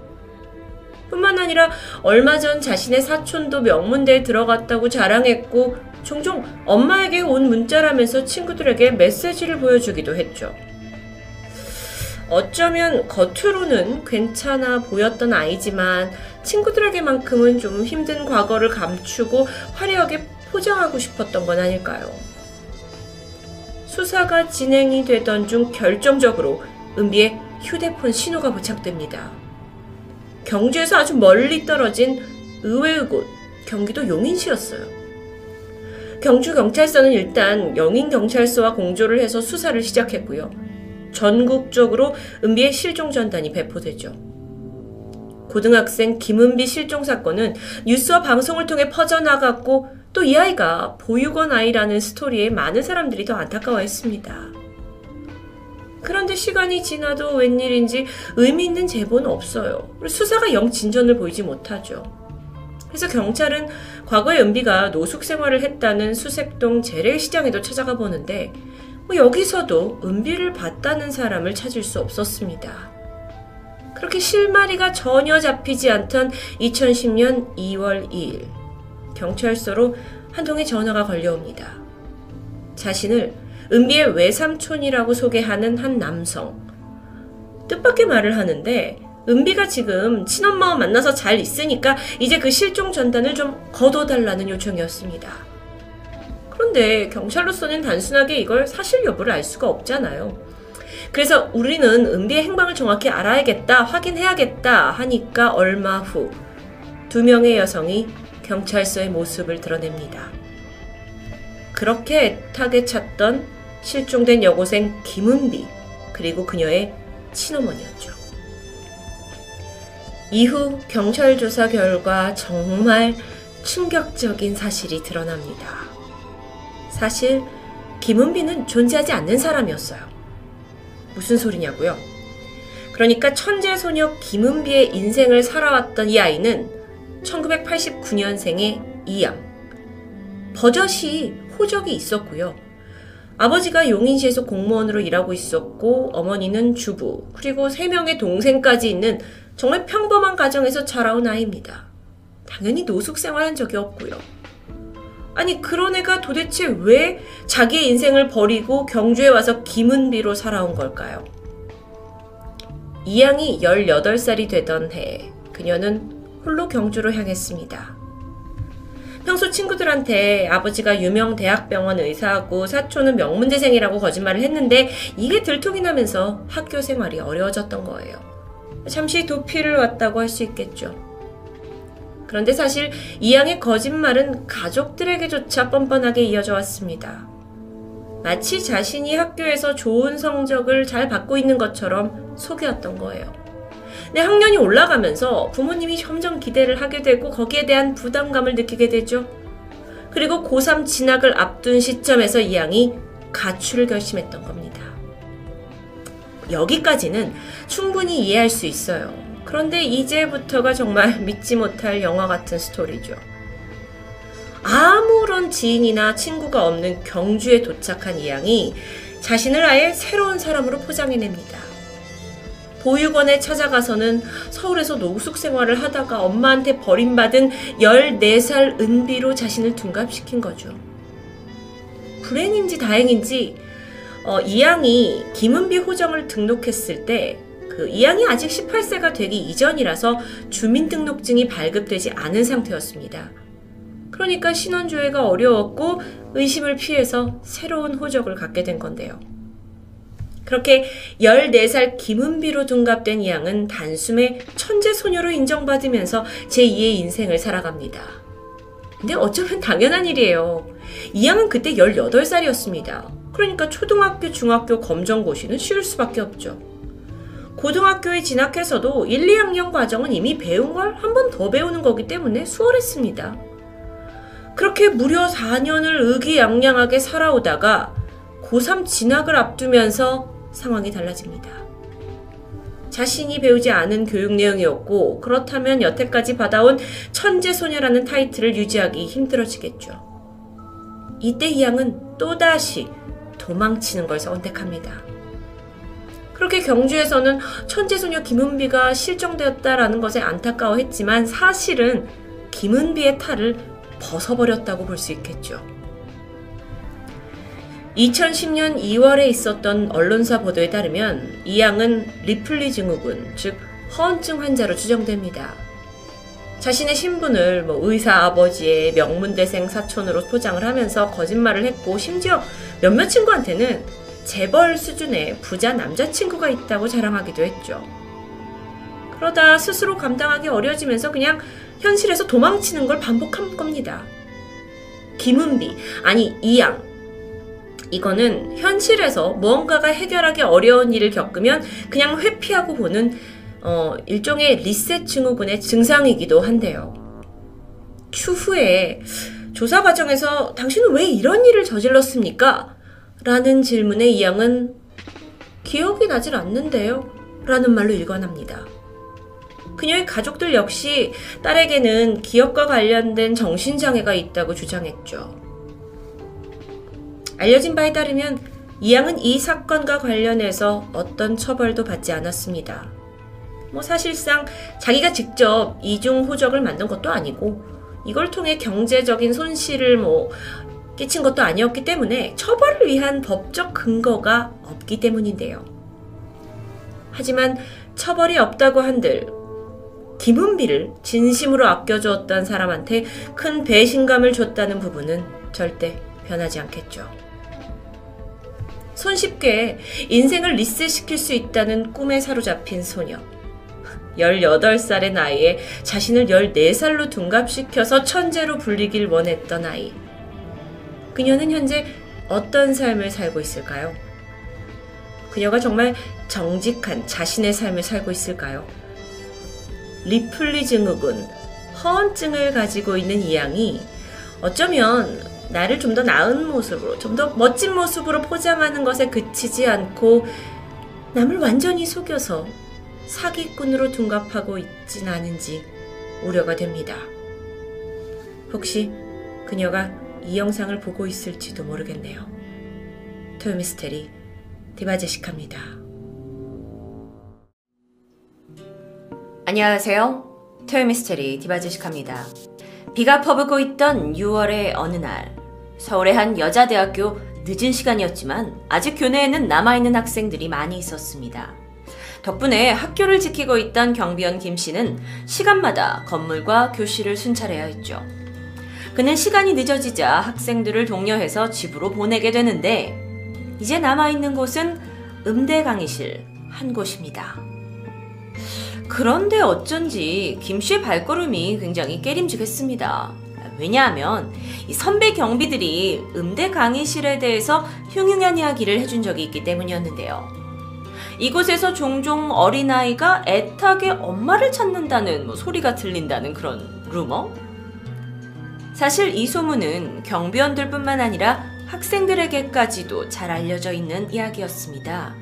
뿐만 아니라 얼마 전 자신의 사촌도 명문대에 들어갔다고 자랑했고 종종 엄마에게 온 문자라면서 친구들에게 메시지를 보여주기도 했죠. 어쩌면 겉으로는 괜찮아 보였던 아이지만 친구들에게만큼은 좀 힘든 과거를 감추고 화려하게 포장하고 싶었던 건 아닐까요? 수사가 진행이 되던 중 결정적으로 은비의 휴대폰 신호가 포착됩니다. 경주에서 아주 멀리 떨어진 의외의 곳, 경기도 용인시였어요. 경주경찰서는 일단 영인경찰서와 공조를 해서 수사를 시작했고요. 전국적으로 은비의 실종 전단이 배포되죠. 고등학생 김은비 실종 사건은 뉴스와 방송을 통해 퍼져나갔고 또 이 아이가 보육원 아이라는 스토리에 많은 사람들이 더 안타까워했습니다. 그런데 시간이 지나도 웬일인지 의미 있는 제보는 없어요. 수사가 영 진전을 보이지 못하죠. 그래서 경찰은 과거에 은비가 노숙 생활을 했다는 수색동 재래시장에도 찾아가 보는데 뭐 여기서도 은비를 봤다는 사람을 찾을 수 없었습니다. 그렇게 실마리가 전혀 잡히지 않던 2010년 2월 2일 경찰서로 한 통의 전화가 걸려옵니다. 자신을 은비의 외삼촌이라고 소개하는 한 남성. 뜻밖의 말을 하는데 은비가 지금 친엄마와 만나서 잘 있으니까 이제 그 실종 전단을 좀 거둬달라는 요청이었습니다. 그런데 경찰로서는 단순하게 이걸 사실 여부를 알 수가 없잖아요. 그래서 우리는 은비의 행방을 정확히 알아야겠다, 확인해야겠다 하니까 얼마 후 두 명의 여성이 경찰서의 모습을 드러냅니다. 그렇게 애타게 찾던 실종된 여고생 김은비 그리고 그녀의 친어머니였죠. 이후 경찰 조사 결과 정말 충격적인 사실이 드러납니다. 사실 김은비는 존재하지 않는 사람이었어요. 무슨 소리냐고요? 그러니까 천재 소녀 김은비의 인생을 살아왔던 이 아이는 1989년생의 이양. 버젓이 호적이 있었고요. 아버지가 용인시에서 공무원으로 일하고 있었고 어머니는 주부 그리고 세 명의 동생까지 있는 정말 평범한 가정에서 자라온 아이입니다. 당연히 노숙 생활한 적이 없고요. 아니 그런 애가 도대체 왜 자기의 인생을 버리고 경주에 와서 김은비로 살아온 걸까요? 이양이 18살이 되던 해 그녀는 홀로 경주로 향했습니다. 평소 친구들한테 아버지가 유명 대학병원 의사하고 사촌은 명문대생이라고 거짓말을 했는데 이게 들통이 나면서 학교 생활이 어려워졌던 거예요. 잠시 도피를 왔다고 할 수 있겠죠. 그런데 사실 이양의 거짓말은 가족들에게조차 뻔뻔하게 이어져 왔습니다. 마치 자신이 학교에서 좋은 성적을 잘 받고 있는 것처럼 속였던 거예요. 근 학년이 올라가면서 부모님이 점점 기대를 하게 되고 거기에 대한 부담감을 느끼게 되죠. 그리고 고3 진학을 앞둔 시점에서 이 양이 가출을 결심했던 겁니다. 여기까지는 충분히 이해할 수 있어요. 그런데 이제부터가 정말 믿지 못할 영화 같은 스토리죠. 아무런 지인이나 친구가 없는 경주에 도착한 이 양이 자신을 아예 새로운 사람으로 포장해냅니다. 보육원에 찾아가서는 서울에서 노숙 생활을 하다가 엄마한테 버림받은 14살 은비로 자신을 둔갑시킨 거죠. 불행인지 다행인지 어, 이양이 김은비 호정을 등록했을 때 그 이양이 아직 18세가 되기 이전이라서 주민등록증이 발급되지 않은 상태였습니다. 그러니까 신원조회가 어려웠고 의심을 피해서 새로운 호적을 갖게 된 건데요. 그렇게 14살 김은비로 둔갑된 이 양은 단숨에 천재 소녀로 인정받으면서 제2의 인생을 살아갑니다. 근데 어쩌면 당연한 일이에요. 이 양은 그때 18살이었습니다. 그러니까 초등학교, 중학교 검정고시는 쉬울 수밖에 없죠. 고등학교에 진학해서도 1, 2학년 과정은 이미 배운 걸 한 번 더 배우는 거기 때문에 수월했습니다. 그렇게 무려 4년을 의기양양하게 살아오다가 고3 진학을 앞두면서 상황이 달라집니다. 자신이 배우지 않은 교육 내용이었고 그렇다면 여태까지 받아온 천재 소녀라는 타이틀을 유지하기 힘들어지겠죠. 이때 이양은 또다시 도망치는 걸 선택합니다. 그렇게 경주에서는 천재소녀 김은비가 실종되었다라는 것에 안타까워했지만 사실은 김은비의 탈을 벗어버렸다고 볼 수 있겠죠. 2010년 2월에 있었던 언론사 보도에 따르면 이 양은 리플리 증후군, 즉 허언증 환자로 추정됩니다. 자신의 신분을 뭐 의사 아버지의 명문대생 사촌으로 포장을 하면서 거짓말을 했고 심지어 몇몇 친구한테는 재벌 수준의 부자 남자친구가 있다고 자랑하기도 했죠. 그러다 스스로 감당하기 어려지면서 그냥 현실에서 도망치는 걸 반복한 겁니다. 김은비, 아니 이양. 이거는 현실에서 무언가가 해결하기 어려운 일을 겪으면 그냥 회피하고 보는 어, 일종의 리셋 증후군의 증상이기도 한데요. 추후에 조사 과정에서 당신은 왜 이런 일을 저질렀습니까? 라는 질문에 이 양은 기억이 나질 않는데요. 라는 말로 일관합니다. 그녀의 가족들 역시 딸에게는 기억과 관련된 정신장애가 있다고 주장했죠. 알려진 바에 따르면 이양은 이 사건과 관련해서 어떤 처벌도 받지 않았습니다. 뭐 사실상 자기가 직접 이중 호적을 만든 것도 아니고 이걸 통해 경제적인 손실을 뭐 끼친 것도 아니었기 때문에 처벌을 위한 법적 근거가 없기 때문인데요. 하지만 처벌이 없다고 한들 김은비를 진심으로 아껴주었던 사람한테 큰 배신감을 줬다는 부분은 절대 변하지 않겠죠. 손쉽게 인생을 리셋시킬 수 있다는 꿈에 사로잡힌 소녀. 18살의 나이에 자신을 14살로 둔갑시켜서 천재로 불리길 원했던 아이. 그녀는 현재 어떤 삶을 살고 있을까요? 그녀가 정말 정직한 자신의 삶을 살고 있을까요? 리플리 증후군, 허언증을 가지고 있는 이 양이 어쩌면 나를 좀 더 나은 모습으로, 좀 더 멋진 모습으로 포장하는 것에 그치지 않고 남을 완전히 속여서 사기꾼으로 둔갑하고 있진 않은지 우려가 됩니다. 혹시 그녀가 이 영상을 보고 있을지도 모르겠네요. 토요미스테리 디바제시카입니다. 안녕하세요. 토요미스테리 디바제시카입니다. 비가 퍼붓고 있던 6월의 어느 날 서울의 한 여자대학교 늦은 시간이었지만 아직 교내에는 남아있는 학생들이 많이 있었습니다. 덕분에 학교를 지키고 있던 경비원 김 씨는 시간마다 건물과 교실을 순찰해야 했죠. 그는 시간이 늦어지자 학생들을 독려해서 집으로 보내게 되는데 이제 남아있는 곳은 음대 강의실 한 곳입니다. 그런데 어쩐지 김 씨의 발걸음이 굉장히 깨림직했습니다. 왜냐하면 이 선배 경비들이 음대 강의실에 대해서 흉흉한 이야기를 해준 적이 있기 때문이었는데요. 이곳에서 종종 어린아이가 애타게 엄마를 찾는다는 뭐 소리가 들린다는 그런 루머? 사실 이 소문은 경비원들 뿐만 아니라 학생들에게까지도 잘 알려져 있는 이야기였습니다.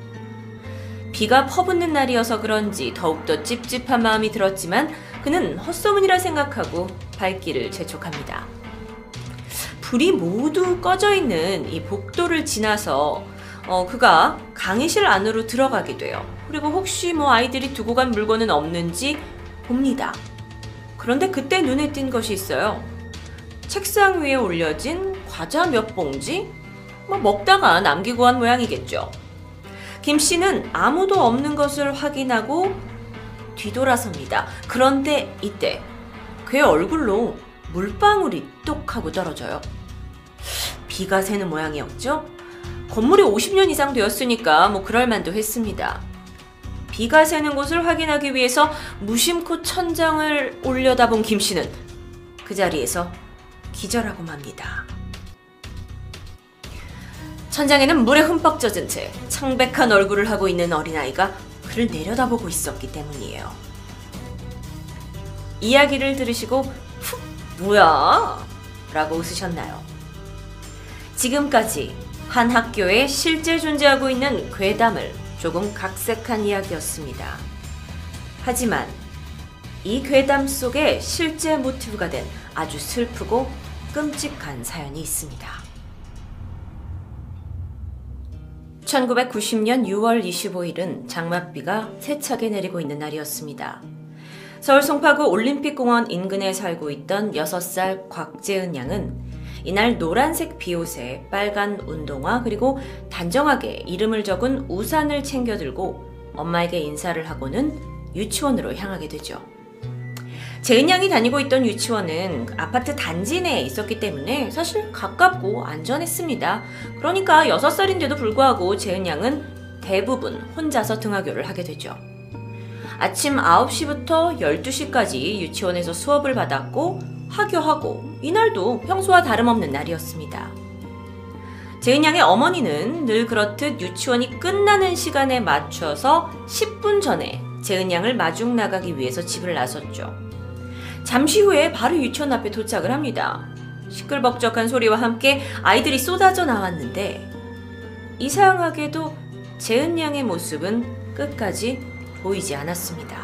비가 퍼붓는 날이어서 그런지 더욱더 찝찝한 마음이 들었지만 그는 헛소문이라 생각하고 발길을 재촉합니다. 불이 모두 꺼져 있는 이 복도를 지나서 어, 그가 강의실 안으로 들어가게 돼요. 그리고 혹시 뭐 아이들이 두고 간 물건은 없는지 봅니다. 그런데 그때 눈에 띈 것이 있어요. 책상 위에 올려진 과자 몇 봉지? 뭐 먹다가 남기고 한 모양이겠죠. 김 씨는 아무도 없는 것을 확인하고 뒤돌아섭니다. 그런데 이때 그의 얼굴로 물방울이 똑 하고 떨어져요. 비가 새는 모양이었죠? 건물이 50년 이상 되었으니까 뭐 그럴만도 했습니다. 비가 새는 곳을 확인하기 위해서 무심코 천장을 올려다본 김 씨는 그 자리에서 기절하고 맙니다. 천장에는 물에 흠뻑 젖은 채 창백한 얼굴을 하고 있는 어린아이가 그를 내려다보고 있었기 때문이에요. 이야기를 들으시고 훅 뭐야? 라고 웃으셨나요? 지금까지 한 학교에 실제 존재하고 있는 괴담을 조금 각색한 이야기였습니다. 하지만 이 괴담 속에 실제 모티브가 된 아주 슬프고 끔찍한 사연이 있습니다. 1990년 6월 25일은 장맛비가 세차게 내리고 있는 날이었습니다. 서울 송파구 올림픽공원 인근에 살고 있던 6살 곽재은 양은 이날 노란색 비옷에 빨간 운동화 그리고 단정하게 이름을 적은 우산을 챙겨 들고 엄마에게 인사를 하고는 유치원으로 향하게 되죠. 재은 양이 다니고 있던 유치원은 아파트 단지 내에 있었기 때문에 사실 가깝고 안전했습니다. 그러니까 6살인데도 불구하고 재은 양은 대부분 혼자서 등하교를 하게 되죠. 아침 9시부터 12시까지 유치원에서 수업을 받았고 하교하고 이날도 평소와 다름없는 날이었습니다. 재은 양의 어머니는 늘 그렇듯 유치원이 끝나는 시간에 맞춰서 10분 전에 재은 양을 마중 나가기 위해서 집을 나섰죠. 잠시 후에 바로 유치원 앞에 도착을 합니다. 시끌벅적한 소리와 함께 아이들이 쏟아져 나왔는데 이상하게도 재은 양의 모습은 끝까지 보이지 않았습니다.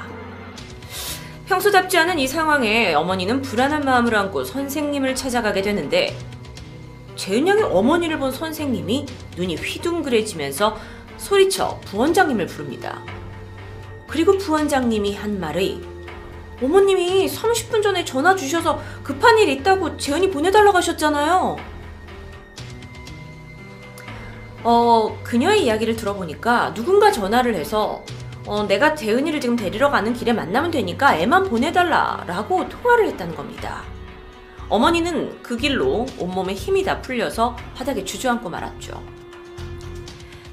평소답지 않은 이 상황에 어머니는 불안한 마음을 안고 선생님을 찾아가게 되는데 재은 양의 어머니를 본 선생님이 눈이 휘둥그레지면서 소리쳐 부원장님을 부릅니다. 그리고 부원장님이 한 말이 어머님이 30분 전에 전화 주셔서 급한 일 있다고 재은이 보내달라고 하셨잖아요. 어, 그녀의 이야기를 들어보니까 누군가 전화를 해서 어, 내가 재은이를 지금 데리러 가는 길에 만나면 되니까 애만 보내달라 라고 통화를 했다는 겁니다. 어머니는 그 길로 온몸에 힘이 다 풀려서 바닥에 주저앉고 말았죠.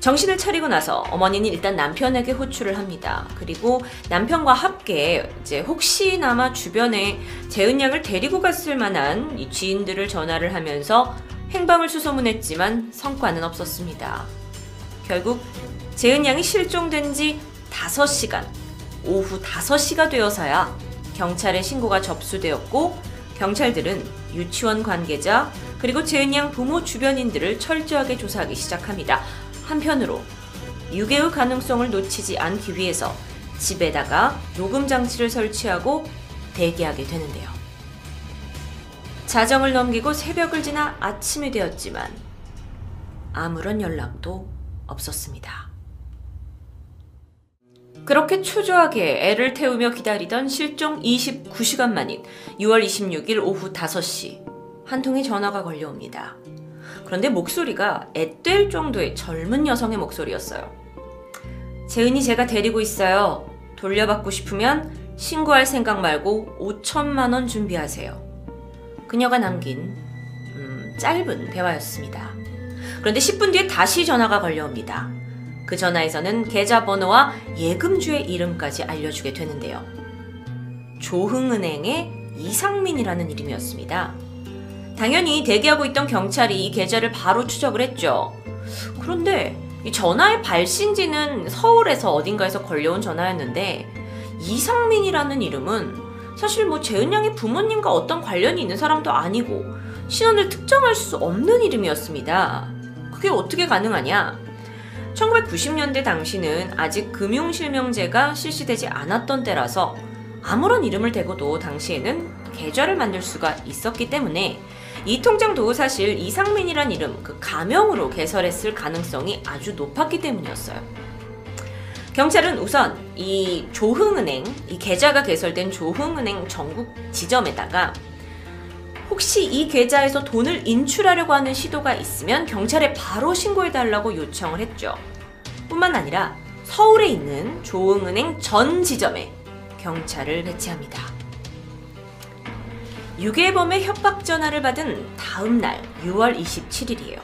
정신을 차리고 나서 어머니는 일단 남편에게 호출을 합니다. 그리고 남편과 함께 이제 혹시나마 주변에 재은 양을 데리고 갔을 만한 이 지인들을 전화를 하면서 행방을 수소문했지만 성과는 없었습니다. 결국 재은 양이 실종된 지 5시간, 오후 5시가 되어서야 경찰에 신고가 접수되었고 경찰들은 유치원 관계자 그리고 재은 양 부모 주변인들을 철저하게 조사하기 시작합니다. 한편으로 유괴의 가능성을 놓치지 않기 위해서 집에다가 녹음 장치를 설치하고 대기하게 되는데요. 자정을 넘기고 새벽을 지나 아침이 되었지만 아무런 연락도 없었습니다. 그렇게 초조하게 애를 태우며 기다리던 실종 29시간 만인 6월 26일 오후 5시 한 통의 전화가 걸려옵니다. 그런데 목소리가 앳될 정도의 젊은 여성의 목소리였어요. 재은이 제가 데리고 있어요. 돌려받고 싶으면 신고할 생각 말고 5천만 원 준비하세요. 그녀가 남긴 음, 짧은 대화였습니다. 그런데 10분 뒤에 다시 전화가 걸려옵니다. 그 전화에서는 계좌번호와 예금주의 이름까지 알려주게 되는데요. 조흥은행의 이상민이라는 이름이었습니다. 당연히 대기하고 있던 경찰이 이 계좌를 바로 추적을 했죠. 그런데 이 전화의 발신지는 서울에서 어딘가에서 걸려온 전화였는데 이상민이라는 이름은 사실 뭐 재은 양의 부모님과 어떤 관련이 있는 사람도 아니고 신원을 특정할 수 없는 이름이었습니다. 그게 어떻게 가능하냐? 1990년대 당시는 아직 금융실명제가 실시되지 않았던 때라서 아무런 이름을 대고도 당시에는 계좌를 만들 수가 있었기 때문에 이 통장 도 사실 이상민이란 이름, 그 가명으로 개설했을 가능성이 아주 높았기 때문이었어요. 경찰은 우선 이 조흥은행, 이 계좌가 개설된 조흥은행 전국 지점에다가 혹시 이 계좌에서 돈을 인출하려고 하는 시도가 있으면 경찰에 바로 신고해달라고 요청을 했죠. 뿐만 아니라 서울에 있는 조흥은행 전 지점에 경찰을 배치합니다. 유괴범의 협박 전화를 받은 다음 날 6월 27일이에요.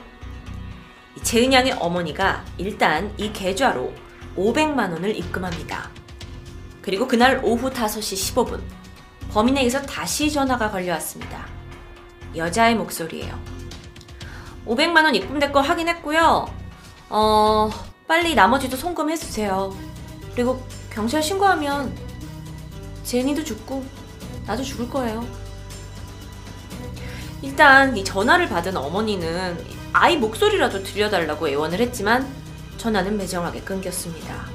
재은 양의 어머니가 일단 이 계좌로 500만 원을 입금합니다. 그리고 그날 오후 5시 15분 범인에게서 다시 전화가 걸려왔습니다. 여자의 목소리예요. 500만 원 입금된 거 확인했고요. 어, 빨리 나머지도 송금해 주세요. 그리고 경찰 신고하면 제니도 죽고 나도 죽을 거예요. 일단 이 전화를 받은 어머니는 아이 목소리라도 들려달라고 애원을 했지만 전화는 매정하게 끊겼습니다.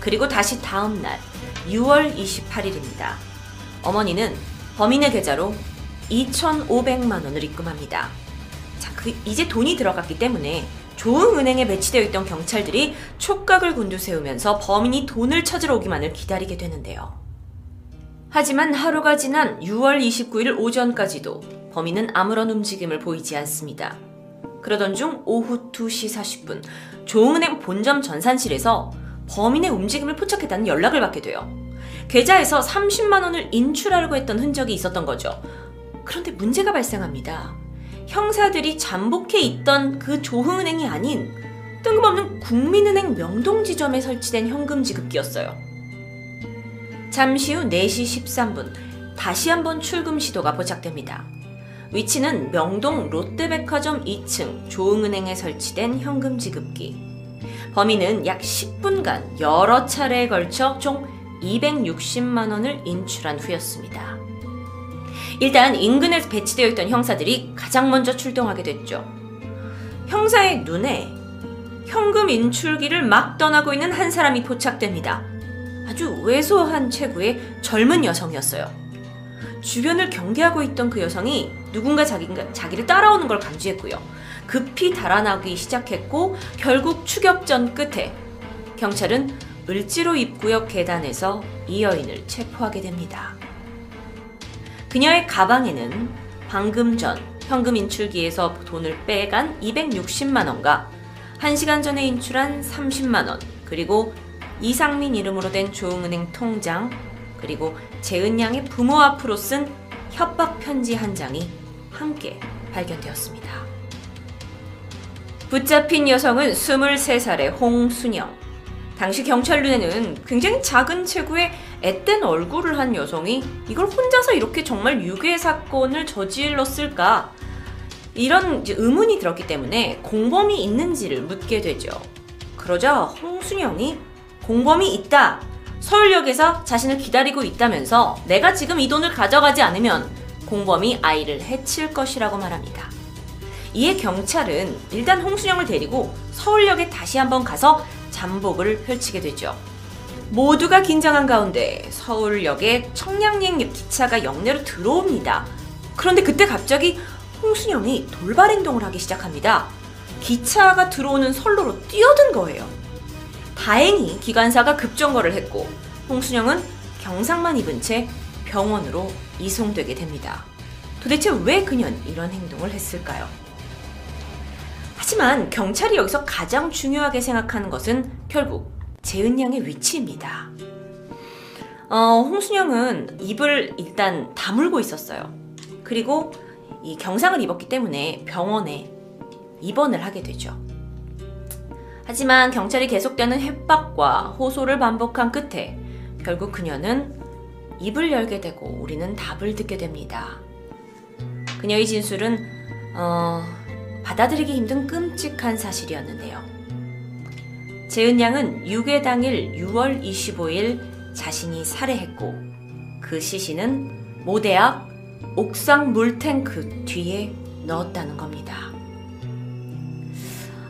그리고 다시 다음 날 6월 28일입니다. 어머니는 범인의 계좌로 2,500만 원을 입금합니다. 자, 그 이제 돈이 들어갔기 때문에 조흥은행에 배치되어 있던 경찰들이 촉각을 곤두세우면서 범인이 돈을 찾으러 오기만을 기다리게 되는데요. 하지만 하루가 지난 6월 29일 오전까지도 범인은 아무런 움직임을 보이지 않습니다. 그러던 중 오후 2시 40분 조흥은행 본점 전산실에서 범인의 움직임을 포착했다는 연락을 받게 돼요. 계좌에서 30만 원을 인출하려고 했던 흔적이 있었던 거죠. 그런데 문제가 발생합니다. 형사들이 잠복해 있던 그 조흥은행이 아닌 뜬금없는 국민은행 명동 지점에 설치된 현금 지급기였어요. 잠시 후 4시 13분 다시 한번 출금 시도가 포착됩니다. 위치는 명동 롯데백화점 2층 조흥은행에 설치된 현금 지급기. 범인은 약 10분간 여러 차례에 걸쳐 총 260만 원을 인출한 후였습니다. 일단 인근에 배치되어 있던 형사들이 가장 먼저 출동하게 됐죠. 형사의 눈에 현금 인출기를 막 떠나고 있는 한 사람이 포착됩니다. 아주 왜소한 체구의 젊은 여성이었어요. 주변을 경계하고 있던 그 여성이 누군가 자기가, 자기를 따라오는 걸 감지했고요. 급히 달아나기 시작했고 결국 추격전 끝에 경찰은 을지로 입구역 계단에서 이 여인을 체포하게 됩니다. 그녀의 가방에는 방금 전 현금 인출기에서 돈을 빼간 260만 원과 1시간 전에 인출한 30만 원, 그리고 이상민 이름으로 된 조흥은행 통장, 그리고 재은 양의 부모 앞으로 쓴 협박 편지 한 장이 함께 발견되었습니다. 붙잡힌 여성은 23살의 홍순영. 당시 경찰 눈에는 굉장히 작은 체구에 앳된 얼굴을 한 여성이 이걸 혼자서 이렇게 정말 유괴 사건을 저질렀을까? 이런 의문이 들었기 때문에 공범이 있는지를 묻게 되죠. 그러자 홍순영이 공범이 있다. 서울역에서 자신을 기다리고 있다면서 내가 지금 이 돈을 가져가지 않으면 공범이 아이를 해칠 것이라고 말합니다. 이에 경찰은 일단 홍순영을 데리고 서울역에 다시 한번 가서 잠복을 펼치게 되죠. 모두가 긴장한 가운데 서울역에 청량리행 기차가 역내로 들어옵니다. 그런데 그때 갑자기 홍순영이 돌발 행동을 하기 시작합니다. 기차가 들어오는 선로로 뛰어든 거예요. 다행히 기관사가 급정거를 했고 홍순영은 경상만 입은 채 병원으로 이송되게 됩니다. 도대체 왜 그녀는 이런 행동을 했을까요? 하지만 경찰이 여기서 가장 중요하게 생각하는 것은 결국 재은 양의 위치입니다. 어, 홍순영은 입을 일단 다물고 있었어요. 그리고 이 경상을 입었기 때문에 병원에 입원을 하게 되죠. 하지만 경찰이 계속되는 협박과 호소를 반복한 끝에 결국 그녀는 입을 열게 되고 우리는 답을 듣게 됩니다. 그녀의 진술은 어, 받아들이기 힘든 끔찍한 사실이었는데요. 재은 양은 유괴 당일 6월 25일 자신이 살해했고 그 시신은 모대학 옥상 물탱크 뒤에 넣었다는 겁니다.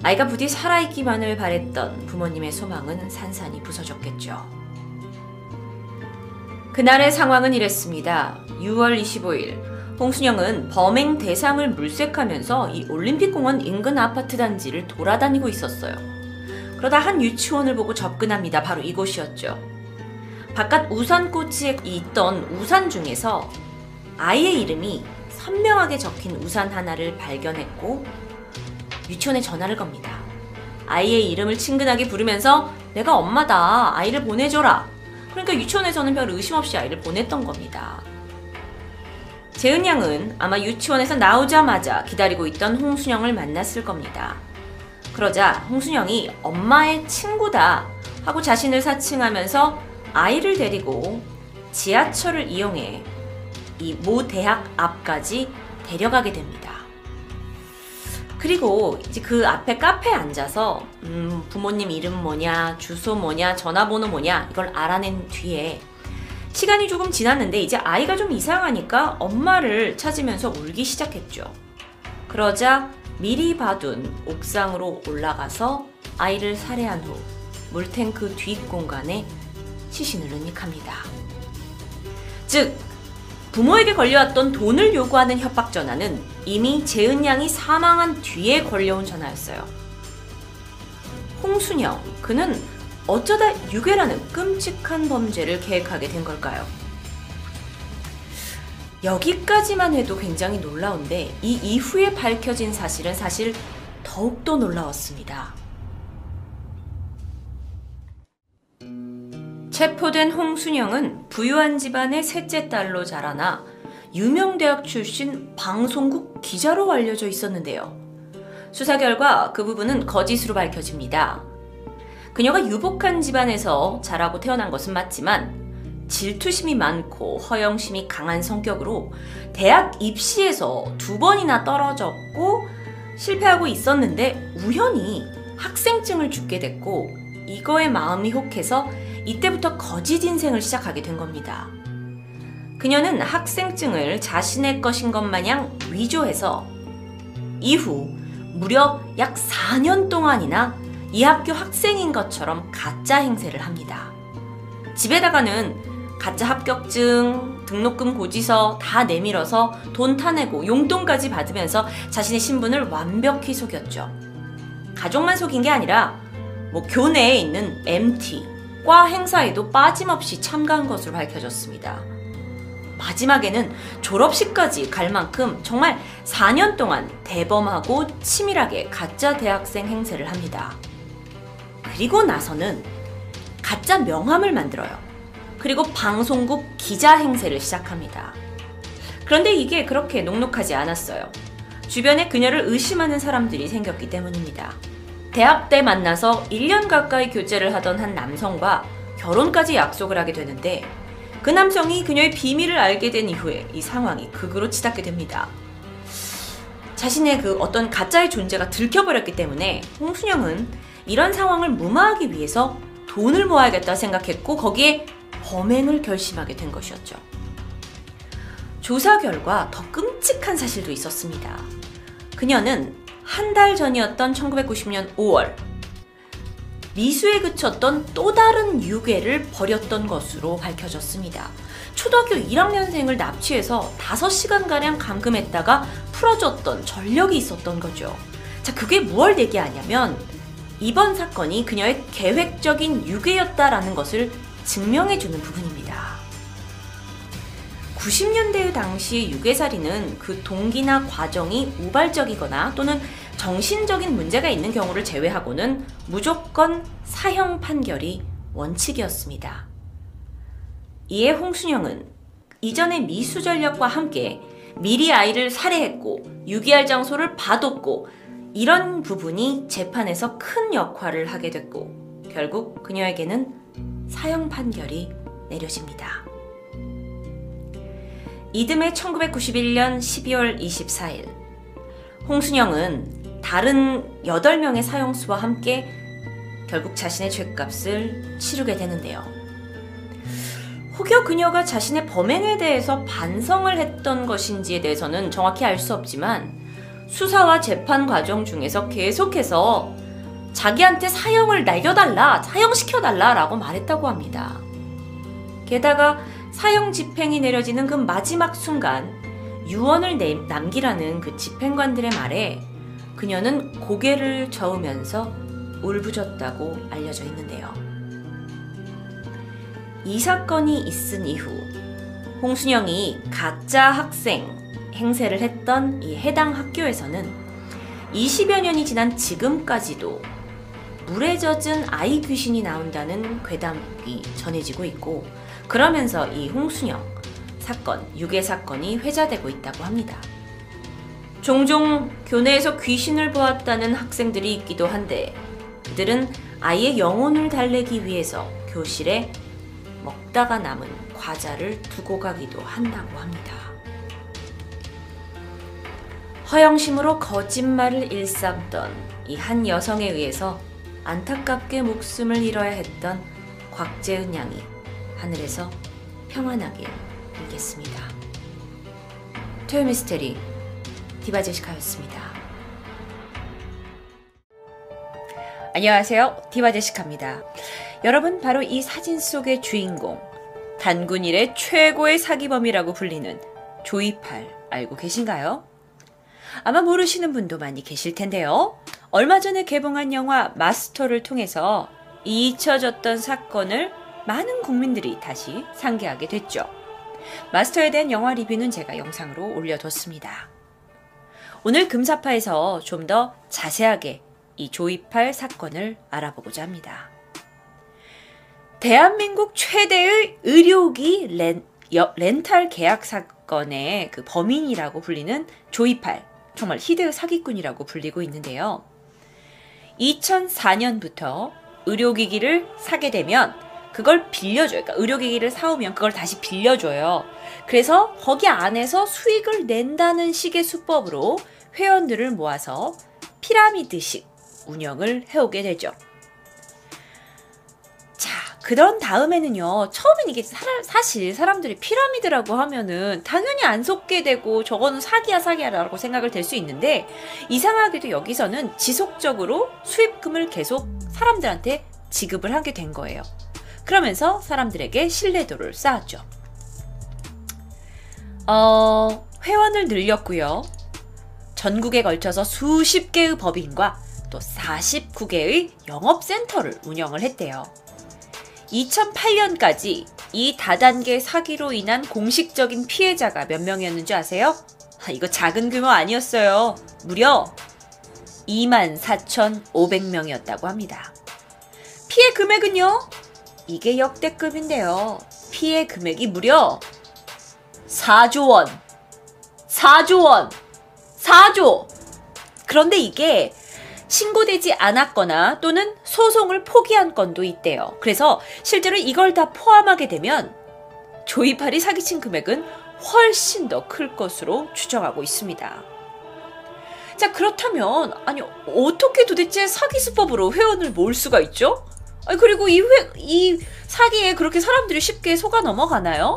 아이가 부디 살아있기만을 바랬던 부모님의 소망은 산산이 부서졌겠죠. 그날의 상황은 이랬습니다. 6월 25일 홍순영은 범행 대상을 물색하면서 이 올림픽공원 인근 아파트 단지를 돌아다니고 있었어요. 그러다 한 유치원을 보고 접근합니다. 바로 이곳이었죠. 바깥 우산꽃이 있던 우산 중에서 아이의 이름이 선명하게 적힌 우산 하나를 발견했고 유치원에 전화를 겁니다. 아이의 이름을 친근하게 부르면서 내가 엄마다 아이를 보내줘라. 그러니까 유치원에서는 별 의심 없이 아이를 보냈던 겁니다. 재은 양은 아마 유치원에서 나오자마자 기다리고 있던 홍순영을 만났을 겁니다. 그러자 홍순영이 엄마의 친구다 하고 자신을 사칭하면서 아이를 데리고 지하철을 이용해 이 모 대학 앞까지 데려가게 됩니다. 그리고 이제 그 앞에 카페에 앉아서 음, 부모님 이름 뭐냐, 주소 뭐냐, 전화번호 뭐냐 이걸 알아낸 뒤에 시간이 조금 지났는데 이제 아이가 좀 이상하니까 엄마를 찾으면서 울기 시작했죠. 그러자 미리 봐둔 옥상으로 올라가서 아이를 살해한 후 물탱크 뒷 공간에 시신을 은닉합니다. 즉, 부모에게 걸려왔던 돈을 요구하는 협박 전화는 이미 재은 양이 사망한 뒤에 걸려온 전화였어요. 홍순영, 그는 어쩌다 유괴라는 끔찍한 범죄를 계획하게 된 걸까요? 여기까지만 해도 굉장히 놀라운데 이 이후에 밝혀진 사실은 사실 더욱더 놀라웠습니다. 체포된 홍순영은 부유한 집안의 셋째 딸로 자라나 유명 대학 출신 방송국 기자로 알려져 있었는데요. 수사 결과 그 부분은 거짓으로 밝혀집니다. 그녀가 유복한 집안에서 자라고 태어난 것은 맞지만 질투심이 많고 허영심이 강한 성격으로 대학 입시에서 두 번이나 떨어졌고 실패하고 있었는데 우연히 학생증을 주게 됐고 이거에 마음이 혹해서 이때부터 거짓 인생을 시작하게 된 겁니다. 그녀는 학생증을 자신의 것인 것 마냥 위조해서 이후 무려 약 4년 동안이나 이 학교 학생인 것처럼 가짜 행세를 합니다. 집에다가는 가짜 합격증, 등록금 고지서 다 내밀어서 돈 타내고 용돈까지 받으면서 자신의 신분을 완벽히 속였죠. 가족만 속인 게 아니라 뭐 교내에 있는 MT, 과 행사에도 빠짐없이 참가한 것으로 밝혀졌습니다. 마지막에는 졸업식까지 갈 만큼 정말 4년 동안 대범하고 치밀하게 가짜 대학생 행세를 합니다. 그리고 나서는 가짜 명함을 만들어요. 그리고 방송국 기자 행세를 시작합니다. 그런데 이게 그렇게 녹록하지 않았어요. 주변에 그녀를 의심하는 사람들이 생겼기 때문입니다. 대학 때 만나서 1년 가까이 교제를 하던 한 남성과 결혼까지 약속을 하게 되는데 그 남성이 그녀의 비밀을 알게 된 이후에 이 상황이 극으로 치닫게 됩니다. 자신의 그 어떤 가짜의 존재가 들켜버렸기 때문에 홍순영은 이런 상황을 무마하기 위해서 돈을 모아야겠다 생각했고 거기에 범행을 결심하게 된 것이었죠. 조사 결과 더 끔찍한 사실도 있었습니다. 그녀는 한 달 전이었던 1990년 5월 미수에 그쳤던 또 다른 유괴를 벌였던 것으로 밝혀졌습니다. 초등학교 1학년생을 납치해서 5시간가량 감금했다가 풀어줬던 전력이 있었던 거죠. 자, 그게 무얼 얘기하냐면 이번 사건이 그녀의 계획적인 유괴였다라는 것을 증명해주는 부분입니다. 90년대 당시 유괴살인은 그 동기나 과정이 우발적이거나 또는 정신적인 문제가 있는 경우를 제외하고는 무조건 사형 판결이 원칙이었습니다. 이에 홍순영은 이전의 미수 전력과 함께 미리 아이를 살해했고 유기할 장소를 봐뒀고 이런 부분이 재판에서 큰 역할을 하게 됐고 결국 그녀에게는 사형 판결이 내려집니다. 이듬해 1991년 12월 24일 홍순영은 다른 8명의 사형수와 함께 결국 자신의 죄값을 치르게 되는데요. 혹여 그녀가 자신의 범행에 대해서 반성을 했던 것인지에 대해서는 정확히 알 수 없지만 수사와 재판 과정 중에서 계속해서 자기한테 사형을 날려달라, 사형시켜달라 라고 말했다고 합니다. 게다가 사형 집행이 내려지는 그 마지막 순간 유언을 남기라는 그 집행관들의 말에 그녀는 고개를 저으면서 울부짖었다고 알려져 있는데요. 이 사건이 있은 이후 홍순영이 가짜 학생 행세를 했던 이 해당 학교에서는 20여 년이 지난 지금까지도 물에 젖은 아이 귀신이 나온다는 괴담이 전해지고 있고 그러면서 이 홍순영 사건, 유괴 사건이 회자되고 있다고 합니다. 종종 교내에서 귀신을 보았다는 학생들이 있기도 한데 그들은 아이의 영혼을 달래기 위해서 교실에 먹다가 남은 과자를 두고 가기도 한다고 합니다. 허영심으로 거짓말을 일삼던 이 한 여성에 의해서 안타깝게 목숨을 잃어야 했던 곽재은 양이 하늘에서 평안하게 빌겠습니다. 토요 미스테리 디바 제시카였습니다. 안녕하세요. 디바 제시카입니다. 여러분 바로 이 사진 속의 주인공 단군 일의 최고의 사기범이라고 불리는 조이팔 알고 계신가요? 아마 모르시는 분도 많이 계실 텐데요. 얼마 전에 개봉한 영화 마스터를 통해서 잊혀졌던 사건을 많은 국민들이 다시 상기하게 됐죠. 마스터에 대한 영화 리뷰는 제가 영상으로 올려뒀습니다. 오늘 금사파에서 좀 더 자세하게 이 조이팔 사건을 알아보고자 합니다. 대한민국 최대의 의료기 렌, 여, 렌탈 계약 사건의 그 범인이라고 불리는 조이팔, 정말 희대의 사기꾼이라고 불리고 있는데요. 2004년부터 의료기기를 사게 되면 그걸 빌려줘요. 그러니까 의료기기를 사오면 그걸 다시 빌려줘요. 그래서 거기 안에서 수익을 낸다는 식의 수법으로 회원들을 모아서 피라미드식 운영을 해오게 되죠. 자, 그런 다음에는요, 처음엔 이게 사, 실 사람들이 피라미드라고 하면은 당연히 안 속게 되고 저거는 사기야 사기야라고 생각을 될 수 있는데 이상하게도 여기서는 지속적으로 수입금을 계속 사람들한테 지급을 하게 된 거예요. 그러면서 사람들에게 신뢰도를 쌓았죠. 어, 회원을 늘렸고요. 전국에 걸쳐서 수십 개의 법인과 또 49개의 영업센터를 운영을 했대요. 2008년까지 이 다단계 사기로 인한 공식적인 피해자가 몇 명이었는지 아세요? 아, 이거 작은 규모 아니었어요. 무려 24,500명이었다고 합니다. 피해 금액은요? 이게 역대급인데요. 피해 금액이 무려 4조 원. 4조 원. 4조. 그런데 이게 신고되지 않았거나 또는 소송을 포기한 건도 있대요. 그래서 실제로 이걸 다 포함하게 되면 조이팔이 사기친 금액은 훨씬 더 클 것으로 추정하고 있습니다. 자, 그렇다면, 아니, 어떻게 도대체 사기 수법으로 회원을 모을 수가 있죠? 그리고 이, 회, 이 사기에 그렇게 사람들이 쉽게 속아 넘어가나요?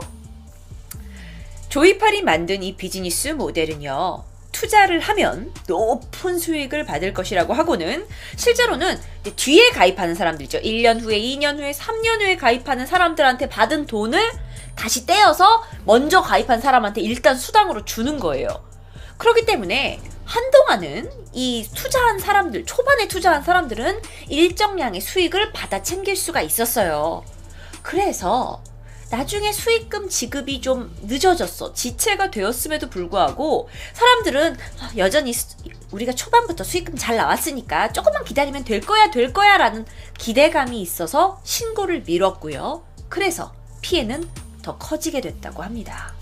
조이팔이 만든 이 비즈니스 모델은요, 투자를 하면 높은 수익을 받을 것이라고 하고는 실제로는 뒤에 가입하는 사람들 있죠. 1년 후에, 2년 후에, 3년 후에 가입하는 사람들한테 받은 돈을 다시 떼어서 먼저 가입한 사람한테 일단 수당으로 주는 거예요. 그렇기 때문에 한동안은 이 투자한 사람들, 초반에 투자한 사람들은 일정량의 수익을 받아 챙길 수가 있었어요. 그래서 나중에 수익금 지급이 좀 늦어졌어. 지체가 되었음에도 불구하고 사람들은 아, 여전히 우리가 초반부터 수익금 잘 나왔으니까 조금만 기다리면 될 거야, 될 거야 라는 기대감이 있어서 신고를 미뤘고요. 그래서 피해는 더 커지게 됐다고 합니다.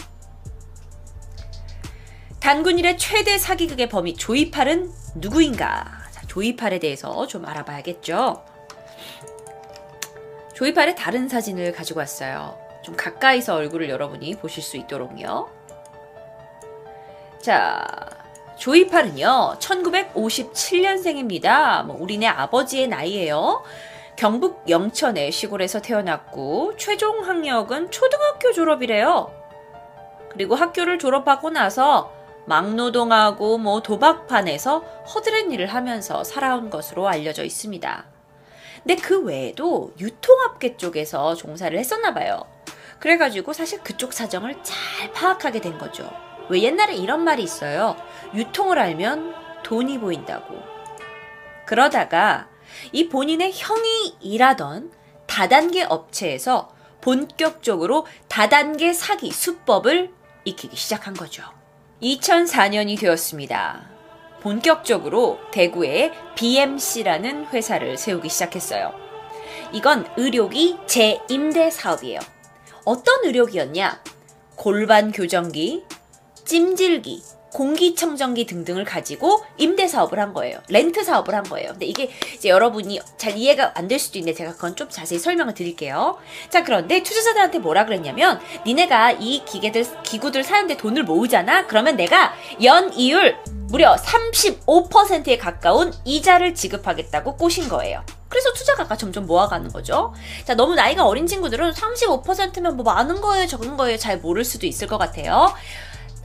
단군일의 최대 사기극의 범위 조이팔은 누구인가? 자, 조이팔에 대해서 좀 알아봐야겠죠. 조이팔의 다른 사진을 가지고 왔어요. 좀 가까이서 얼굴을 여러분이 보실 수 있도록요. 자, 조이팔은요, 1957년생입니다. 뭐 우리네 아버지의 나이예요. 경북 영천의 시골에서 태어났고, 최종 학력은 초등학교 졸업이래요. 그리고 학교를 졸업하고 나서 막노동하고 뭐 도박판에서 허드렛 일을 하면서 살아온 것으로 알려져 있습니다. 근데 그 외에도 유통업계 쪽에서 종사를 했었나 봐요. 그래가지고 사실 그쪽 사정을 잘 파악하게 된 거죠. 왜 옛날에 이런 말이 있어요. 유통을 알면 돈이 보인다고. 그러다가 이 본인의 형이 일하던 다단계 업체에서 본격적으로 다단계 사기 수법을 익히기 시작한 거죠. 2004년이 되었습니다. 본격적으로 대구에 BMC라는 회사를 세우기 시작했어요. 이건 의료기 재임대 사업이에요. 어떤 의료기였냐? 골반 교정기, 찜질기, 공기청정기 등등을 가지고 임대 사업을 한 거예요. 렌트 사업을 한 거예요. 근데 이게 이제 여러분이 잘 이해가 안 될 수도 있는데 제가 그건 좀 자세히 설명을 드릴게요. 자, 그런데 투자자들한테 뭐라 그랬냐면 니네가 이 기계들 기구들 사는데 돈을 모으잖아. 그러면 내가 연 이율 무려 35%에 가까운 이자를 지급하겠다고 꼬신 거예요. 그래서 투자가가 점점 모아가는 거죠. 자, 너무 나이가 어린 친구들은 35%면 뭐 많은 거예요, 적은 거예요, 잘 모를 수도 있을 것 같아요.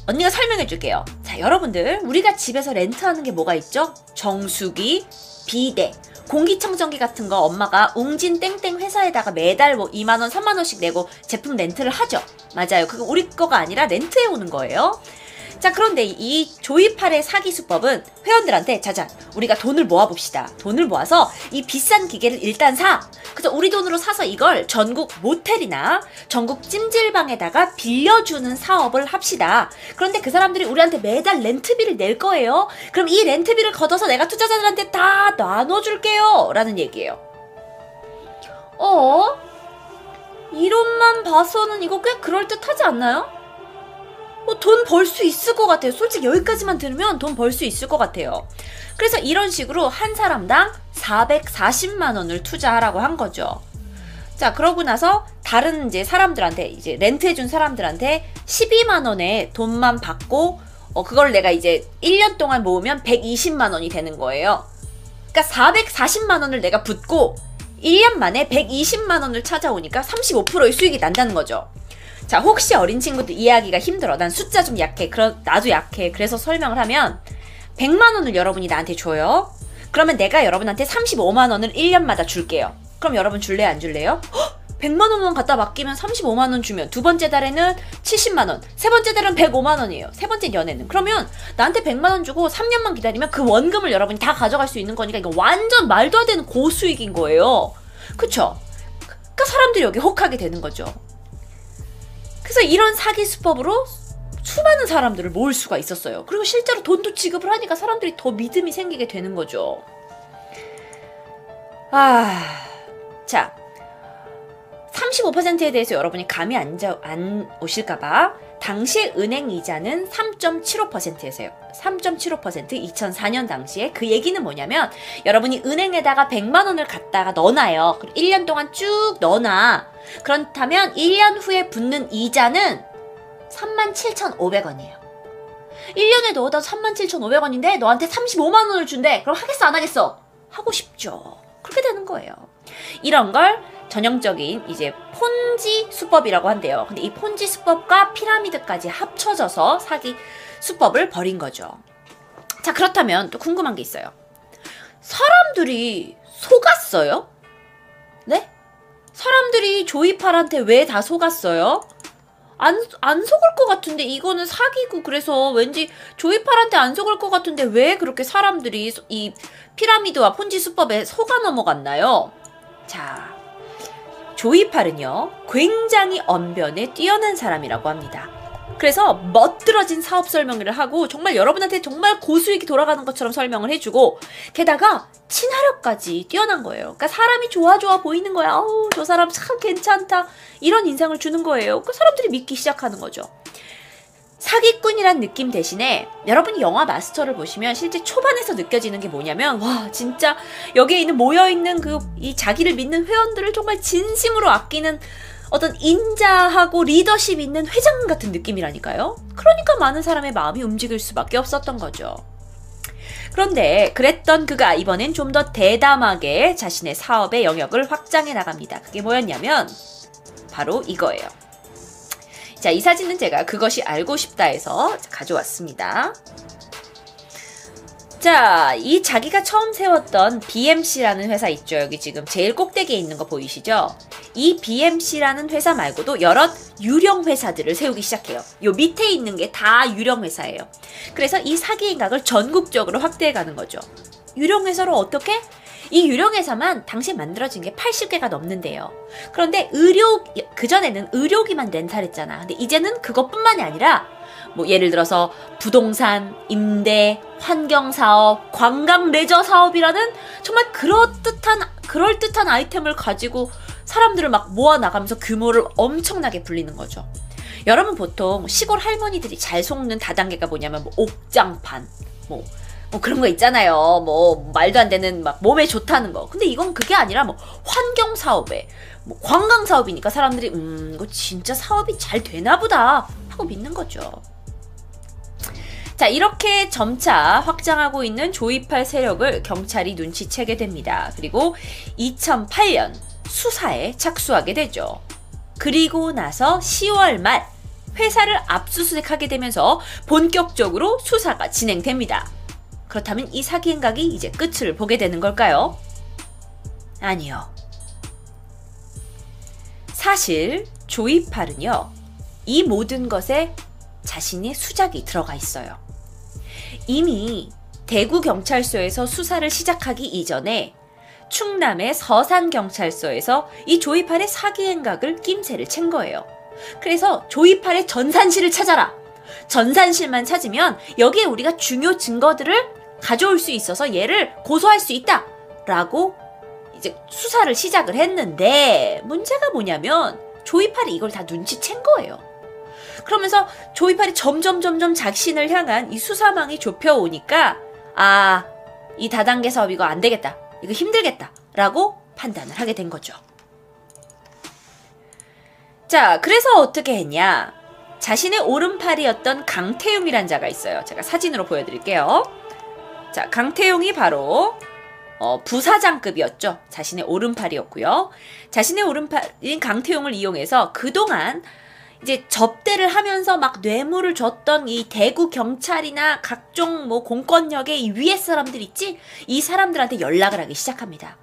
언니가 설명해 줄게요. 자, 여러분들, 우리가 집에서 렌트하는 게 뭐가 있죠? 정수기, 비대, 공기청정기 같은 거 엄마가 웅진 땡땡 회사에다가 매달 뭐 2만원, 3만원씩 내고 제품 렌트를 하죠. 맞아요. 그거 우리 거가 아니라 렌트해 오는 거예요. 자, 그런데 이 조이팔의 사기 수법은 회원들한테 자자, 우리가 돈을 모아봅시다. 돈을 모아서 이 비싼 기계를 일단 사. 그래서 우리 돈으로 사서 이걸 전국 모텔이나 전국 찜질방에다가 빌려주는 사업을 합시다. 그런데 그 사람들이 우리한테 매달 렌트비를 낼 거예요. 그럼 이 렌트비를 걷어서 내가 투자자들한테 다 나눠줄게요. 라는 얘기예요. 어? 이론만 봐서는 이거 꽤 그럴듯하지 않나요? 뭐 돈 벌 수 있을 것 같아요. 솔직히 여기까지만 들으면 돈 벌 수 있을 것 같아요. 그래서 이런 식으로 한 사람당 440만 원을 투자하라고 한 거죠. 자, 그러고 나서 다른 이제 사람들한테 이제 렌트해 준 사람들한테 12만 원의 돈만 받고 어 그걸 내가 이제 1년 동안 모으면 120만 원이 되는 거예요. 그러니까 440만 원을 내가 붓고 1년 만에 120만 원을 찾아오니까 35%의 수익이 난다는 거죠. 자, 혹시 어린 친구들 이해하기가 힘들어. 난 숫자 좀 약해. 그러, 나도 약해. 그래서 설명을 하면 100만 원을 여러분이 나한테 줘요. 그러면 내가 여러분한테 35만 원을 1년마다 줄게요. 그럼 여러분 줄래 안 줄래요? 헉! 100만 원만 갖다 맡기면 35만 원 주면 두 번째 달에는 70만 원, 세 번째 달은 105만 원이에요. 세 번째 연애는 그러면 나한테 100만 원 주고 3년만 기다리면 그 원금을 여러분이 다 가져갈 수 있는 거니까 이거 완전 말도 안 되는 고수익인 거예요. 그쵸? 그러니까 사람들이 여기 혹하게 되는 거죠. 그래서 이런 사기 수법으로 수많은 사람들을 모을 수가 있었어요. 그리고 실제로 돈도 지급을 하니까 사람들이 더 믿음이 생기게 되는 거죠. 아, 자, 35%에 대해서 여러분이 감이 안, 자, 안 오실까봐 당시 은행 이자는 3.75%였어요. 3.75% 2004년 당시에 그 얘기는 뭐냐면 여러분이 은행에다가 100만 원을 갖다가 넣어놔요. 그리고 1년 동안 쭉 넣어놔. 그렇다면 1년 후에 붙는 이자는 37,500원이에요. 1년에 넣어다 37,500원인데 너한테 35만 원을 준대. 그럼 하겠어 안 하겠어? 하고 싶죠. 그렇게 되는 거예요. 이런 걸 전형적인 이제 폰지 수법이라고 한대요. 근데 이 폰지 수법과 피라미드까지 합쳐져서 사기 수법을 벌인 거죠. 자, 그렇다면 또 궁금한 게 있어요. 사람들이 속았어요? 네? 사람들이 조이팔한테 왜 다 속았어요? 안, 안 속을 것 같은데 이거는 사기고 그래서 왠지 조이팔한테 안 속을 것 같은데 왜 그렇게 사람들이 이 피라미드와 폰지 수법에 속아 넘어갔나요? 자, 조이팔은요, 굉장히 언변에 뛰어난 사람이라고 합니다. 그래서 멋들어진 사업 설명을 하고 정말 여러분한테 정말 고수익이 돌아가는 것처럼 설명을 해주고 게다가 친화력까지 뛰어난 거예요. 그러니까 사람이 좋아 좋아 보이는 거야. 어우, 저 사람 참 괜찮다. 이런 인상을 주는 거예요. 그 사람들이 믿기 시작하는 거죠. 사기꾼이란 느낌 대신에 여러분이 영화 마스터를 보시면 실제 초반에서 느껴지는 게 뭐냐면 와 진짜 여기에 있는 모여 있는 그 이 자기를 믿는 회원들을 정말 진심으로 아끼는 어떤 인자하고 리더십 있는 회장 같은 느낌이라니까요. 그러니까 많은 사람의 마음이 움직일 수밖에 없었던 거죠. 그런데 그랬던 그가 이번엔 좀 더 대담하게 자신의 사업의 영역을 확장해 나갑니다. 그게 뭐였냐면 바로 이거예요. 자, 이 사진은 제가 그것이 알고 싶다에서 가져왔습니다. 자, 이 자기가 처음 세웠던 BMC라는 회사 있죠. 여기 지금 제일 꼭대기에 있는 거 보이시죠? 이 BMC라는 회사 말고도 여러 유령 회사들을 세우기 시작해요. 요 밑에 있는 게 다 유령 회사예요. 그래서 이 사기 인각을 전국적으로 확대해 가는 거죠. 유령 회사로 어떻게? 이 유령 회사만 당시 만들어진 게 80개가 넘는데요. 그런데 의료 그전에는 의료기만 렌탈했잖아. 근데 이제는 그것뿐만이 아니라 뭐 예를 들어서 부동산, 임대, 환경 사업, 관광 레저 사업이라는 정말 그럴듯한 그럴듯한 아이템을 가지고 사람들을 막 모아 나가면서 규모를 엄청나게 불리는 거죠. 여러분 보통 시골 할머니들이 잘 속는 다단계가 뭐냐면 뭐 옥장판, 뭐, 뭐 그런 거 있잖아요. 뭐 말도 안 되는 막 몸에 좋다는 거. 근데 이건 그게 아니라 뭐 환경 사업에 뭐 관광 사업이니까 사람들이 음 이거 진짜 사업이 잘 되나 보다 하고 믿는 거죠. 자, 이렇게 점차 확장하고 있는 조이팔 세력을 경찰이 눈치채게 됩니다. 그리고 2008년 수사에 착수하게 되죠. 그리고 나서 10월 말 회사를 압수수색하게 되면서 본격적으로 수사가 진행됩니다. 그렇다면 이 사기 행각이 이제 끝을 보게 되는 걸까요? 아니요. 사실 조이팔은요, 이 모든 것에 자신의 수작이 들어가 있어요. 이미 대구 경찰서에서 수사를 시작하기 이전에 충남의 서산 경찰서에서 이 조이팔의 사기 행각을 낌새를 챈 거예요. 그래서 조이팔의 전산실을 찾아라. 전산실만 찾으면 여기에 우리가 중요 증거들을 가져올 수 있어서 얘를 고소할 수 있다. 라고 이제 수사를 시작을 했는데 문제가 뭐냐면 조이팔이 이걸 다 눈치챈 거예요. 그러면서 조이팔이 점점 점점 자신을 향한 이 수사망이 좁혀오니까 아, 이 다단계 사업 이거 안 되겠다. 이거 힘들겠다. 라고 판단을 하게 된 거죠. 자, 그래서 어떻게 했냐? 자신의 오른팔이었던 강태용이란 자가 있어요. 제가 사진으로 보여드릴게요. 자, 강태용이 바로 어, 부사장급이었죠. 자신의 오른팔이었고요. 자신의 오른팔인 강태용을 이용해서 그동안 이제 접대를 하면서 막 뇌물을 줬던 이 대구 경찰이나 각종 뭐 공권력의 이 위에 사람들 있지? 이 사람들한테 연락을 하기 시작합니다.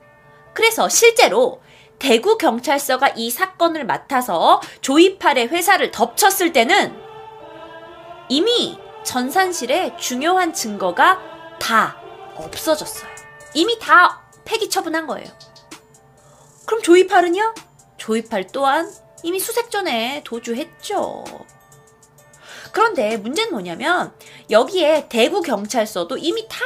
그래서 실제로 대구 경찰서가 이 사건을 맡아서 조이팔의 회사를 덮쳤을 때는 이미 전산실에 중요한 증거가 다 없어졌어요. 이미 다 폐기 처분한 거예요. 그럼 조이팔은요? 조이팔 또한 이미 수색 전에 도주했죠. 그런데 문제는 뭐냐면 여기에 대구 경찰서도 이미 다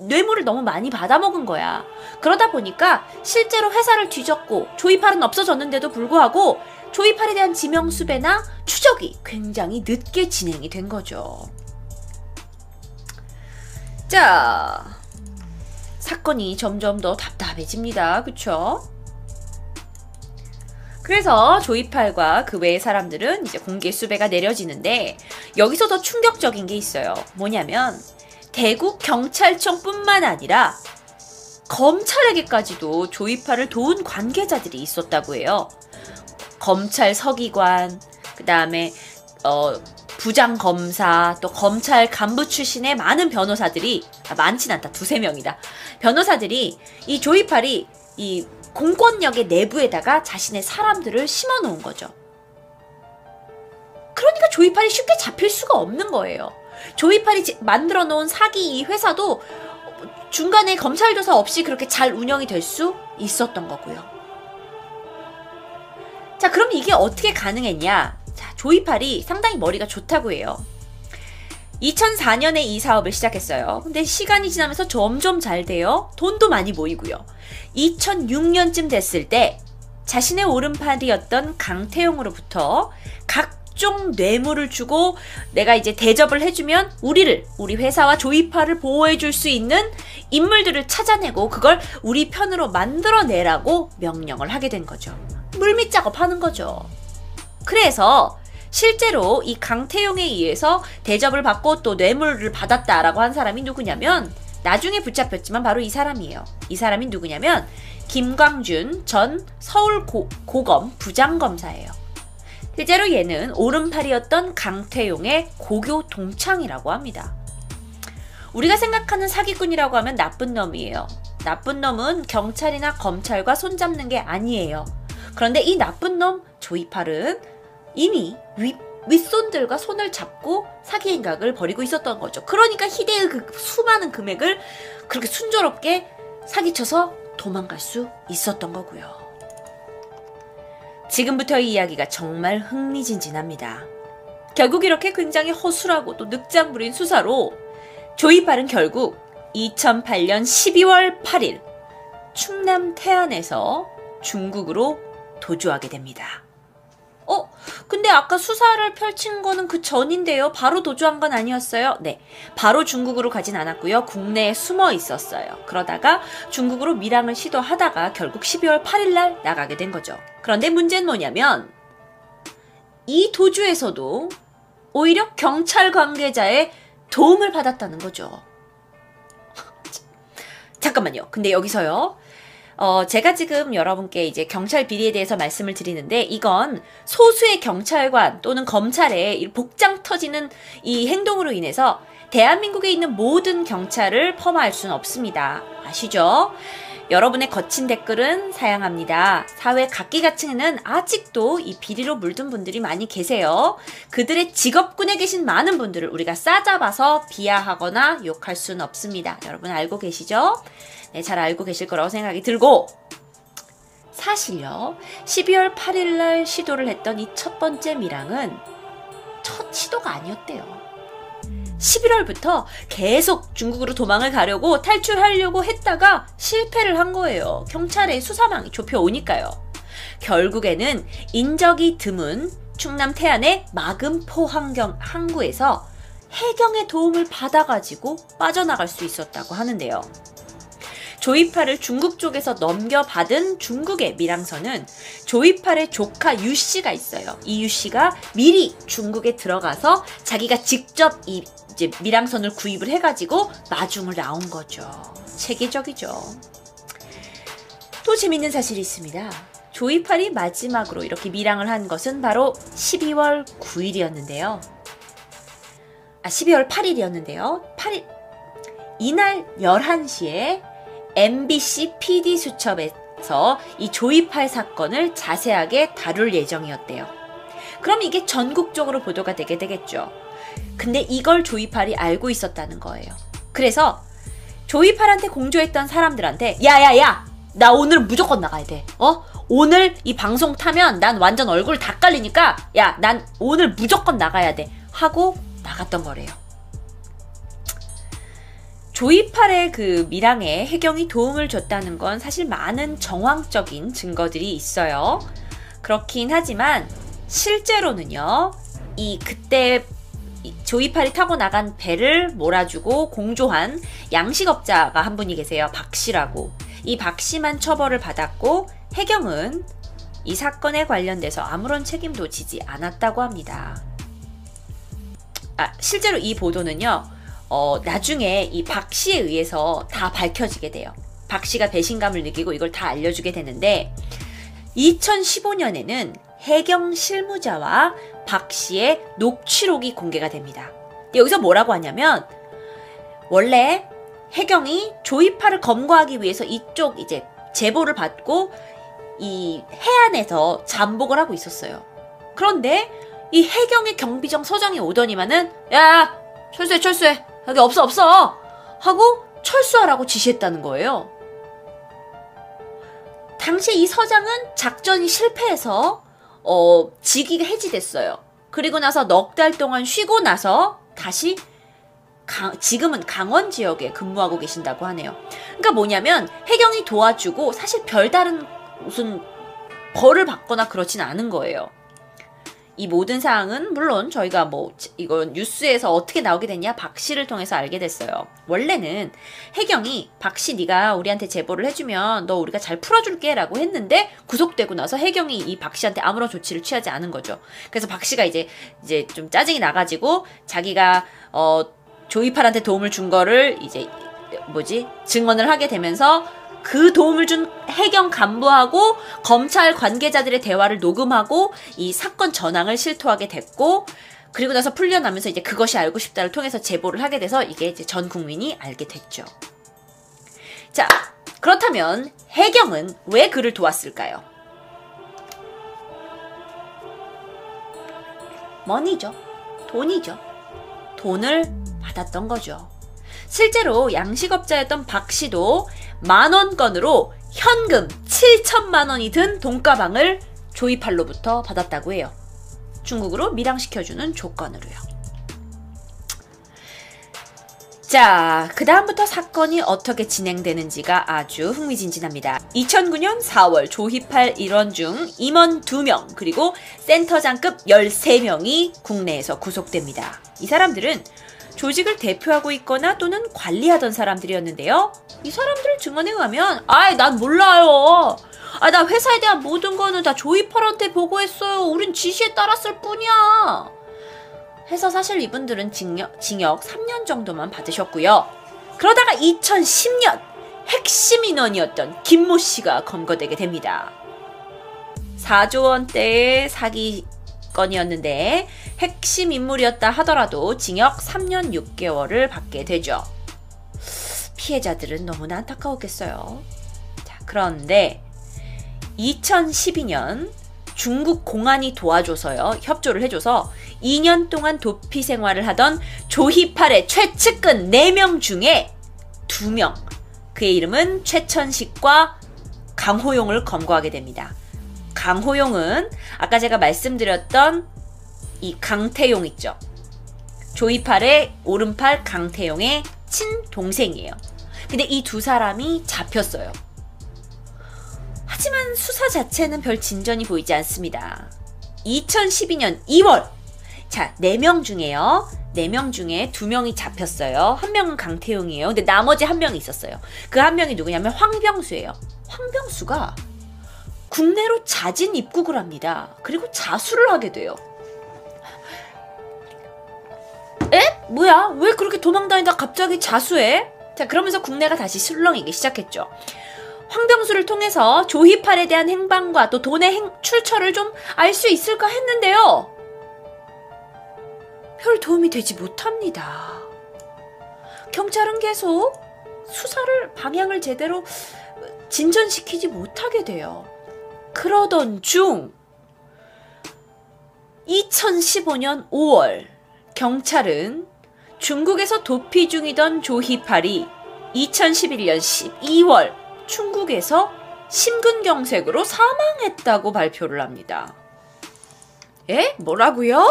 뇌물을 너무 많이 받아먹은 거야. 그러다 보니까 실제로 회사를 뒤졌고 조이팔은 없어졌는데도 불구하고 조이팔에 대한 지명수배나 추적이 굉장히 늦게 진행이 된 거죠. 자, 사건이 점점 더 답답해집니다. 그쵸? 그래서 조이팔과 그 외의 사람들은 이제 공개 수배가 내려지는데 여기서 더 충격적인 게 있어요. 뭐냐면 대구 경찰청뿐만 아니라 검찰에게까지도 조이팔을 도운 관계자들이 있었다고 해요. 검찰 서기관, 그 다음에 어, 부장 검사, 또 검찰 간부 출신의 많은 변호사들이 아, 많진 않다 두세 명이다. 변호사들이 이 조이팔이 이 공권력의 내부에다가 자신의 사람들을 심어 놓은 거죠. 그러니까 조이팔이 쉽게 잡힐 수가 없는 거예요. 조이팔이 만들어 놓은 사기 이 회사도 중간에 검찰 조사 없이 그렇게 잘 운영이 될 수 있었던 거고요. 자, 그럼 이게 어떻게 가능했냐? 자, 조이팔이 상당히 머리가 좋다고 해요. 2004년에 이 사업을 시작했어요. 근데 시간이 지나면서 점점 잘 돼요. 돈도 많이 모이고요. 2006년쯤 됐을 때 자신의 오른팔이었던 강태용으로부터 각종 뇌물을 주고 내가 이제 대접을 해주면 우리를, 우리 회사와 조이파를 보호해줄 수 있는 인물들을 찾아내고 그걸 우리 편으로 만들어내라고 명령을 하게 된 거죠. 물밑 작업하는 거죠. 그래서 실제로 이 강태용에 의해서 대접을 받고 또 뇌물을 받았다라고 한 사람이 누구냐면 나중에 붙잡혔지만 바로 이 사람이에요. 이 사람이 누구냐면 김광준 전 서울 고, 고검 부장검사예요. 실제로 얘는 오른팔이었던 강태용의 고교 동창이라고 합니다. 우리가 생각하는 사기꾼이라고 하면 나쁜 놈이에요. 나쁜 놈은 경찰이나 검찰과 손잡는 게 아니에요. 그런데 이 나쁜 놈 조이팔은 이미 윗, 윗손들과 손을 잡고 사기 행각을 벌이고 있었던 거죠. 그러니까 희대의 그 수많은 금액을 그렇게 순조롭게 사기쳐서 도망갈 수 있었던 거고요. 지금부터 이 이야기가 정말 흥미진진합니다. 결국 이렇게 굉장히 허술하고 또 늑장 부린 수사로 조이팔은 결국 2008년 12월 8일 충남 태안에서 중국으로 도주하게 됩니다. 어? 근데 아까 수사를 펼친 거는 그 전인데요. 바로 도주한 건 아니었어요. 네. 바로 중국으로 가진 않았고요. 국내에 숨어 있었어요. 그러다가 중국으로 밀항을 시도하다가 결국 12월 8일 날 나가게 된 거죠. 그런데 문제는 뭐냐면 이 도주에서도 오히려 경찰 관계자의 도움을 받았다는 거죠. 잠깐만요. 근데 여기서요. 어, 제가 지금 여러분께 이제 경찰 비리에 대해서 말씀을 드리는데 이건 소수의 경찰관 또는 검찰의 복장 터지는 이 행동으로 인해서 대한민국에 있는 모든 경찰을 폄하할 수는 없습니다. 아시죠? 여러분의 거친 댓글은 사양합니다. 사회 각기각층에는 아직도 이 비리로 물든 분들이 많이 계세요. 그들의 직업군에 계신 많은 분들을 우리가 싸잡아서 비하하거나 욕할 수는 없습니다. 여러분 알고 계시죠? 네, 잘 알고 계실 거라고 생각이 들고 사실요. 12월 8일 날 시도를 했던 이 첫 번째 미랑은 첫 시도가 아니었대요. 11월부터 계속 중국으로 도망을 가려고 탈출하려고 했다가 실패를 한 거예요. 경찰의 수사망이 좁혀오니까요. 결국에는 인적이 드문 충남 태안의 마금포 환경 항구에서 해경의 도움을 받아가지고 빠져나갈 수 있었다고 하는데요. 조이파를 중국 쪽에서 넘겨받은 중국의 미랑선은 조이팔의 조카 유 씨가 있어요. 이 유 씨가 미리 중국에 들어가서 자기가 직접 이 이제 미랑선을 구입을 해가지고 마중을 나온 거죠. 체계적이죠. 또 재밌는 사실이 있습니다. 조이팔이 마지막으로 이렇게 미랑을 한 것은 바로 12월 9일이었는데요. 아, 12월 8일이었는데요. 8일. 이날 11시에 MBC PD 수첩에서 이 조이팔 사건을 자세하게 다룰 예정이었대요. 그럼 이게 전국적으로 보도가 되게 되겠죠. 근데 이걸 조이팔이 알고 있었다는 거예요. 그래서 조이팔한테 공조했던 사람들한테 야야야 나 오늘 무조건 나가야 돼. 어? 오늘 이 방송 타면 난 완전 얼굴 다 깔리니까 야 난 오늘 무조건 나가야 돼 하고 나갔던 거래요. 조이팔의 그 밀항에 해경이 도움을 줬다는 건 사실 많은 정황적인 증거들이 있어요. 그렇긴 하지만 실제로는요. 이 그때 조이팔이 타고 나간 배를 몰아주고 공조한 양식업자가 한 분이 계세요. 박 씨라고. 이 박 씨만 처벌을 받았고 해경은 이 사건에 관련돼서 아무런 책임도 지지 않았다고 합니다. 아, 실제로 이 보도는요. 어, 나중에 이 박 씨에 의해서 다 밝혀지게 돼요. 박 씨가 배신감을 느끼고 이걸 다 알려주게 되는데 2015년에는 해경 실무자와 박 씨의 녹취록이 공개가 됩니다. 여기서 뭐라고 하냐면 원래 해경이 조이파를 검거하기 위해서 이쪽 이제 제보를 받고 이 해안에서 잠복을 하고 있었어요. 그런데 이 해경의 경비정 서장이 오더니만은 야 철수해 철수해 여기 없어 없어 하고 철수하라고 지시했다는 거예요. 당시 이 서장은 작전이 실패해서 어, 직위가 해지됐어요. 그리고 나서 넉 달 동안 쉬고 나서 다시 강, 지금은 강원 지역에 근무하고 계신다고 하네요. 그러니까 뭐냐면 해경이 도와주고 사실 별다른 무슨 벌을 받거나 그렇진 않은 거예요. 이 모든 사항은 물론 저희가 뭐 이건 뉴스에서 어떻게 나오게 됐냐 박 씨를 통해서 알게 됐어요. 원래는 해경이 박 씨 네가 우리한테 제보를 해주면 너 우리가 잘 풀어줄게라고 했는데 구속되고 나서 해경이 이 박 씨한테 아무런 조치를 취하지 않은 거죠. 그래서 박 씨가 이제 이제 좀 짜증이 나가지고 자기가 어 조이팔한테 도움을 준 거를 이제 뭐지 증언을 하게 되면서 그 도움을 준 해경 간부하고 검찰 관계자들의 대화를 녹음하고 이 사건 전황을 실토하게 됐고 그리고 나서 풀려나면서 이제 그것이 알고 싶다를 통해서 제보를 하게 돼서 이게 이제 전 국민이 알게 됐죠. 자, 그렇다면 해경은 왜 그를 도왔을까요? 머니죠. 돈이죠. 돈을 받았던 거죠. 실제로 양식업자였던 박 씨도 만원권으로 현금 7천만 원이 든 돈가방을 조이팔로부터 받았다고 해요. 중국으로 밀항시켜주는 조건으로요. 자, 그 다음부터 사건이 어떻게 진행되는지가 아주 흥미진진합니다. 2009년 4월 조희팔 일원 중 임원 2명, 그리고 센터장급 13명이 국내에서 구속됩니다. 이 사람들은 조직을 대표하고 있거나 또는 관리하던 사람들이었는데요. 이 사람들 증언에 의하면 아이 난 몰라요. 아 나 회사에 대한 모든 거는 다 조이펄한테 보고했어요. 우린 지시에 따랐을 뿐이야. 해서 사실 이분들은 징역, 징역 3년 정도만 받으셨고요. 그러다가 2010년 핵심 인원이었던 김모 씨가 검거되게 됩니다. 4조 원대의 사기 건이었는데 핵심 인물이었다 하더라도 징역 3년 6개월을 받게 되죠. 피해자들은 너무나 안타까웠겠어요. 그런데 2012년 중국 공안이 도와줘서요, 협조를 해줘서 2년 동안 도피 생활을 하던 조희팔의 최측근 4명 중에 2명, 그의 이름은 최천식과 강호용을 검거하게 됩니다. 강호용은 아까 제가 말씀드렸던 이 강태용 있죠. 조이팔의 오른팔 강태용의 친동생이에요. 근데 이 두 사람이 잡혔어요. 하지만 수사 자체는 별 진전이 보이지 않습니다. 2012년 2월. 자, 4명 중에요. 4명 중에 2명이 잡혔어요. 한 명은 강태용이에요. 근데 나머지 한 명이 있었어요. 그 한 명이 누구냐면 황병수예요. 황병수가 국내로 자진 입국을 합니다. 그리고 자수를 하게 돼요. 에? 뭐야? 왜 그렇게 도망다니다 갑자기 자수해? 자, 그러면서 국내가 다시 술렁이기 시작했죠. 황병수를 통해서 조희팔에 대한 행방과 또 돈의 행, 출처를 좀 알 수 있을까 했는데요. 별 도움이 되지 못합니다. 경찰은 계속 수사를 방향을 제대로 진전시키지 못하게 돼요. 그러던 중 2015년 5월 경찰은 중국에서 도피 중이던 조희팔이 2011년 12월 중국에서 심근경색으로 사망했다고 발표를 합니다. 에? 뭐라고요?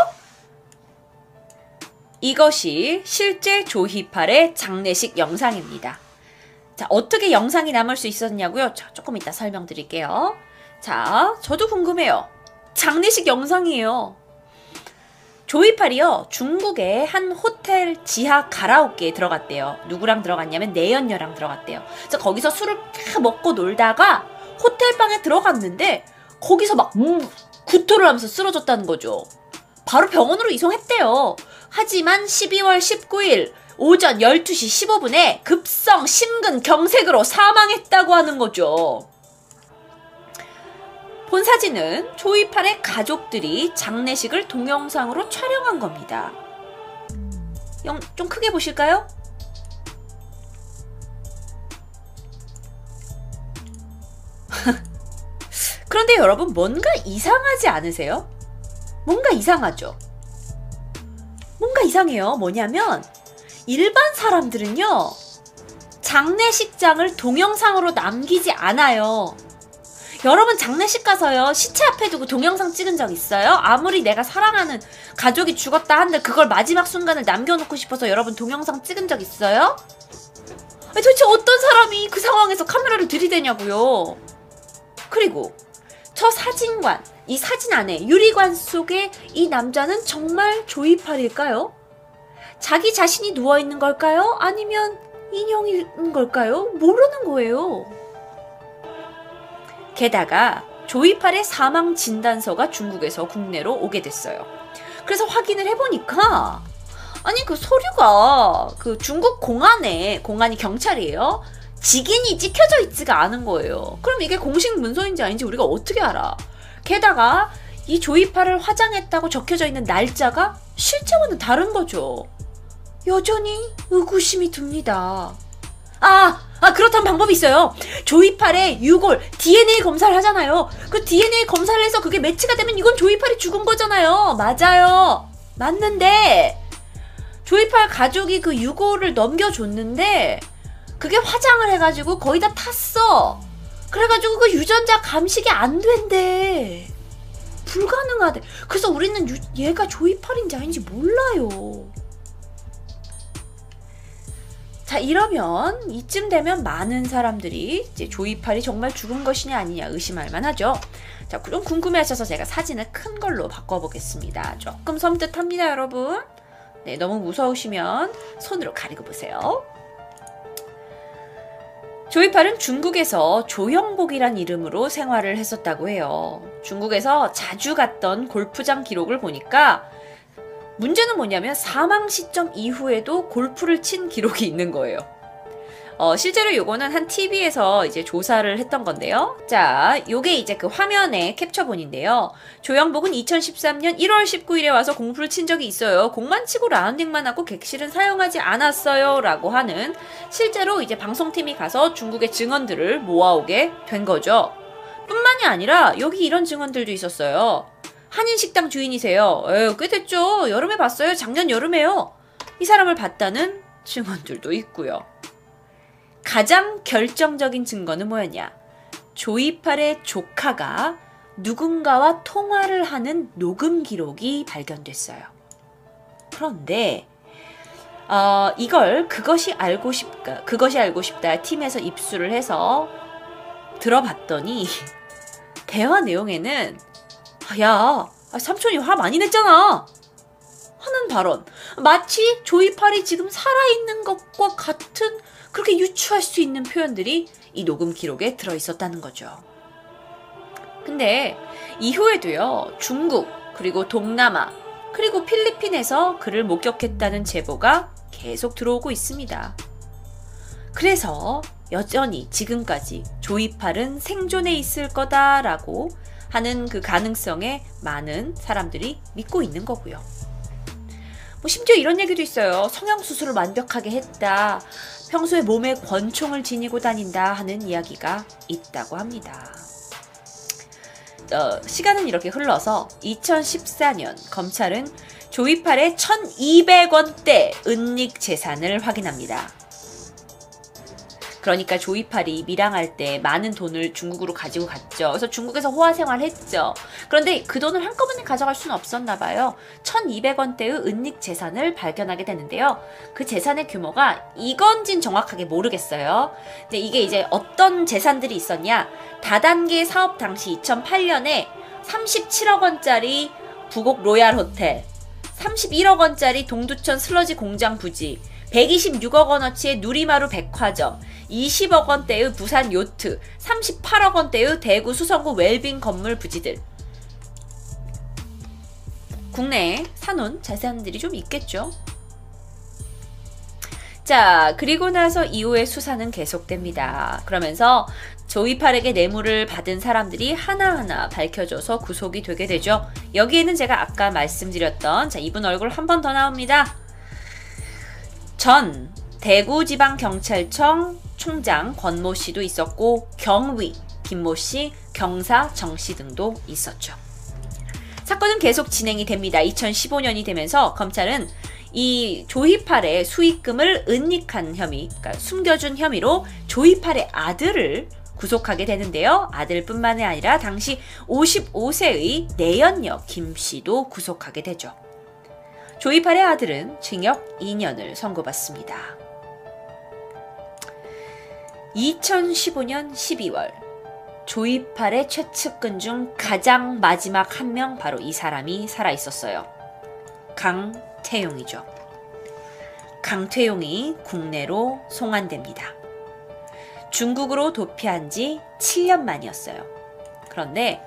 이것이 실제 조희팔의 장례식 영상입니다. 자, 어떻게 영상이 남을 수 있었냐고요? 자, 조금 이따 설명드릴게요. 자, 저도 궁금해요. 장례식 영상이에요. 조이팔이요 중국의 한 호텔 지하 가라오케에 들어갔대요. 누구랑 들어갔냐면 내연녀랑 들어갔대요. 그래서 거기서 술을 다 먹고 놀다가 호텔 방에 들어갔는데 거기서 막 음, 구토를 하면서 쓰러졌다는 거죠. 바로 병원으로 이송했대요. 하지만 12월 19일 오전 12시 15분에 급성 심근 경색으로 사망했다고 하는 거죠. 본 사진은 조이팔의 가족들이 장례식을 동영상으로 촬영한 겁니다. 영, 좀 크게 보실까요? 그런데 여러분, 뭔가 이상하지 않으세요? 뭔가 이상하죠? 뭔가 이상해요. 뭐냐면, 일반 사람들은요, 장례식장을 동영상으로 남기지 않아요. 여러분 장례식 가서요 시체 앞에 두고 동영상 찍은 적 있어요? 아무리 내가 사랑하는 가족이 죽었다 한들 그걸 마지막 순간을 남겨놓고 싶어서 여러분 동영상 찍은 적 있어요? 아니, 도대체 어떤 사람이 그 상황에서 카메라를 들이대냐고요. 그리고 저 사진관, 이 사진 안에 유리관 속에 이 남자는 정말 조이팔일까요? 자기 자신이 누워있는 걸까요? 아니면 인형인 걸까요? 모르는 거예요. 게다가 조이팔의 사망 진단서가 중국에서 국내로 오게 됐어요. 그래서 확인을 해보니까 아니 그 서류가 그 중국 공안에 공안이 경찰이에요. 직인이 찍혀져 있지가 않은 거예요. 그럼 이게 공식 문서인지 아닌지 우리가 어떻게 알아? 게다가 이 조이팔을 화장했다고 적혀져 있는 날짜가 실제와는 다른 거죠. 여전히 의구심이 듭니다. 아, 아 그렇다면 방법이 있어요. 조이팔의 유골 DNA 검사를 하잖아요. 그 DNA 검사를 해서 그게 매치가 되면 이건 조이팔이 죽은 거잖아요. 맞아요. 맞는데 조이팔 가족이 그 유골을 넘겨줬는데 그게 화장을 해가지고 거의 다 탔어. 그래가지고 그 유전자 감식이 안 된대. 불가능하대. 그래서 우리는 유, 얘가 조이팔인지 아닌지 몰라요. 자, 이러면 이쯤 되면 많은 사람들이 이제 조이팔이 정말 죽은 것이냐 아니냐 의심할 만하죠. 자, 그럼 궁금해하셔서 제가 사진을 큰 걸로 바꿔보겠습니다. 조금 섬뜩합니다, 여러분. 네, 너무 무서우시면 손으로 가리고 보세요. 조이팔은 중국에서 조영복이란 이름으로 생활을 했었다고 해요. 중국에서 자주 갔던 골프장 기록을 보니까 문제는 뭐냐면 사망 시점 이후에도 골프를 친 기록이 있는 거예요. 어, 실제로 요거는 한 TV에서 이제 조사를 했던 건데요. 자, 요게 이제 그 화면의 캡처본인데요. 조영복은 2013년 1월 19일에 와서 공부를 친 적이 있어요. 공만 치고 라운딩만 하고 객실은 사용하지 않았어요. 라고 하는 실제로 이제 방송팀이 가서 중국의 증언들을 모아오게 된 거죠. 뿐만이 아니라 여기 이런 증언들도 있었어요. 한인 식당 주인이세요. 에휴, 꽤 됐죠. 여름에 봤어요. 작년 여름에요. 이 사람을 봤다는 증언들도 있고요. 가장 결정적인 증거는 뭐였냐? 조이팔의 조카가 누군가와 통화를 하는 녹음 기록이 발견됐어요. 그런데 어, 이걸 그것이 알고 싶다, 그것이 알고 싶다 팀에서 입수를 해서 들어봤더니 대화 내용에는 아, 야, 아, 삼촌이 화 많이 냈잖아. 하는 발언. 마치 조이팔이 지금 살아있는 것과 같은 그렇게 유추할 수 있는 표현들이 이 녹음 기록에 들어 있었다는 거죠. 근데 이후에도요, 중국, 그리고 동남아, 그리고 필리핀에서 그를 목격했다는 제보가 계속 들어오고 있습니다. 그래서 여전히 지금까지 조이팔은 생존해 있을 거다라고 하는 그 가능성에 많은 사람들이 믿고 있는 거고요. 뭐 심지어 이런 얘기도 있어요. 성형수술을 완벽하게 했다. 평소에 몸에 권총을 지니고 다닌다 하는 이야기가 있다고 합니다. 어, 시간은 이렇게 흘러서 2014년 검찰은 조이팔의 1200원대 은닉 재산을 확인합니다. 그러니까 조이팔이 밀항할 때 많은 돈을 중국으로 가지고 갔죠. 그래서 중국에서 호화 생활했죠. 그런데 그 돈을 한꺼번에 가져갈 수는 없었나 봐요. 1200원대의 은닉 재산을 발견하게 되는데요. 그 재산의 규모가 이건진 정확하게 모르겠어요. 근데 이게 이제 어떤 재산들이 있었냐? 다단계 사업 당시 2008년에 37억 원짜리 부곡 로얄 호텔, 31억 원짜리 동두천 슬러지 공장 부지, 126억 원어치의 누리마루 백화점, 20억 원대의 부산 요트, 38억 원대의 대구 수성구 웰빙 건물 부지들. 국내에 사놓은 자산들이 좀 있겠죠. 자, 그리고 나서 이후의 수사는 계속됩니다. 그러면서 조이팔에게 뇌물을 받은 사람들이 하나하나 밝혀져서 구속이 되게 되죠. 여기에는 제가 아까 말씀드렸던 자, 이분 얼굴 한 번 더 나옵니다. 전 대구지방경찰청 총장 권모 씨도 있었고 경위 김모 씨, 경사 정 씨 등도 있었죠. 사건은 계속 진행이 됩니다. 2015년이 되면서 검찰은 이 조이팔의 수익금을 은닉한 혐의, 그러니까 숨겨준 혐의로 조이팔의 아들을 구속하게 되는데요. 아들뿐만이 아니라 당시 55세의 내연녀 김 씨도 구속하게 되죠. 조이팔의 아들은 징역 2년을 선고받습니다. 2015년 12월 조이팔의 최측근 중 가장 마지막 한 명 바로 이 사람이 살아 있었어요. 강태용이죠. 강태용이 국내로 송환됩니다. 중국으로 도피한 지 7년 만이었어요. 그런데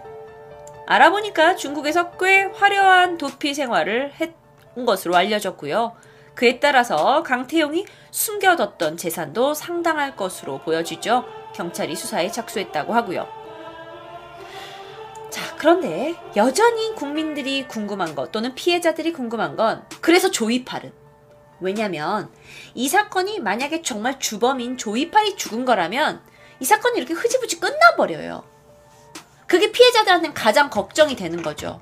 알아보니까 중국에서 꽤 화려한 도피 생활을 했던 것으로 알려졌고요. 그에 따라서 강태용이 숨겨뒀던 재산도 상당할 것으로 보여지죠. 경찰이 수사에 착수했다고 하고요. 자, 그런데 여전히 국민들이 궁금한 것 또는 피해자들이 궁금한 건 그래서 조이팔은 왜냐면 이 사건이 만약에 정말 주범인 조이팔이 죽은 거라면 이 사건이 이렇게 흐지부지 끝나버려요. 그게 피해자들한테는 가장 걱정이 되는 거죠.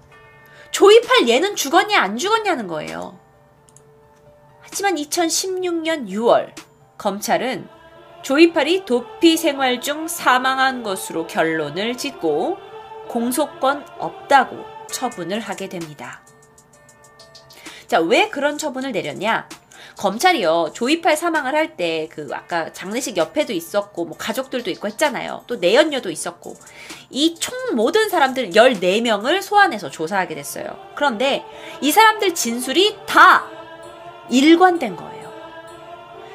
조이팔 얘는 죽었냐 안 죽었냐는 거예요. 하지만 2016년 6월 검찰은 조이팔이 도피 생활 중 사망한 것으로 결론을 짓고 공소권 없다고 처분을 하게 됩니다. 자, 왜 그런 처분을 내렸냐? 검찰이요, 조이팔 사망을 할 때, 그, 아까 장례식 옆에도 있었고, 뭐, 가족들도 있고 했잖아요. 또 내연녀도 있었고. 이 총 모든 사람들 14명을 소환해서 조사하게 됐어요. 그런데 이 사람들 진술이 다 일관된 거예요.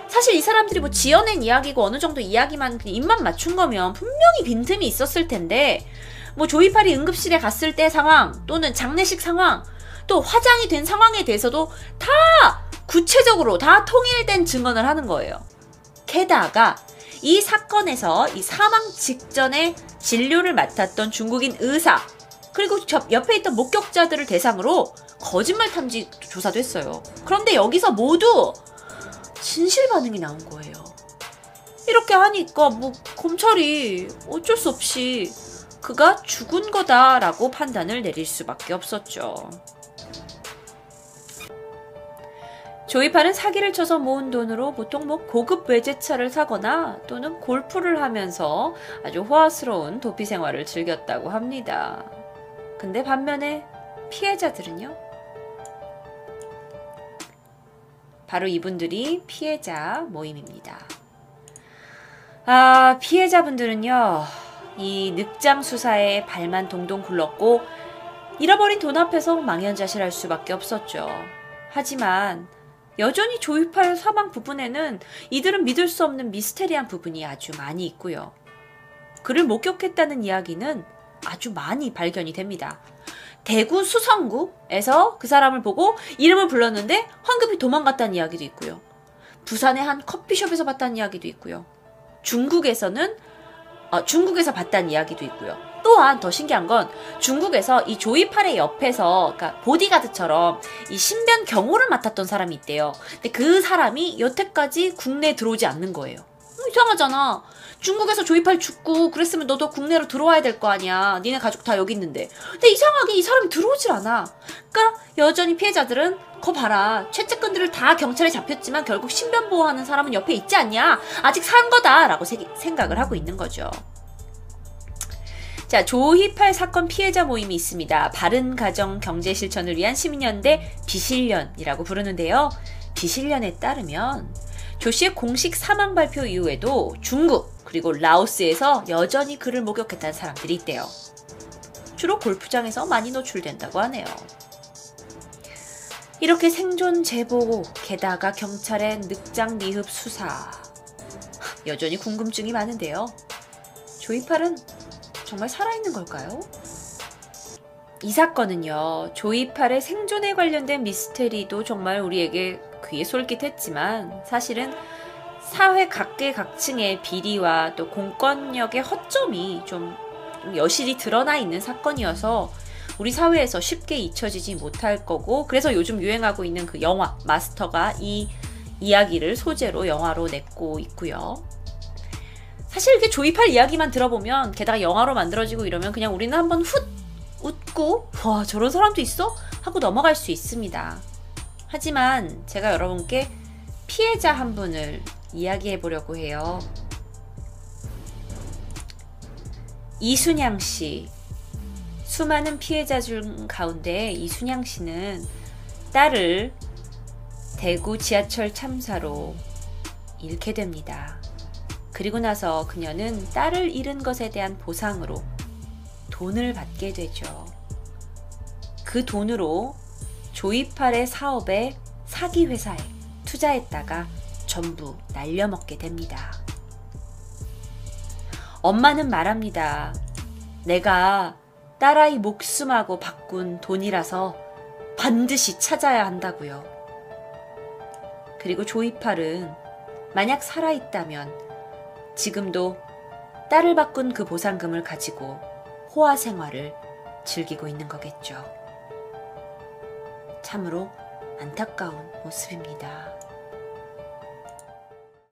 사실 이 사람들이 뭐 지어낸 이야기고 어느 정도 이야기만 입만 맞춘 거면 분명히 빈틈이 있었을 텐데 뭐 조이팔이 응급실에 갔을 때 상황 또는 장례식 상황 또 화장이 된 상황에 대해서도 다 구체적으로 다 통일된 증언을 하는 거예요. 게다가 이 사건에서 이 사망 직전에 진료를 맡았던 중국인 의사 그리고 저 옆에 있던 목격자들을 대상으로 거짓말 탐지 조사도 했어요. 그런데 여기서 모두 진실 반응이 나온 거예요. 이렇게 하니까 뭐 검찰이 어쩔 수 없이 그가 죽은 거다라고 판단을 내릴 수밖에 없었죠. 조이팔은 사기를 쳐서 모은 돈으로 보통 뭐 고급 외제차를 사거나 또는 골프를 하면서 아주 호화스러운 도피 생활을 즐겼다고 합니다. 근데 반면에 피해자들은요? 바로 이분들이 피해자 모임입니다. 아, 피해자분들은요, 이 늑장 수사에 발만 동동 굴렀고, 잃어버린 돈 앞에서 망연자실할 수밖에 없었죠. 하지만, 여전히 조이팔 사망 부분에는 이들은 믿을 수 없는 미스테리한 부분이 아주 많이 있고요. 그를 목격했다는 이야기는 아주 많이 발견이 됩니다. 대구 수성구에서 그 사람을 보고 이름을 불렀는데 황급히 도망갔다는 이야기도 있고요. 부산의 한 커피숍에서 봤다는 이야기도 있고요. 중국에서는 어, 중국에서 봤다는 이야기도 있고요. 또한 더 신기한 건 중국에서 이 조이팔의 옆에서 그러니까 보디가드처럼 이 신변 경호를 맡았던 사람이 있대요. 근데 그 사람이 여태까지 국내에 들어오지 않는 거예요. 어, 이상하잖아. 중국에서 조이팔 죽고 그랬으면 너도 국내로 들어와야 될 거 아니야. 니네 가족 다 여기 있는데. 근데 이상하게 이 사람이 들어오질 않아. 그러니까 여전히 피해자들은 거 봐라. 최측근들을 다 경찰에 잡혔지만 결국 신변 보호하는 사람은 옆에 있지 않냐. 아직 산 거다라고 세- 생각을 하고 있는 거죠. 자, 조희팔 사건 피해자 모임이 있습니다. 바른 가정 경제 실천을 위한 시민연대 비실련이라고 부르는데요. 비실련에 따르면 조 씨의 공식 사망 발표 이후에도 중국 그리고 라오스에서 여전히 그를 목격했다는 사람들이 있대요. 주로 골프장에서 많이 노출된다고 하네요. 이렇게 생존 제보, 게다가 경찰의 늑장 미흡 수사. 여전히 궁금증이 많은데요. 조이팔은 정말 살아있는 걸까요? 이 사건은요, 조이팔의 생존에 관련된 미스테리도 정말 우리에게 귀에 솔깃했지만, 사실은 사회 각계각층의 비리와 또 공권력의 허점이 좀, 좀 여실히 드러나 있는 사건이어서 우리 사회에서 쉽게 잊혀지지 못할 거고, 그래서 요즘 유행하고 있는 그 영화, 마스터가 이 이야기를 소재로 영화로 냈고 있고요. 사실 이렇게 조이팔 이야기만 들어보면 게다가 영화로 만들어지고 이러면 그냥 우리는 한번 훗 웃고 와 저런 사람도 있어? 하고 넘어갈 수 있습니다. 하지만 제가 여러분께 피해자 한 분을 이야기해 보려고 해요. 이순양 씨. 수많은 피해자 중 가운데 이순양 씨는 딸을 대구 지하철 참사로 잃게 됩니다. 그리고 나서 그녀는 딸을 잃은 것에 대한 보상으로 돈을 받게 되죠. 그 돈으로 조이팔의 사업에 사기 회사에 투자했다가 전부 날려먹게 됩니다. 엄마는 말합니다. 내가 딸아이 목숨하고 바꾼 돈이라서 반드시 찾아야 한다고요. 그리고 조이팔은 만약 살아있다면 지금도 딸을 바꾼 그 보상금을 가지고 호화 생활을 즐기고 있는 거겠죠. 참으로 안타까운 모습입니다.